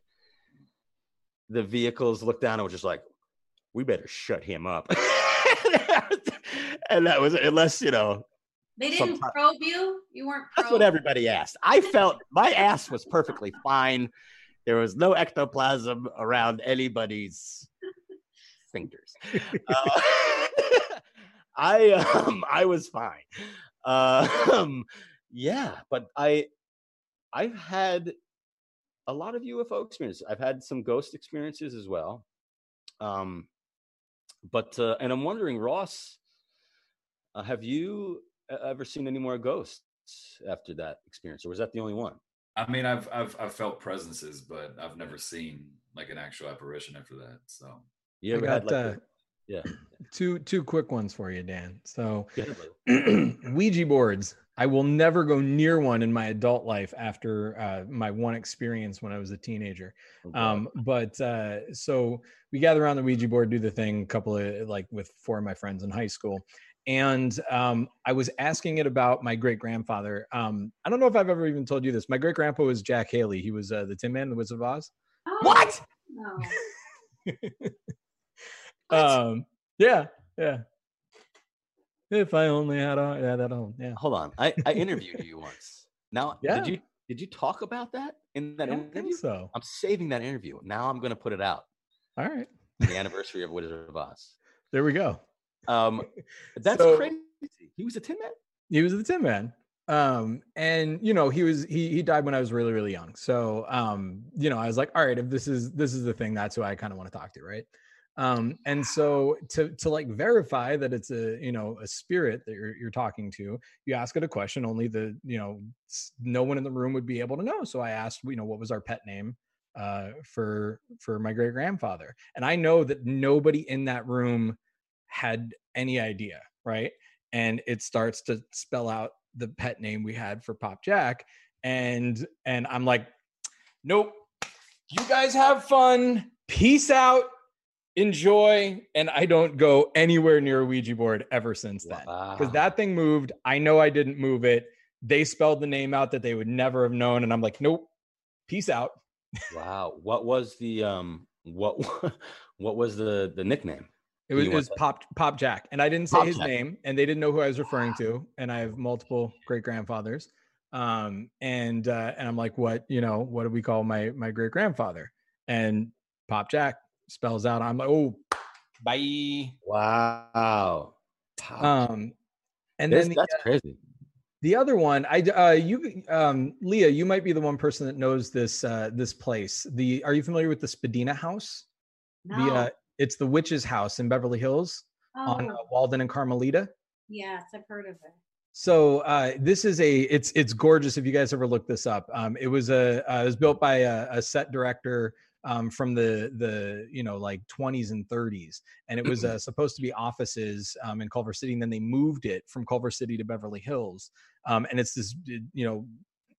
the vehicles looked down and was just like, we better shut him up. and that was unless, you know, They didn't Sometime- probe you. You weren't. that's what everybody asked. I felt my ass was perfectly fine. There was no ectoplasm around anybody's fingers. Uh, I um I was fine. Um yeah, but I I've had a lot of UFO experiences. I've had some ghost experiences as well. Um but uh, and I'm wondering Ross uh, have you ever seen any more ghosts after that experience or was that the only one? I mean, I've I've I've felt presences, but I've never seen like an actual apparition after that. So You I got had like uh, a- yeah. two two quick ones for you, Dan. So Ouija boards. I will never go near one in my adult life after uh, my one experience when I was a teenager. Oh, Um, but uh, so we gather around the Ouija board, do the thing, a couple of like with four of my friends in high school. And um, I was asking it about my great grandfather. Um, I don't know if I've ever even told you this. My great grandpa was Jack Haley. He was uh, the Tin Man, the Wizard of Oz. What? No. Um, yeah, yeah. If I only had a yeah that on yeah. Hold on. I, I interviewed you once. Now, Yeah. did you did you talk about that in that I don't interview? think so. I'm saving that interview. Now I'm going to put it out. All right, The anniversary of Wizard of Oz. there we go. Um, that's So- crazy. He was a Tin Man. He was the Tin Man. Um, and you know, he was he he died when I was really, really young. So um, you know, I was like, all right, if this is this is the thing, that's who I kind of want to talk to, right? Um, and so to to like verify that it's a you know a spirit that you're you're talking to, you ask it a question. Only the you know no one in the room would be able to know. So I asked, you know, what was our pet name uh for for my great grandfather and i know that nobody in that room had any idea right? And it starts to spell out the pet name we had for pop jack and and i'm like nope. You guys have fun. Peace out. Enjoy. And i don't go anywhere near a ouija board ever since then. Because Wow. that thing moved. I know i didn't move it. They spelled the name out that they would never have known and i'm like nope. Peace out. Wow. What was the um what what was the the nickname? It was, it was? Pop Pop Jack, and I didn't say Pop his Jack. name, and they didn't know who I was referring to. And I have multiple great grandfathers, um, and uh, and I'm like, what you know, what do we call my my great grandfather? And Pop Jack spells out. I'm like, oh, bye. Wow. Um, and This- then the, that's crazy. the other one, I uh, you um, Lea, you might be the one person that knows this uh, this place. The are you familiar with the Spadena House? No. The uh, it's the witch's house in Beverly Hills on uh, Oh. Walden and Carmelita. Yes, I've heard of it. So uh, this is a it's it's gorgeous. If you guys ever look this up, um, it was a uh, it was built by a, a set director um, from the the you know like 20s and 30s, and it was uh, supposed to be offices um, in Culver City, and then they moved it from Culver City to Beverly Hills, um, and it's this you know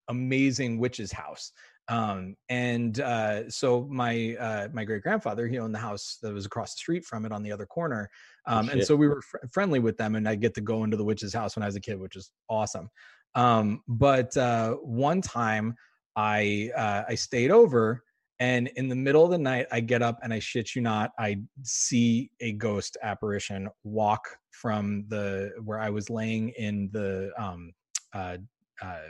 amazing witch's house. Um, and uh, so my uh, my great grandfather, he owned the house that was across the street from it on the other corner, um, and so we were fr- friendly with them, and I get to go into the witch's house when I was a kid, which is awesome. Um, but uh, one time I uh, I stayed over, and in the middle of the night, I get up and I shit you not, I see a ghost apparition walk from the where I was laying in the um uh uh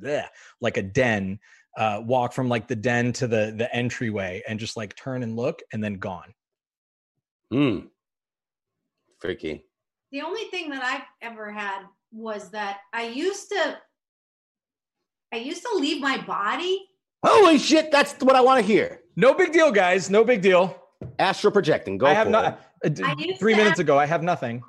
bleh, like a den uh walk from like the den to the the entryway and just like turn and look and then gone Hmm. Freaky. The only thing that I've ever had was that I used to I used to leave my body. Holy shit! That's what I want to hear. no big deal guys no big deal Astral projecting. Go i have for not it. uh, d- I three minutes have- ago i have nothing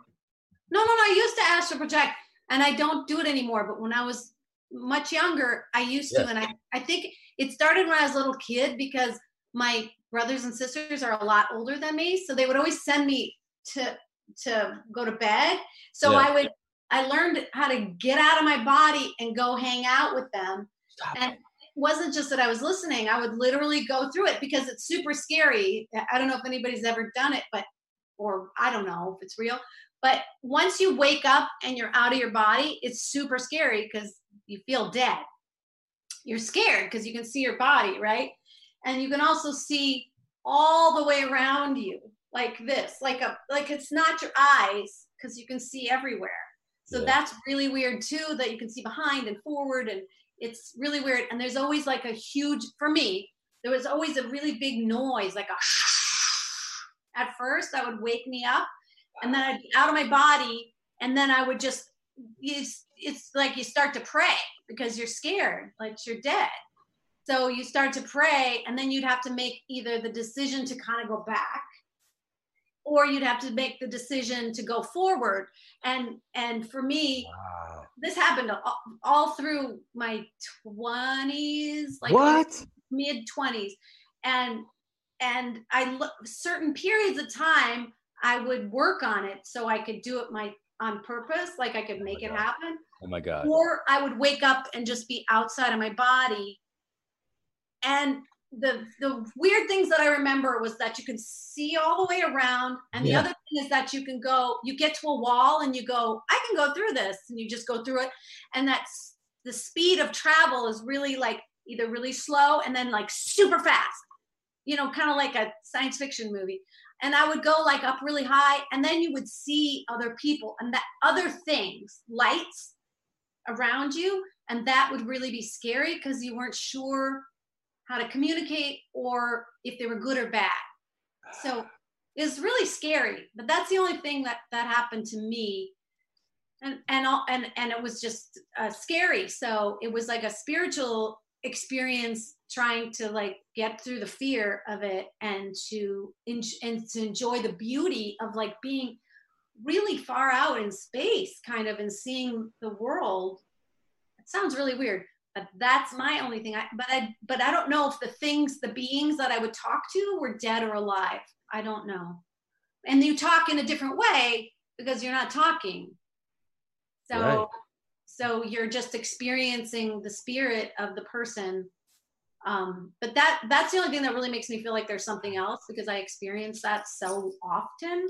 No, no, no. I used to astral project and I don't do it anymore. But when I was much younger, I used to. And I, I think it started when I was a little kid because my brothers and sisters are a lot older than me. So they would always send me to to go to bed. So Yeah. I would I learned how to get out of my body and go hang out with them. Stop. And it wasn't just that I was listening, I would literally go through it because it's super scary. I don't know if anybody's ever done it, but or I don't know if it's real. But once you wake up and you're out of your body, it's super scary because you feel dead. You're scared because you can see your body, right? And you can also see all the way around you, like this, like a like it's not your eyes because you can see everywhere. So Yeah. that's really weird too that you can see behind and forward and it's really weird and there's always like a huge for me there was always a really big noise like a at first that would wake me up and then I'd be out of my body and then I would just it's, it's like you start to pray because you're scared like you're dead so you start to pray and then you'd have to make either the decision to kind of go back or you'd have to make the decision to go forward and and for me Wow. this happened all, all through my 20s like what? mid 20s and and i look certain periods of time i would work on it so i could do it my on purpose like i could oh make it God. happen Oh my god. or i would wake up and just be outside of my body. And the the weird things that i remember was that you can see all the way around. And the Yeah. other thing is that you can go you get to a wall and you go i can go through this. And you just go through it. And that's the speed of travel is really like either really slow and then like super fast. You know kind of like a science fiction movie. And i would go like up really high and then you would see other people. And that other things lights around you and that would really be scary because you weren't sure how to communicate or if they were good or bad. So it's really scary but that's the only thing that that happened to me. And and all, and and it was just uh, scary. So it was like a spiritual experience trying to like get through the fear of it and to and to enjoy the beauty of like being really far out in space kind of and seeing the world. It sounds really weird but that's my only thing. I, but i but i don't know if the things the beings that i would talk to were dead or alive. I don't know. And you talk in a different way because you're not talking. So Right. so you're just experiencing the spirit of the person. Um but that that's the only thing that really makes me feel like there's something else because i experience that so often.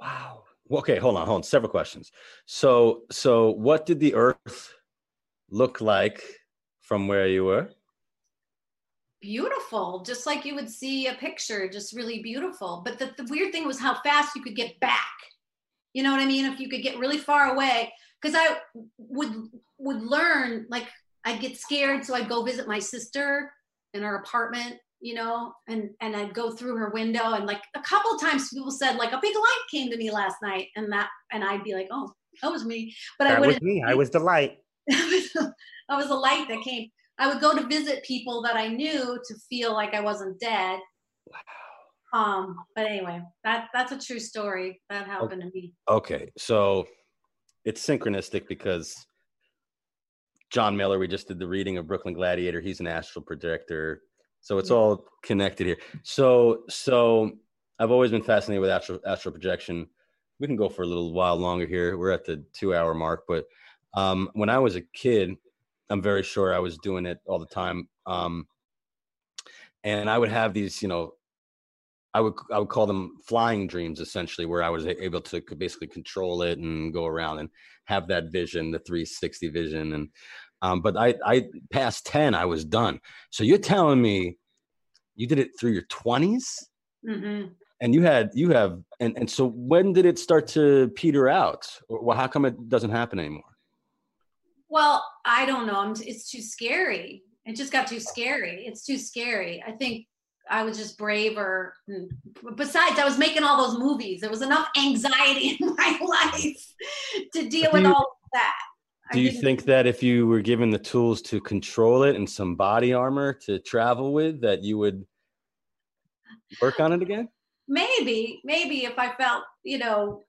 Wow. Okay, hold on, hold on. Several questions. So, so what did the Earth look like from where you were? beautiful just like you would see a picture just really beautiful but the, the weird thing was how fast you could get back you know what i mean if you could get really far away because i would would learn like i'd get scared so i'd go visit my sister in her apartment you know and and i'd go through her window and like a couple times people said like a big light came to me last night and that and i'd be like oh that was me but i That wouldn't was me. I was the light. that was the light that came. I would go to visit people that I knew to feel like I wasn't dead. Wow. Um, but anyway, that that's a true story. That happened to me. Okay, so it's synchronistic because John Miller, we just did the reading of Brooklyn Gladiator. He's an astral projector, so it's all connected here. So, so I've always been fascinated with astral astral projection. We can go for a little while longer here. We're at the two hour mark, but um, when I was a kid, I'm very sure I was doing it all the time. Um, and I would have these, you know, I would I would call them flying dreams, essentially, where I was able to basically control it and go around and have that vision, the 360 vision. And um, but I I past 10, I was done. So you're telling me you did it through your 20s, hmm and you had you have and and so when did it start to peter out? Well, how come it doesn't happen anymore? Well, I don't know. I'm, it's too scary. It just got too scary. It's too scary. I think I was just braver. Besides, I was making all those movies. There was enough anxiety in my life to deal with all of that. Do you think that if you were given the tools to control it and some body armor to travel with, that you would work on it again? maybe, maybe if I felt, you know,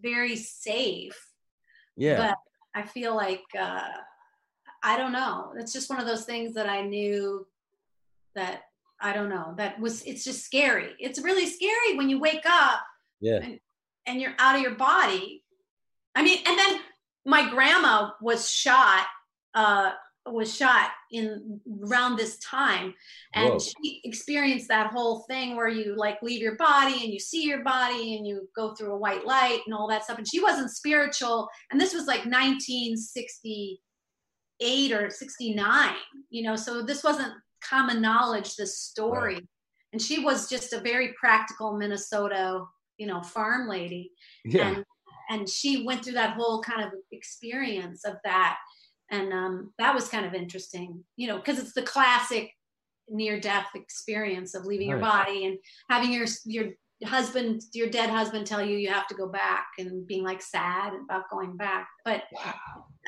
very safe. Yeah. But I feel like uh, I don't know. It's just one of those things that I knew that I don't know. That was it's just scary. It's really scary when you wake up yeah. and, and you're out of your body. I mean, and then my grandma was shot. Uh, was shot in around this time and Whoa. she experienced that whole thing where you like leave your body and you see your body and you go through a white light and all that stuff and she wasn't spiritual and this was like 1968 or 69 you know so this wasn't common knowledge this story and she was just a very practical minnesota you know farm lady Yeah. and and she went through that whole kind of experience of that. And um, that was kind of interesting you know because it's the classic near death experience of leaving your body and having your your husband your dead husband tell you you have to go back and being like sad about going back. But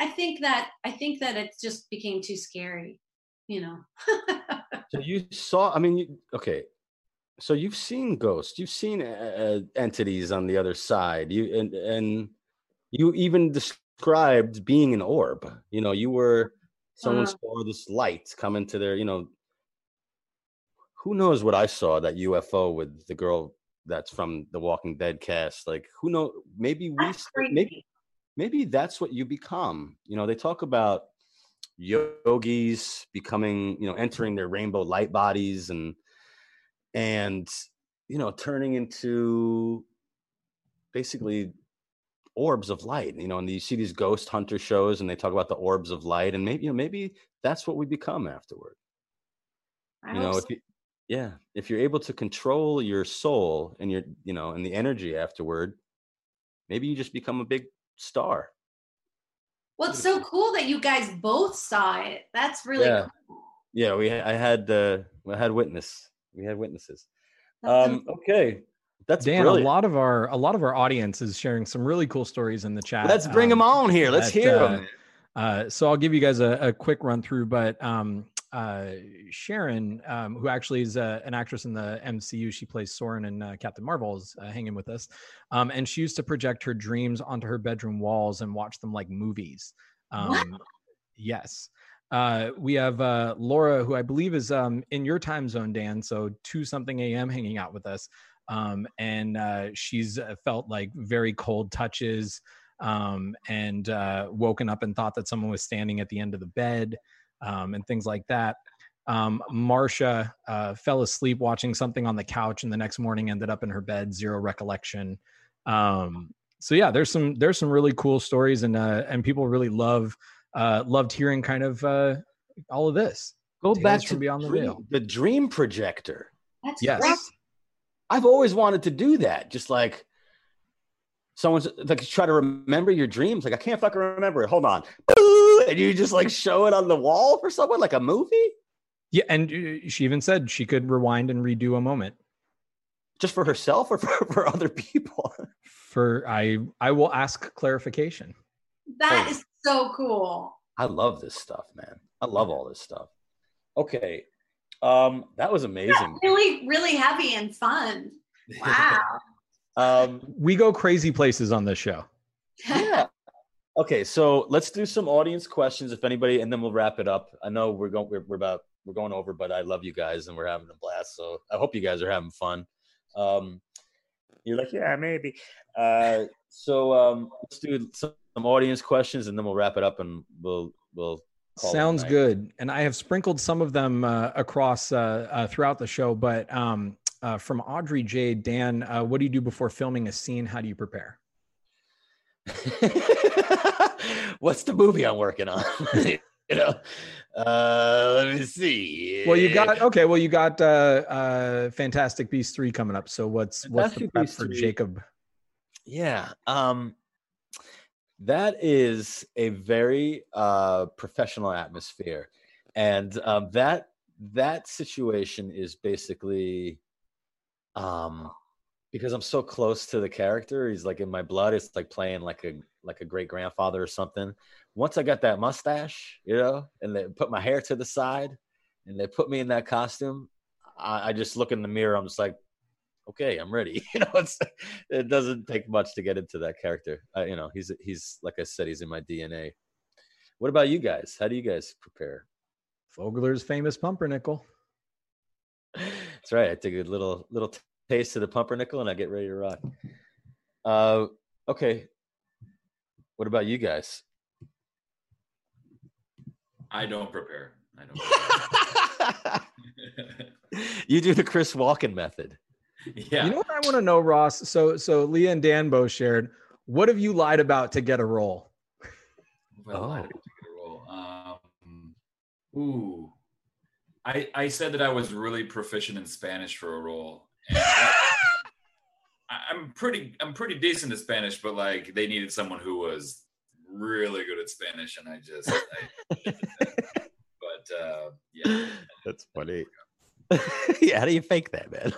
i think that i think that it just became too scary you know. So you saw, I mean, you, okay. So you've seen ghosts, you've seen uh, entities on the other side. You and and you even described being an orb. You know, you were someone Uh-huh. saw this light come into their, you know, who knows what I saw that UFO with the girl that's from the Walking Dead cast. Like, who know? Maybe we, That's s- crazy. maybe, maybe that's what you become. You know, they talk about yogis becoming, you know, entering their rainbow light bodies and and you know, turning into basically orbs of light. You know, and you see these ghost hunter shows, and they talk about the orbs of light, and maybe you know, maybe that's what we become afterward. I you know hope if you yeah if you're able to control your soul and your you know and the energy afterward maybe you just become a big star. Well it's so cool that you guys both saw it. That's really yeah. cool. Yeah we i had uh i had witness we had witnesses um okay that's Dan, brilliant a lot of our a lot of our audience is sharing some really cool stories in the chat. let's bring them um, on here let's that, hear uh, them Uh, so I'll give you guys a, a quick run through, but um, uh, Sharon, um, who actually is uh, an actress in the MCU, she plays Soren and uh, Captain Marvel, is uh, hanging with us, um, and she used to project her dreams onto her bedroom walls and watch them like movies. What? Um, yes. Uh, we have uh, Laura, who I believe is um, in your time zone, Dan. So two something a.m. hanging out with us, um, and uh, she's uh, felt like very cold touches um, and uh, woken up and thought that someone was standing at the end of the bed um, and things like that. Um, Marsha uh, fell asleep watching something on the couch and the next morning ended up in her bed, zero recollection. Um, so yeah, there's some there's some really cool stories and uh, and people really love uh, loved hearing kind of uh, all of this. go Tales back from to Beyond the dream- Veil. the dream projector that's Yes. great. i've always wanted to do that just like someone's like try to remember your dreams like i can't fucking remember it hold on and you just like show it on the wall for someone like a movie Yeah, and uh, she even said she could rewind and redo a moment. just for herself or for, for other people For I I will ask clarification. That Oh. is so cool i love this stuff man i love all this stuff okay um that was amazing really really heavy and fun wow um We go crazy places on this show. yeah Okay, so let's do some audience questions, if anybody, and then we'll wrap it up. I know we're going, we're, we're about, we're going over, but I love you guys and we're having a blast. So I hope you guys are having fun. Um, you're like, yeah, maybe. Uh, so um, let's do some, some audience questions, and then we'll wrap it up, and we'll we'll. call it a Sounds good. And I have sprinkled some of them uh, across uh, uh, throughout the show. But um, uh, from Audrey J. Dan, uh, what do you do before filming a scene? How do you prepare? What's the movie I'm working on? you know, uh, let me see. Well, you got okay. Well, you got uh, uh, Fantastic Beasts three coming up. So what's what's the Fantastic prep Beasts for 3. Jacob? Yeah. Um that is a very uh professional atmosphere. And um that that situation is basically um because I'm so close to the character, he's like in my blood. It's like playing like a like a great grandfather or something. Once I got that mustache, you know, and they put my hair to the side and they put me in that costume, I, I just look in the mirror, I'm just like, okay, I'm ready. You know, it's it doesn't take much to get into that character. Uh, you know, he's he's like I said, he's in my DNA. What about you guys? How do you guys prepare? Fogler's famous pumpernickel. That's right. I take a little little t- taste of the pumpernickel and I get ready to rock. Uh, okay. What about you guys? I don't prepare. I don't. You do the Chris Walken method. Yeah. You know what I want to know, Ross? So so Lea and Dan both shared. What have you lied about to get a role? Well, I a role. Um, ooh, I I said that I was really proficient in Spanish for a role. I, I'm pretty I'm pretty decent at Spanish, but like they needed someone who was really good at Spanish, and I just. I, but uh, yeah, That's funny. yeah, how do you fake that, man?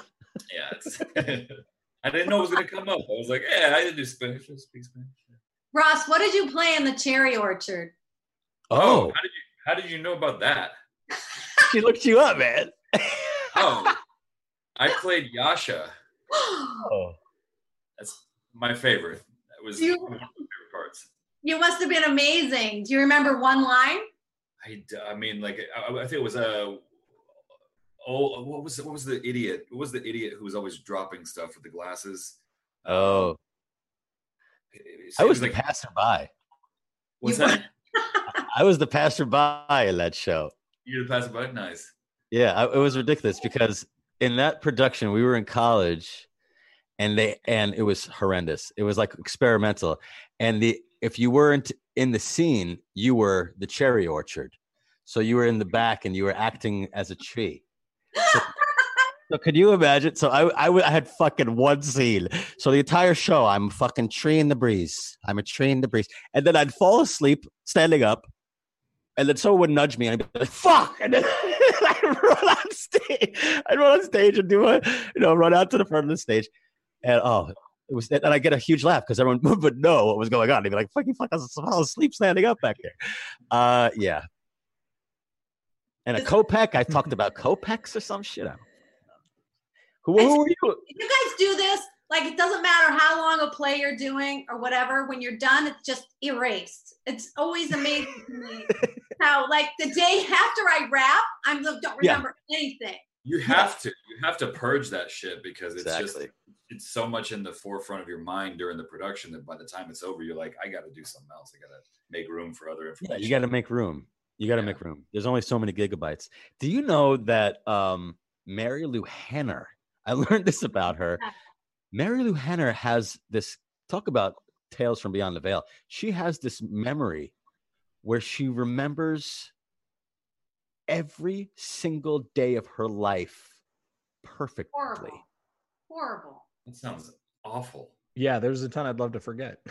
Yeah. It's, I didn't know it was gonna come up. I was like, yeah, I didn't do Spanish. I speak Spanish. Ross, what did you play in the cherry orchard? Oh, How did you How did you know about that? she looked you up, man. Oh, I played Yasha. Oh, That's my favorite. That was You- one of my favorite parts. You must have been amazing. Do you remember one line? I, I mean, like I, I think it was a. oh, uh, what was what was the idiot? What was the idiot who was always dropping stuff with the glasses? oh, It- it- I it was the like, passerby. what's You- that? I was the passerby in that show. You to pass it by? Nice. Yeah, I, it was ridiculous because in that production we were in college, and they and it was horrendous. It was like experimental, and the if you weren't in the scene, you were the cherry orchard, so you were in the back and you were acting as a tree. So, so could you imagine? So I, I I had fucking one scene. So the entire show, I'm fucking tree in the breeze. I'm a tree in the breeze, and then I'd fall asleep standing up, and then someone would nudge me and I'd be like, fuck. And then I'd run on stage. I'd run on stage and do a, you know, run out to the front of the stage. And oh, it was, and I get a huge laugh because everyone would know what was going on. They'd be like, fucking fuck, I was fall asleep standing up back there. Uh, yeah. And a Copeck, I talked about Copex or some shit. I don't know. Who, who were you? You guys do this, like it doesn't matter how long a play you're doing or whatever, when you're done, it's just erased. It's always amazing to me how, like, the day after I rap, I'm don't Yeah. remember anything. You have to. You have to purge that shit because it's just it's so much in the forefront of your mind during the production that by the time it's over, you're like, I got to do something else. I got to make room for other Yeah, information. you got to make room. You got to Yeah. make room. There's only so many gigabytes. Do you know that um, Marilu Henner? I learned this about her. Yeah. Marilu Henner has this talk about tales from beyond the veil. She has this memory where she remembers every single day of her life perfectly. Horrible. Horrible. That sounds awful. Yeah, there's a ton I'd love to forget.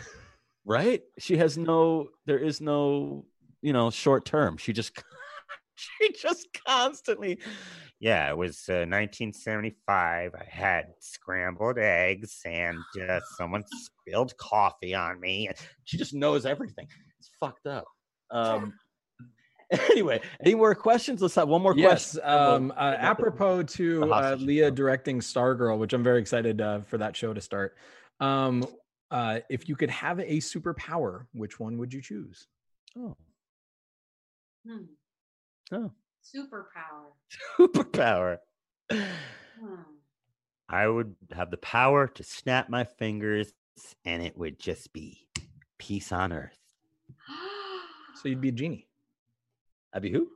Right? She has no. There is no. You know, short term. She just. she just constantly Yeah, it was uh, 1975. I had scrambled eggs and uh, someone spilled coffee on me. she just knows everything. It's fucked up. Um, anyway, any more questions? Let's have one more yes. question. and Um, uh, apropos to uh, Lea directing Stargirl, which I'm very excited uh, for that show to start. Um, Uh, if you could have a superpower, which one would you choose? Oh, Hmm. oh, Superpower. Superpower. Hmm. I would have the power to snap my fingers and it would just be peace on earth. So you'd be a genie. I'd be who?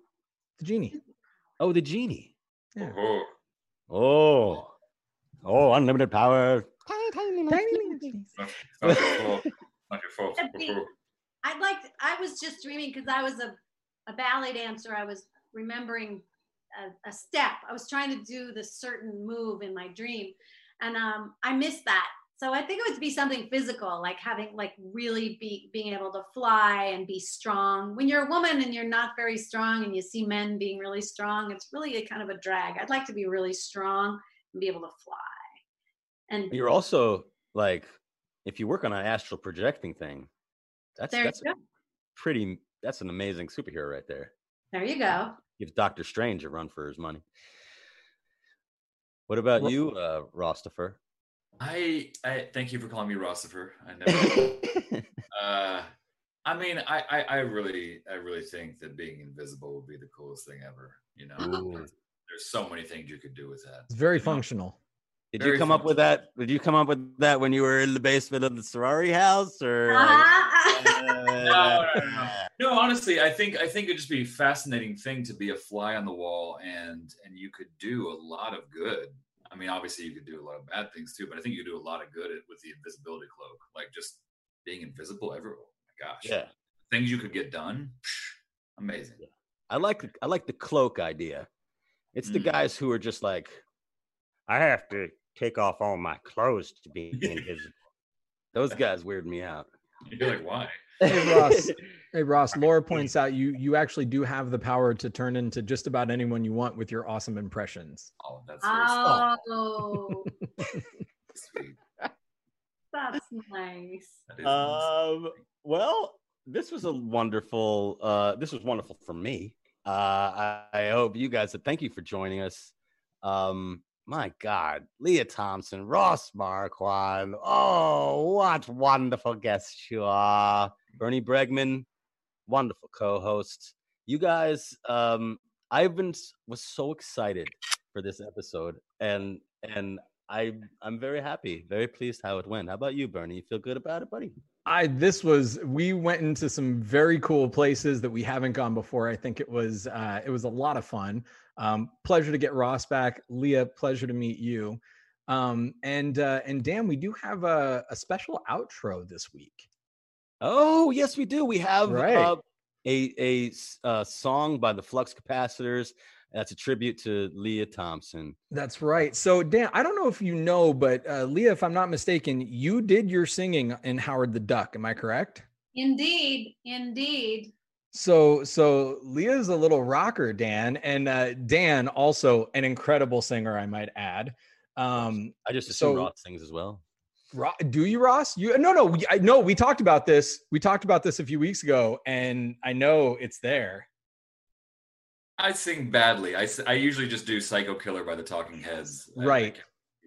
The genie. Oh, the genie. Yeah. Oh, Oh, oh, unlimited power. not your fault. Not your fault. That'd be- I'd like. To, I was just dreaming because I was a, a ballet dancer. I was remembering a, a step. I was trying to do the certain move in my dream, and um, I missed that. So I think it would be something physical, like having like really be being able to fly and be strong. When you're a woman and you're not very strong, and you see men being really strong, it's really a kind of a drag. I'd like to be really strong and be able to fly. And You're also like, if you work on an astral projecting thing, that's that's pretty. That's an amazing superhero right there. There you go. Gives Doctor Strange a run for his money. What about Ro- you, uh, Rostifer? I, I thank you for calling me Rossifer. I never. uh, I mean, I, I, I really, I really think that being invisible would be the coolest thing ever. You know, there's, there's so many things you could do with that. It's very You know? functional. Did Very you come up with that? Did you come up with that when you were in the basement of the sorority house, or? Ah. no, no, no. No, honestly, I think I think it'd just be a fascinating thing to be a fly on the wall, and and you could do a lot of good. I mean, obviously, you could do a lot of bad things too, but I think you could do a lot of good with the invisibility cloak, like just being invisible everywhere. Oh my gosh, Yeah, things you could get done, psh, amazing. I like I like the cloak idea. It's the Mm. guys who are just like, I have to take off all my clothes to be invisible. those guys weird me out. You're like, why? Hey Ross. hey Ross. Laura points out you you actually do have the power to turn into just about anyone you want with your awesome impressions. Oh, that's very Oh, sweet. that's nice. That is Um, well, this was a wonderful. Uh, this was wonderful for me. Uh, I, I hope you guys. Thank you for joining us. Um, my God, Lea Thompson, Ross Marquand. Oh, what wonderful guests you are, Bernie Bregman, wonderful co-host. You guys, um, I've been was so excited for this episode, and and I I'm very happy, very pleased how it went. How about you, Bernie? You feel good about it, buddy? I this was we went into some very cool places that we haven't gone before. I think it was uh, it was a lot of fun. Um, pleasure to get Ross back, Lea. Pleasure to meet you. Um, and uh, and Dan, we do have a, a special outro this week. Oh, yes, we do. We have Right. uh, a a s- uh, song by the Flux Capacitors. That's a tribute to Lea Thompson. That's right. So Dan, I don't know if you know, but uh, Lea, if I'm not mistaken, you did your singing in Howard the Duck. Am I correct? Indeed, indeed. So so Lea's a little rocker, Dan, and uh, Dan also an incredible singer, I might add. Um, I just assume So- Ross sings as well. Ro- do you, Ross? You no, no, we, I know we talked about this. We talked about this a few weeks ago, and I know it's there. I sing badly. I, I usually just do "Psycho Killer" by the Talking Heads. I- I Right.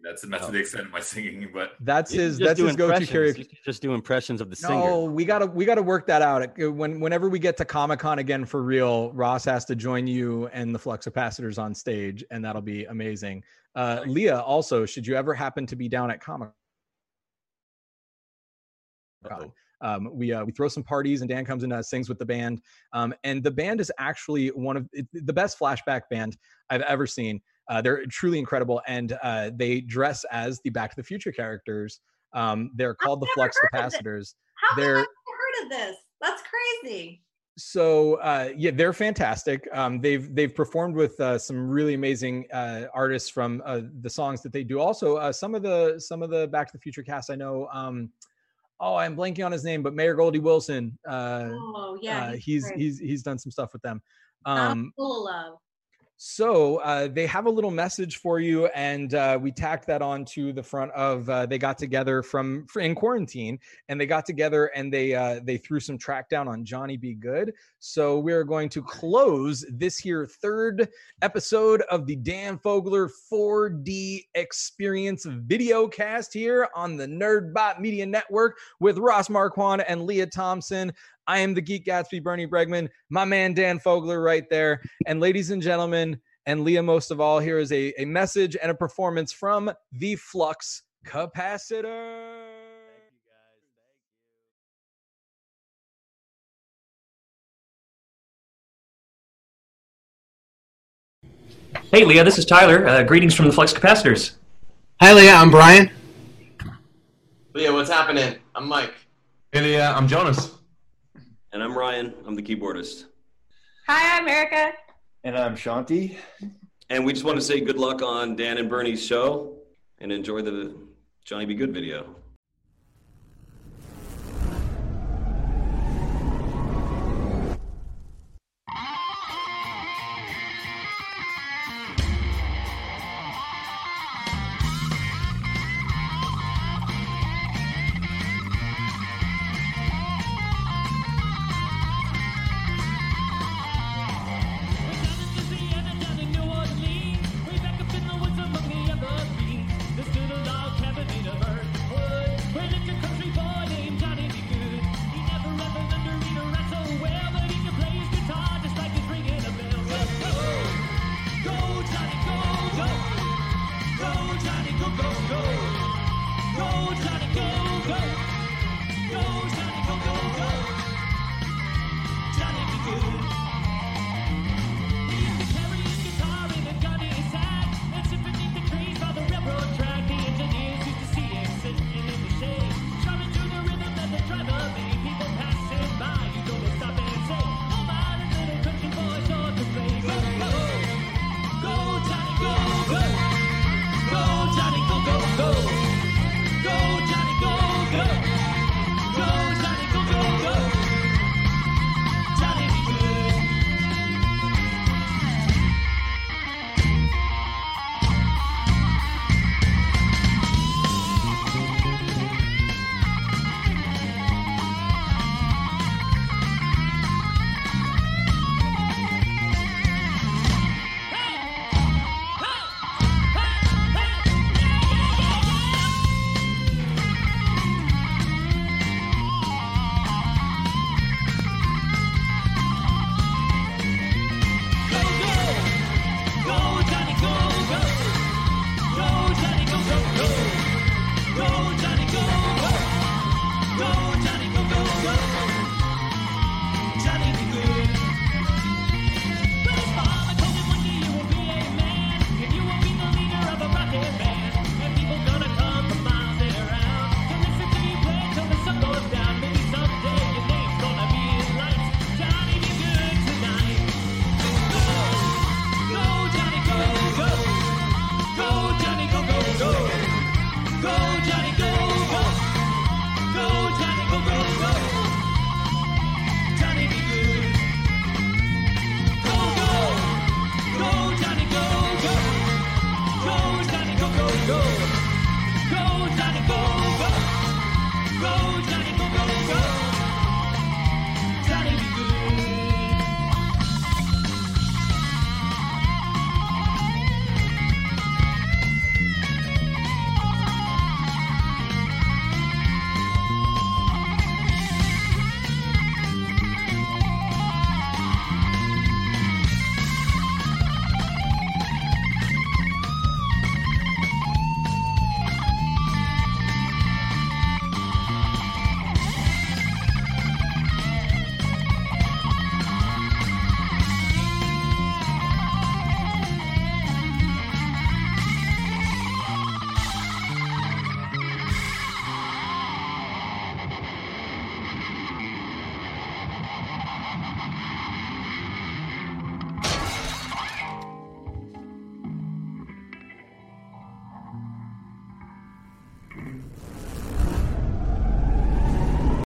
Can't- That's that's to the extent of my singing, but That's his. That's his go-to impressions. karaoke. Just do impressions of the singer. No, we gotta we gotta work that out. When whenever we get to Comic Con again for real, Ross has to join you and the Flux Capacitors on stage, and that'll be amazing. Uh, Lea, also, should you ever happen to be down at Comic Con, um, we uh, we throw some parties, and Dan comes and uh, sings with the band. Um, and the band is actually one of it- the best flashback band I've ever seen. Uh, they're truly incredible, and uh, they dress as the Back to the Future characters. Um, they're called the Flux heard of this. Capacitors How They're- I've never heard of this? That's crazy. so uh, yeah, they're fantastic. Um, they've they've performed with uh, some really amazing uh, artists from uh, the songs that they do. Also, uh, some of the some of the Back to the Future cast I know. Um, oh, I'm blanking on his name, but Mayor Goldie Wilson. Uh, Oh yeah, uh, he's great. he's he's done some stuff with them. Um, full of love. So uh, they have a little message for you, and uh, we tacked that onto the front of. Uh, they got together from fr- in quarantine, and they got together and they uh, they threw some track down on Johnny B. Goode. So we are going to close this here third episode of the Dan Fogler 4D Experience video cast here on the Nerdbot Media Network with Ross Marquand and Lea Thompson. I am the Geek Gatsby, Bernie Bregman, my man Dan Fogler right there. And ladies and gentlemen, and Lea most of all, here is a, a message and a performance from the Flux Capacitor. Hey, Lea, this is Tyler. Uh, greetings from the Flux Capacitors. Hi, Lea. I'm Brian. Lea, what's happening? I'm Mike. Hey, Leah. I'm Jonas. And I'm Ryan. I'm the keyboardist. Hi, I'm Erica. And I'm Shanti. And we just want to say good luck on Dan and Bernie's show and enjoy the Johnny B. Goode video.